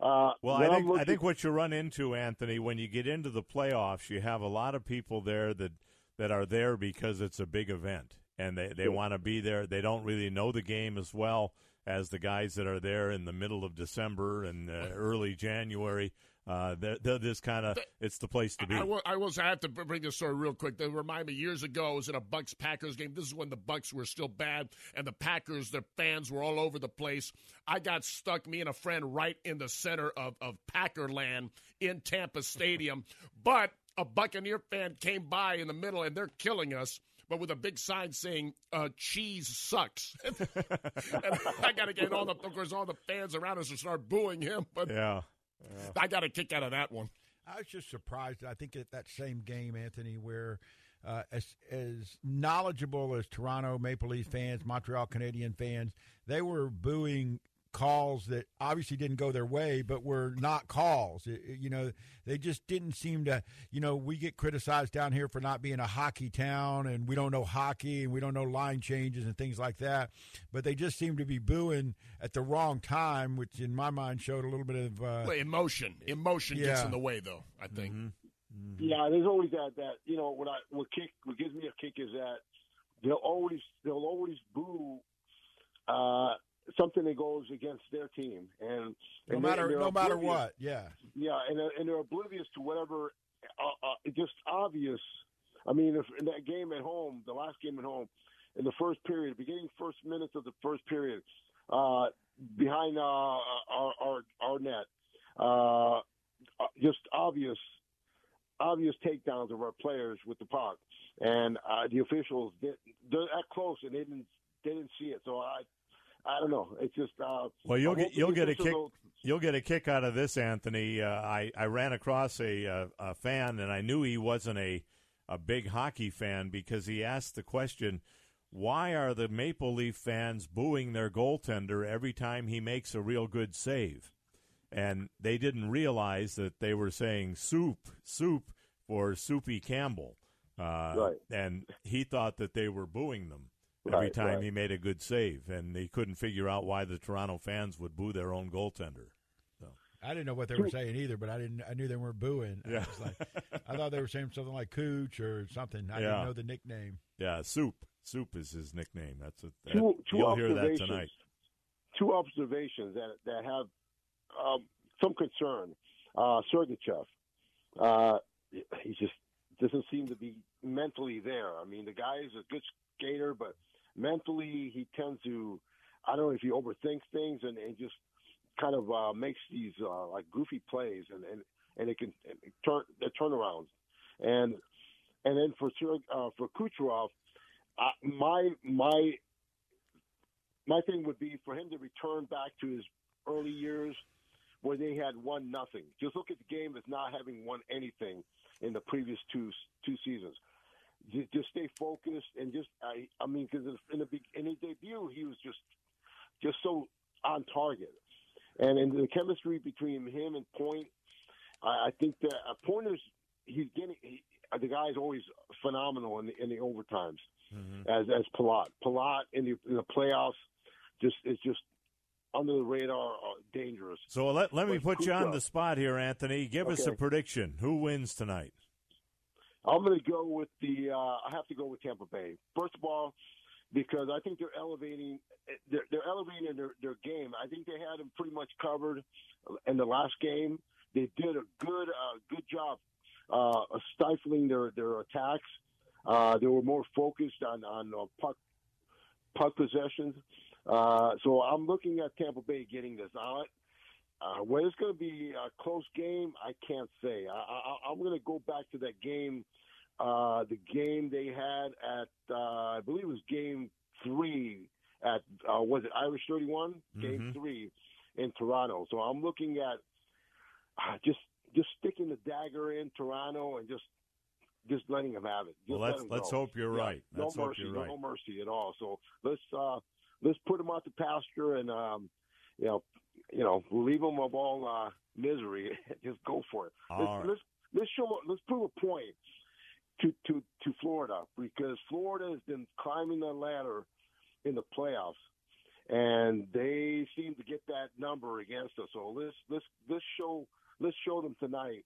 S23: Uh,
S3: Well, I think I think what you run into, Anthony, when you get into the playoffs, you have a lot of people there that that are there because it's a big event and they they want to be there. They don't really know the game as well as the guys that are there in the middle of December and uh, early January. Uh, they're, they're just kind of it's the place to be.
S4: I will, I will I have to bring this story real quick. They remind me years ago, I was in a Bucks Packers game. This is when the Bucks were still bad, and the Packers, their fans were all over the place. I got stuck, me and a friend, right in the center of, of Packerland in Tampa Stadium. But a Buccaneer fan came by in the middle, and they're killing us. But with a big sign saying uh, "cheese sucks," and I got to get all the, of course, all the fans around us to start booing him. But
S3: yeah,
S4: I got a kick out of that one.
S5: I was just surprised. I think at that same game, Anthony, where uh, as as knowledgeable as Toronto Maple Leaf fans, Montreal Canadian fans, they were booing calls that obviously didn't go their way, but were not calls. It- it- you know, they just didn't seem to. You know, we get criticized down here for not being a hockey town, and we don't know hockey, and we don't know line changes and things like that. But they just seem to be booing at the wrong time, which in my mind showed a little bit of. Uh,
S4: Well, emotion, emotion gets in the way, though. I think.
S23: Yeah, there's always that. That you know, what I what kick what gives me a kick is that they'll always they'll always boo uh, something that goes against their team, and
S5: no
S23: and
S5: matter no matter what, yeah.
S23: Yeah, and they're, and they're oblivious to whatever. Uh, uh, just obvious. I mean, if in that game at home, the last game at home, in the first period, beginning first minutes of the first period, uh, behind uh, our, our our net, uh, uh, just obvious, obvious takedowns of our players with the puck, and uh, the officials did, they're that close and they didn't they didn't see it. So I, I don't know. It's just uh,
S3: Well, you'll get you'll get a kick.
S23: will-
S3: You'll get a kick out of this, Anthony. Uh, I I ran across a, uh a fan, and I knew he wasn't a a big hockey fan because he asked the question, "Why are the Maple Leaf fans booing their goaltender every time he makes a real good save?" And they didn't realize that they were saying "soup, soup" for Soupy Campbell, uh,
S23: Right.
S3: and he thought that they were booing them every
S23: Right,
S3: time
S23: right.
S3: he made a good save, and he couldn't figure out why the Toronto fans would boo their own goaltender.
S5: I didn't know what they were saying either, but I didn't. I knew they weren't booing. I,
S3: Yeah.
S5: was like, I thought they were saying something like "cooch" or something. I
S3: Yeah.
S5: didn't know the nickname.
S3: Yeah, Soup. Soup is his nickname. That's a, that,
S23: two, two
S3: you'll hear that
S23: observations-
S3: tonight.
S23: Two observations that that have um, some concern. Uh, Sergachev, uh, he just doesn't seem to be mentally there. I mean, the guy is a good skater, but mentally he tends to. I don't know if he overthinks things and, and just kind of uh, makes these uh, like goofy plays, and and and it can and it turn the turnarounds, and and then for uh, for Kucherov, uh, my my my thing would be for him to return back to his early years where they had won nothing. Just look at the game as not having won anything in the previous two two seasons. Ju- Just stay focused and just I I mean because in the in his debut he was just just so on target, and in the chemistry between him and Point, I, I think that uh, Pointer's he's getting he, uh, the guy's always phenomenal in the in the overtimes as as Palat. Palat in the in the playoffs just is just under the radar, uh, dangerous.
S3: So let let me
S23: But
S3: put you on the spot here, Anthony. Give us a prediction. Who wins tonight?
S23: I'm going to go with the. Uh, I have to go with Tampa Bay. First of all, because I think they're elevating. They're, they're elevating their their game. I think they had them pretty much covered in the last game. they did a good uh, good job uh, stifling their their attacks. Uh, they were more focused on on uh, puck puck possessions. Uh, so I'm looking at Tampa Bay getting this. Uh, uh, whether it's going to be a close game, I can't say. I, I, I'm going to go back to that game, uh, the game they had at, uh, I believe it was game three at, uh, was it Irish 31? Game
S3: Mhm.
S23: three in Toronto. So I'm looking at uh, just just sticking the dagger in Toronto and just just letting them have it. Just
S3: Well,
S23: let
S3: let's-
S23: 'em
S3: let's hope you're
S23: Yeah,
S3: right.
S23: No
S3: Let's hope
S23: mercy,
S3: you're
S23: no mercy at all. So let's uh, let's put them out the pasture and um, you know you know leave them of all uh, misery. just go for it.
S3: All
S23: let's,
S3: right.
S23: let's let's show let's prove a point to to to Florida because Florida has been climbing the ladder in the playoffs. And they seem to get that number against us. So let's let's let's show let's show them tonight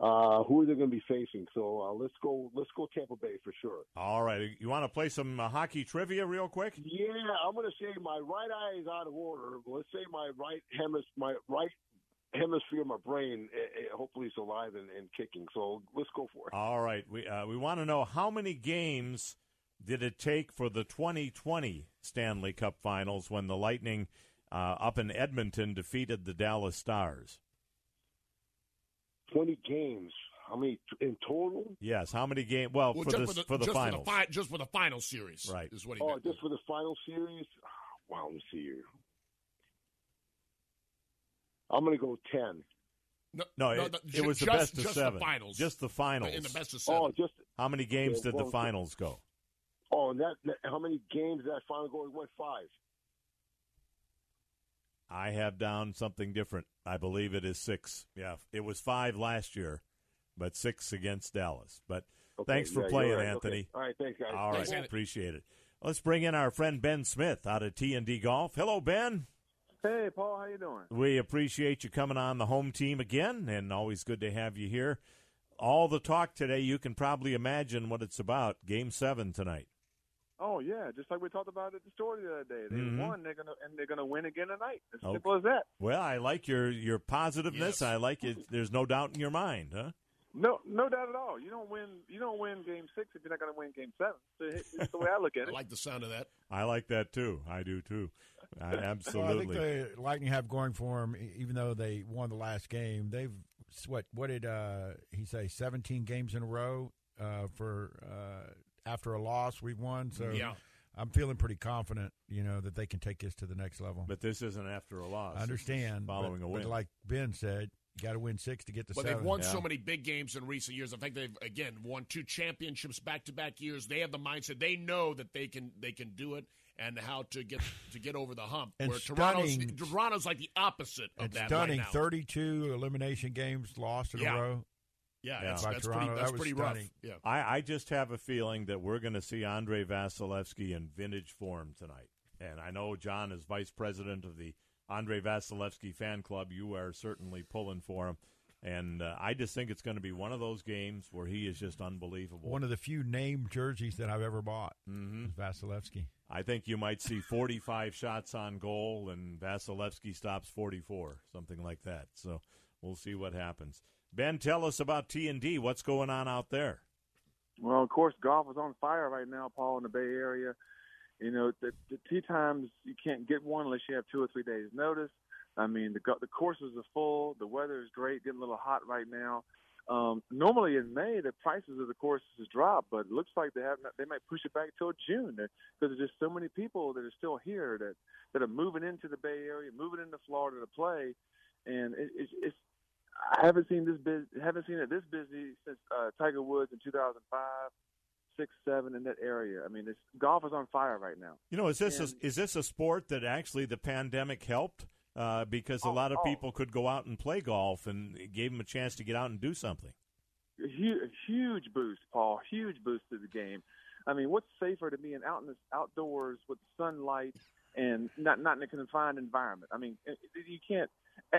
S23: uh, who are they're going to be facing. So uh, let's go let's go Tampa Bay for sure.
S3: All right. You want to play some uh, hockey trivia real quick?
S23: Yeah, I'm going to say my right eye is out of order. Let's say my right hemis my right hemisphere, of my brain, eh, eh, hopefully is alive and, and kicking. So let's go for it.
S3: All right. We uh, we want to know how many games did it take for the 2020 Stanley Cup Finals when the Lightning uh, up in Edmonton defeated the Dallas Stars?
S23: Twenty games. How many in total?
S3: Yes. How many games? Well,
S4: Well,
S3: for,
S4: just
S3: the,
S4: for the,
S3: for the
S4: just
S3: finals.
S4: For the fi- just for the final series,
S3: Right.
S4: Is what he
S23: Oh,
S4: meant.
S23: just for the final series. Wow, let me see here. I'm going to go ten.
S4: No,
S3: no,
S4: no,
S3: it,
S4: no,
S3: it
S4: ju-
S3: was the best of
S4: just the
S3: seven.
S4: finals.
S3: Just the finals.
S4: In the best of oh, seven.
S23: Oh, just
S3: How many games
S23: Yeah,
S3: did the finals go?
S23: oh, and that, that how many games did that final go? It went five.
S3: I have down something different. I believe it is six. Yeah, it was five last year, but six against Dallas. But
S23: Okay,
S3: thanks for
S23: yeah,
S3: playing,
S23: right.
S3: Anthony.
S23: Okay. All right, thanks, guys.
S3: All right,
S23: Thanks, Anthony.
S3: appreciate it. Let's bring in our friend Ben Smith out of T and D Golf. Hello, Ben.
S24: Hey, Paul, how you doing?
S3: We appreciate you coming on the home team again, and always good to have you here. All the talk today, you can probably imagine what it's about. Game seven tonight.
S24: Oh yeah, just like we talked about at the store the other day. They
S3: Mhm.
S24: won, they're gonna and they're gonna win again tonight. As
S3: Okay.
S24: simple as that.
S3: Well, I like your your positiveness. I like it. There's no doubt in your mind, huh?
S24: No, no doubt at all. You don't win. You don't win game six if you're not gonna win game seven. So it's the way I look at it.
S4: I like the sound of that.
S3: I like that too. I do too. I,
S5: Well, I
S3: absolutely.
S5: think the Lightning have going for them, even though they won the last game. They've what? What did uh, he say? Seventeen games in a row uh, for uh, after a loss we've won. So
S3: Yeah.
S5: I'm feeling pretty confident, you know, that they can take this to the next level.
S3: But this isn't after a loss.
S5: I understand.
S3: It's following
S5: but,
S3: a win.
S5: but like Ben said, you got to win six to get the.
S4: But
S5: seven.
S4: they've won so many big games in recent years. I think they've again won two championships back to back years. They have the mindset. They know that they can they can do it and how to get to get over the hump.
S5: And
S4: where Toronto's
S5: stunning-
S4: Toronto's like the opposite of
S5: It's
S4: that
S5: stunning.
S4: right now.
S5: 32 elimination games lost in
S4: Yeah.
S5: a row.
S4: Yeah,
S5: by
S4: that's, that's
S5: Toronto.
S4: pretty that's
S5: That was
S4: pretty rough. Yeah.
S3: I, I just have a feeling that we're going to see Andrei Vasilevskiy in vintage form tonight. And I know John is vice president of the Andrei Vasilevskiy fan club. You are certainly pulling for him. And uh, I just think it's going to be one of those games where he is just unbelievable.
S5: One of the few named jerseys that I've ever bought.
S3: Mhm.
S5: is Vasilevskiy.
S3: I think you might see 45 shots on goal, and Vasilevskiy stops 44, something like that. So we'll see what happens. Ben, tell us about T and D. What's going on out there?
S24: Well, of course, golf is on fire right now, Paul, in the Bay Area. You know, the, the tee times you can't get one unless you have two or three days' notice. I mean, the the courses are full. The weather is great, getting a little hot right now. Um, normally in May, the prices of the courses drop, but it looks like they have they might push it back till June because there's just so many people that are still here that that are moving into the Bay Area, moving into Florida to play, and it, it's, it's I haven't seen this busy, haven't seen it this busy since uh, Tiger Woods in 2005, six, seven in that area. I mean, it's, golf is on fire right now.
S3: You know, is this
S24: And-
S3: a, is this a sport that actually the pandemic helped? Uh, because a lot of people could go out and play golf, and it gave them a chance to get out and do something.
S24: a huge, huge boost, Paul. Huge boost to the game. I mean, what's safer to being out in the outdoors with sunlight and not not in a confined environment? I mean, you can't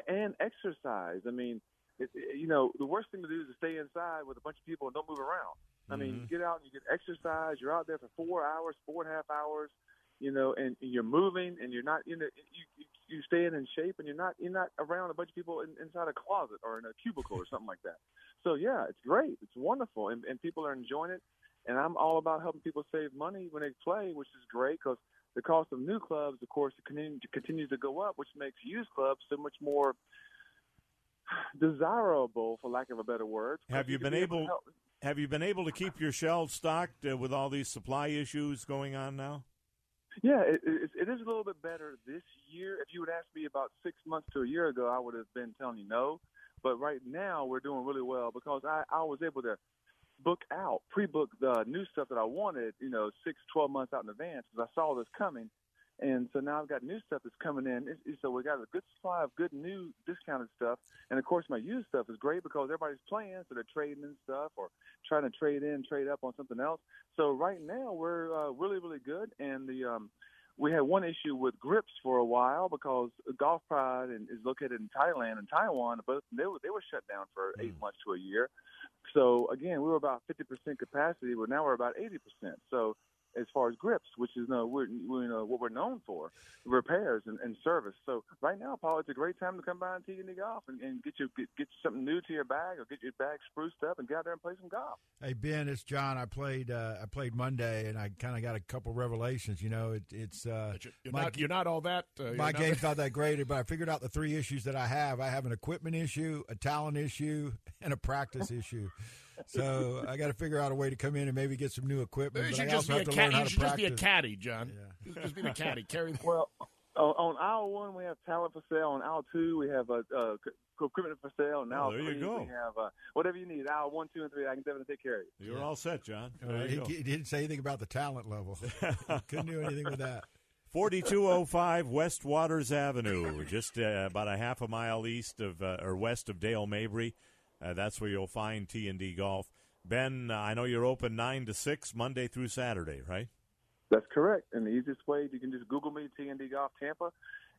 S24: and exercise. I mean, it, it- you know, the worst thing to do is to stay inside with a bunch of people and don't move around. I mean, you
S3: Mhm.
S24: get out and you get exercise. You're out there for four hours, four and a half hours. you know, and you're moving and you're not, you know, you, you you staying in shape and you're not you're not around a bunch of people in, inside a closet or in a cubicle or something like that. So yeah, it's great, it's wonderful, and, and people are enjoying it. And I'm all about helping people save money when they play, which is great because the cost of new clubs, of course, continue, continues to go up, which makes used clubs so much more desirable, for lack of a better word.
S3: Have you
S24: can
S3: been
S24: be
S3: able?
S24: to
S3: Have you been able to keep your shelves stocked uh, with all these supply issues going on now?
S24: Yeah, it, it, it is a little bit better this year. If you would ask me about six months to a year ago, I would have been telling you no. But right now, we're doing really well because I, I was able to book out, pre-book the new stuff that I wanted, you know, six, twelve months out in advance because I saw this coming. And so now I've got new stuff that's coming in. It's, it's- so we got a good supply of good new discounted stuff. And of course, my used stuff is great because everybody's playing, so they're trading in stuff or trying to trade in, trade up on something else. So right now we're uh, really, really good. And the um, we had one issue with grips for a while because Golf Pride and, is located in Thailand and Taiwan. Both they were they were shut down for eight mm. months to a year. So again, we were about fifty percent capacity, but now we're about eighty percent. So as far as grips, which is no, we're, we, you know, what we're known for, repairs and, and service. So right now, Paul, it's a great time to come by and tee and golf and, and get you get, get something new to your bag or get your bag spruced up and get out there and play some golf.
S5: Hey Ben, it's John. I played uh, I played Monday, and I kind of got a couple revelations. You know, it, it's uh,
S4: You're
S5: my,
S4: not, you're not all that. Uh,
S5: my
S4: not-
S5: game's not that great, but I figured out the three issues that I have. I have an equipment issue, a talent issue, and a practice issue. So I got to figure out a way to come in and maybe get some new equipment.
S4: You
S5: but
S4: should
S5: I
S4: just
S5: also
S4: be a
S5: have to
S4: cat.
S5: learn how
S4: You
S5: to
S4: should just be a caddy, John. Just be the caddy. Carry the
S24: Well, on, on aisle one we have talent for sale. On aisle two we have uh, uh, equipment for sale. And
S3: Oh,
S24: aisle
S3: there you
S24: three
S3: go.
S24: we have uh, whatever you need. Aisle one, two, and three. I can definitely take care of you.
S3: You're all set, John.
S5: Uh,
S3: There
S5: he,
S3: go.
S5: he didn't say anything about the talent level. Couldn't do anything with that.
S3: 4205 West Waters Avenue, just uh, about a half a mile east of uh, or west of Dale Mabry. Uh, that's where you'll find T and D Golf. Ben, uh, I know you're open nine to six Monday through Saturday, right?
S24: That's correct. And the easiest way you can just Google me T and D Golf Tampa,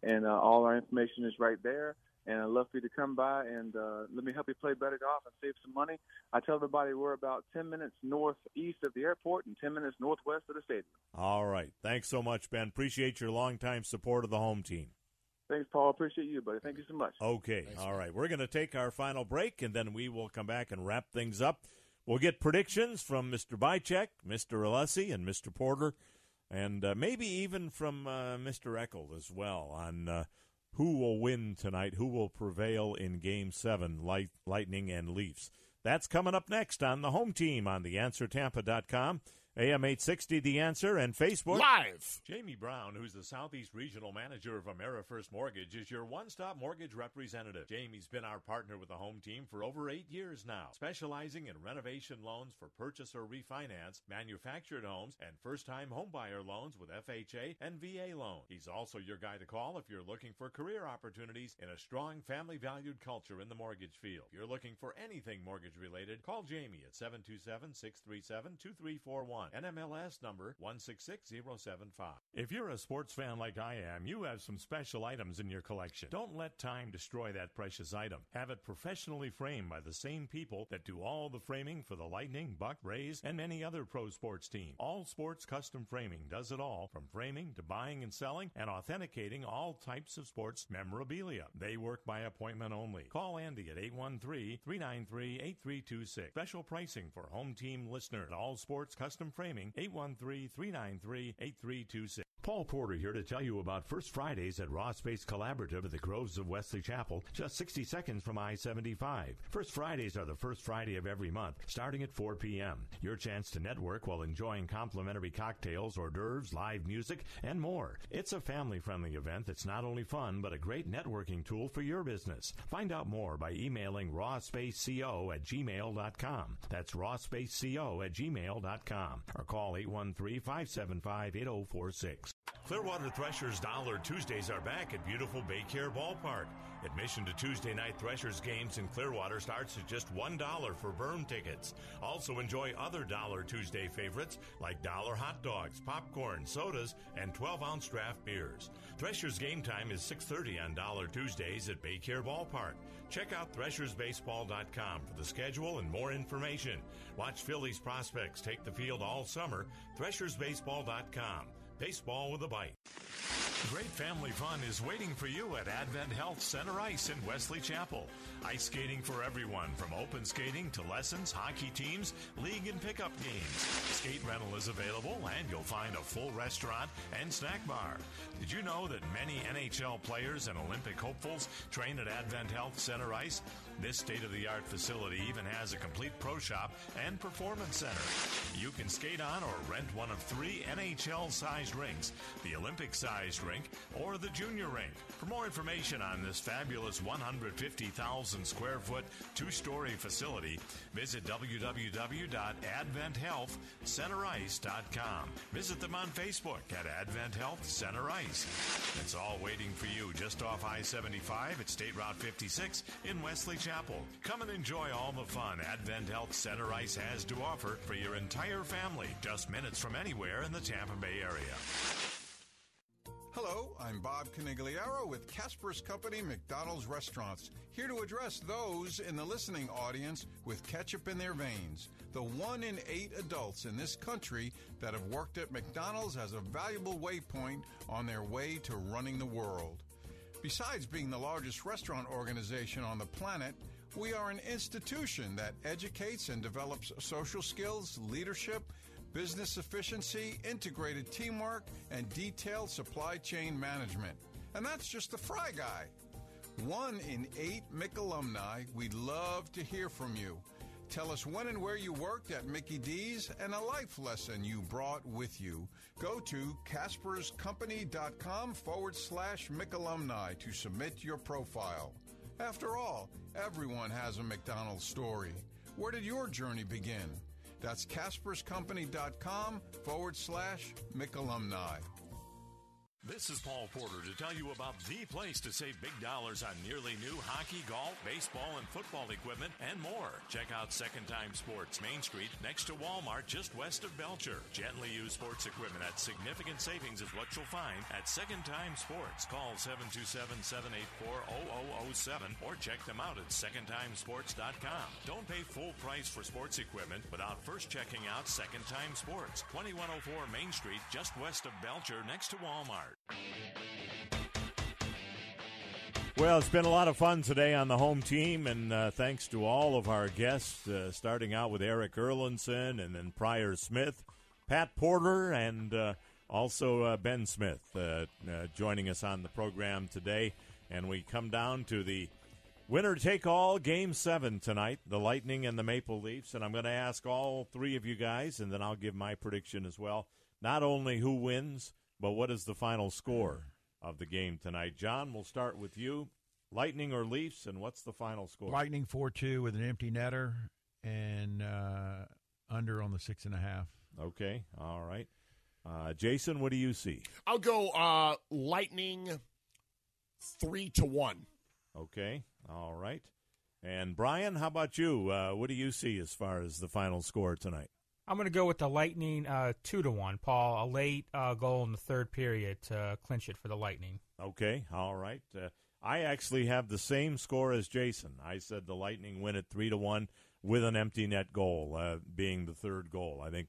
S24: and uh, all our information is right there. And I'd love for you to come by and uh, let me help you play better golf and save some money. I tell everybody we're about 10 minutes northeast of the airport and 10 minutes northwest of the stadium.
S3: All right. Thanks so much, Ben. Appreciate your longtime support of the home team.
S24: Thanks, Paul. Appreciate you, buddy. Thank you so much.
S3: Okay. All right. We're going to take our final break, and then we will come back and wrap things up. We'll get predictions from Mr. Bycheck, Mr. Alessi, and Mr. Porter, and uh, maybe even from uh, Mr. Eckel as well on uh, who will win tonight, who will prevail in Game 7, Light, Lightning and Leafs. That's coming up next on the home team on the theanswertampa.com. AM 860 The Answer and Facebook.
S4: Live.
S3: Jamie Brown, who's the Southeast Regional Manager of AmeriFirst Mortgage, is your one stop mortgage representative. Jamie's been our partner with the home team for over eight years now, specializing in renovation loans for purchase or refinance, manufactured homes, and first time homebuyer loans with FHA and VA loans. He's also your guy to call if you're looking for career opportunities in a strong family valued culture in the mortgage field. If you're looking for anything mortgage related, call Jamie at 727 637 2341. NMLS number 166075. If you're a sports fan like I am, you have some special items in your collection. Don't let time destroy that precious item. Have it professionally framed by the same people that do all the framing for the Lightning, Buck, Rays, and many other pro sports teams. All Sports Custom Framing does it all, from framing to buying and selling and authenticating all types of sports memorabilia. They work by appointment only. Call Andy at 813-393-8326. Special pricing for home team listeners. All Sports Custom Framing, 813-393-8326. Paul Porter here to tell you about First Fridays at Raw Space Collaborative at the Groves of Wesley Chapel, just 60 seconds from I-75. First Fridays are the first Friday of every month, starting at 4 p.m. Your chance to network while enjoying complimentary cocktails, hors d'oeuvres, live music, and more. It's a family-friendly event that's not only fun, but a great networking tool for your business. Find out more by emailing rawspaceco at gmail.com. That's rawspaceco at gmail.com. Or call 813-575-8046. Clearwater Threshers Dollar Tuesdays are back at beautiful Baycare Ballpark. Admission to Tuesday night Threshers games in Clearwater starts at just $1 for berm tickets. Also enjoy other Dollar Tuesday favorites like dollar hot dogs, popcorn, sodas, and 12-ounce draft beers. Threshers game time is 6:30 on Dollar Tuesdays at Baycare Ballpark. Check out threshersbaseball.com for the schedule and more information. Watch Phillies prospects take the field all summer. threshersbaseball.com.
S13: Baseball with a bite. Great family fun is waiting for you at Advent Health Center Ice in Wesley Chapel. Ice skating for everyone, from open skating to lessons, hockey teams, league and pickup games. Skate rental is available, and you'll find a full restaurant and snack bar. Did you know that many NHL players and Olympic hopefuls train at Advent Health Center Ice? This state of the art facility even has a complete pro shop and performance center. You can skate on or rent one of three NHL sized rinks the Olympic sized rink or the junior rink. For more information on this fabulous 150,000 square foot two story facility, visit www.adventhealthcenterice.com. Visit them on Facebook at Advent Health Center Ice. It's all waiting for you just off I 75 at State Route 56 in Wesley Chapel. Come and enjoy all the fun Advent Health Center Ice has to offer for your entire family, just minutes from anywhere in the Tampa Bay area.
S25: Hello, I'm Bob Canigliaro with Casper's Company McDonald's Restaurants, here to address those in the listening audience with ketchup in their veins. The one in eight adults in this country that have worked at McDonald's as a valuable waypoint on their way to running the world. Besides being the largest restaurant organization on the planet, we are an institution that educates and develops social skills, leadership, business efficiency, integrated teamwork, and detailed supply chain management. And that's just the fry guy. One in eight Mick alumni, we'd love to hear from you. Tell us when and where you worked at Mickey D's and a life lesson you brought with you. Go to CaspersCompany.com forward slash McAlumni to submit your profile. After all, everyone has a McDonald's story. Where did your journey begin? That's CaspersCompany.com forward slash McAlumni.
S13: This is Paul Porter to tell you about the place to save big dollars on nearly new hockey, golf, baseball, and football equipment and more. Check out Second Time Sports, Main Street, next to Walmart, just west of Belcher. Gently used sports equipment at significant savings is what you'll find at Second Time Sports. Call 727-784-0007 or check them out at secondtimesports.com. Don't pay full price for sports equipment without first checking out Second Time Sports, 2104 Main Street, just west of Belcher, next to Walmart.
S3: Well, it's been a lot of fun today on the home team, and uh, thanks to all of our guests, uh, starting out with Erik Erlendsson and then Prior Smith, Pat Porter, and uh, also uh, Ben Smith uh, uh, joining us on the program today. And we come down to the winner take all game seven tonight the Lightning and the Maple Leafs. And I'm going to ask all three of you guys, and then I'll give my prediction as well. Not only who wins, but what is the final score of the game tonight? John, we'll start with you. Lightning or Leafs, and what's the final score?
S5: Lightning 4 2 with an empty netter and uh, under on the six and a half.
S3: Okay, all right. Uh, Jason, what do you see?
S4: I'll go uh, Lightning three to one.
S3: Okay, all right. And Brian, how about you? Uh, what do you see as far as the final score tonight?
S26: I'm going to go with the Lightning uh, two to one. Paul, a late uh, goal in the third period to clinch it for the Lightning.
S3: Okay, all right. Uh, I actually have the same score as Jason. I said the Lightning win it three to one with an empty net goal uh, being the third goal. I think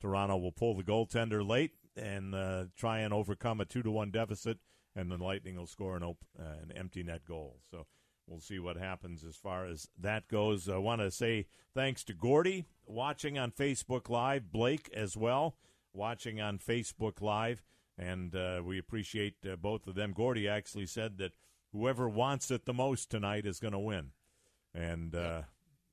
S3: Toronto will pull the goaltender late and uh, try and overcome a two to one deficit, and the Lightning will score an, op- uh, an empty net goal. So we'll see what happens as far as that goes. I want to say thanks to Gordy watching on Facebook Live, Blake as well watching on Facebook Live, and uh, we appreciate uh, both of them. Gordy actually said that whoever wants it the most tonight is going to win, and uh,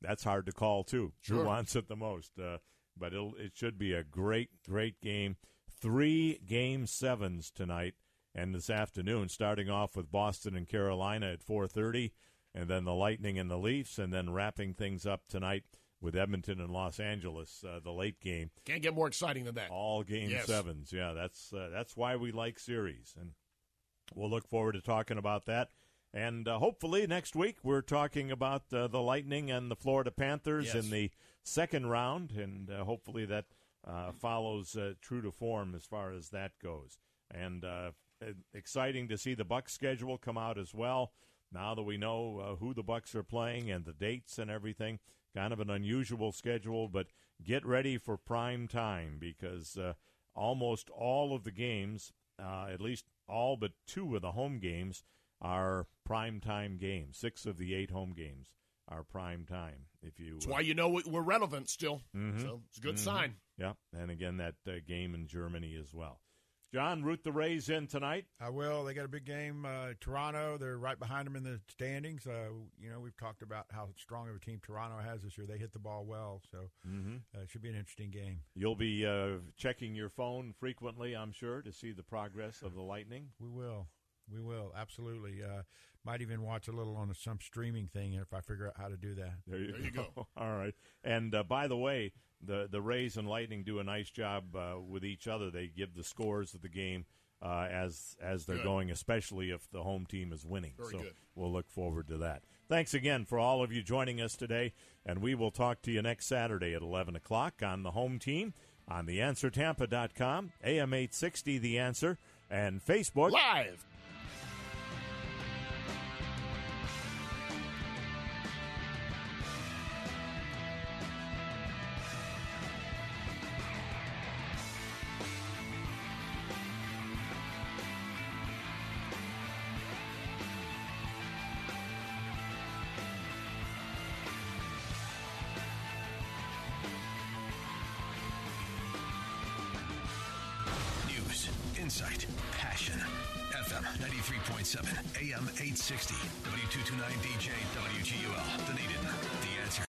S3: that's hard to call too.
S4: Sure.
S3: Who wants it the most? Uh, but it'll, it should be a great, great game. Three game sevens tonight and this afternoon, starting off with Boston and Carolina at 4:30, and then the Lightning and the Leafs, and then wrapping things up tonight with Edmonton and Los Angeles, uh, the late game.
S4: Can't get more exciting than that.
S3: All game
S4: Yes.
S3: sevens, yeah. That's uh, that's why we like series, and we'll look forward to talking about that. And uh, hopefully next week we're talking about uh, the Lightning and the Florida Panthers
S4: Yes.
S3: in the second round, and uh, hopefully that uh, follows uh, true to form as far as that goes. And exciting to see the Bucks schedule come out as well. Now that we know uh, who the Bucks are playing and the dates and everything, kind of an unusual schedule, but get ready for prime time because uh, almost all of the games, uh, at least all but two of the home games, are prime time games. Six of the eight home games are prime time. If you,
S4: That's why you know we're relevant still.
S3: Mhm.
S4: So it's a good
S3: Mhm.
S4: sign.
S3: Yeah, and again that uh, game in Germany as well. John, root the Rays in tonight.
S5: I will. They got a big game. Uh, Toronto, they're right behind them in the standings. Uh, you know, we've talked about how strong of a team Toronto has this year. They hit the ball well, so
S3: Mhm.
S5: uh, it should be an interesting game.
S3: You'll be uh, checking your phone frequently, I'm sure, to see the progress of the Lightning.
S5: We will. We will. Absolutely. Uh, might even watch a little on some streaming thing if I figure out how to do that.
S3: There you, go. All right. And uh, by the way, the the Rays and Lightning do a nice job uh, with each other. They give the scores of the game uh, as as they're
S4: Good.
S3: going, especially if the home team is winning.
S4: Very
S3: so
S4: good.
S3: we'll look forward to that. Thanks again for all of you joining us today, and we will talk to you next Saturday at 11 o'clock on the home team on the theanswertampa.com, AM 860 The Answer, and Facebook
S4: Live.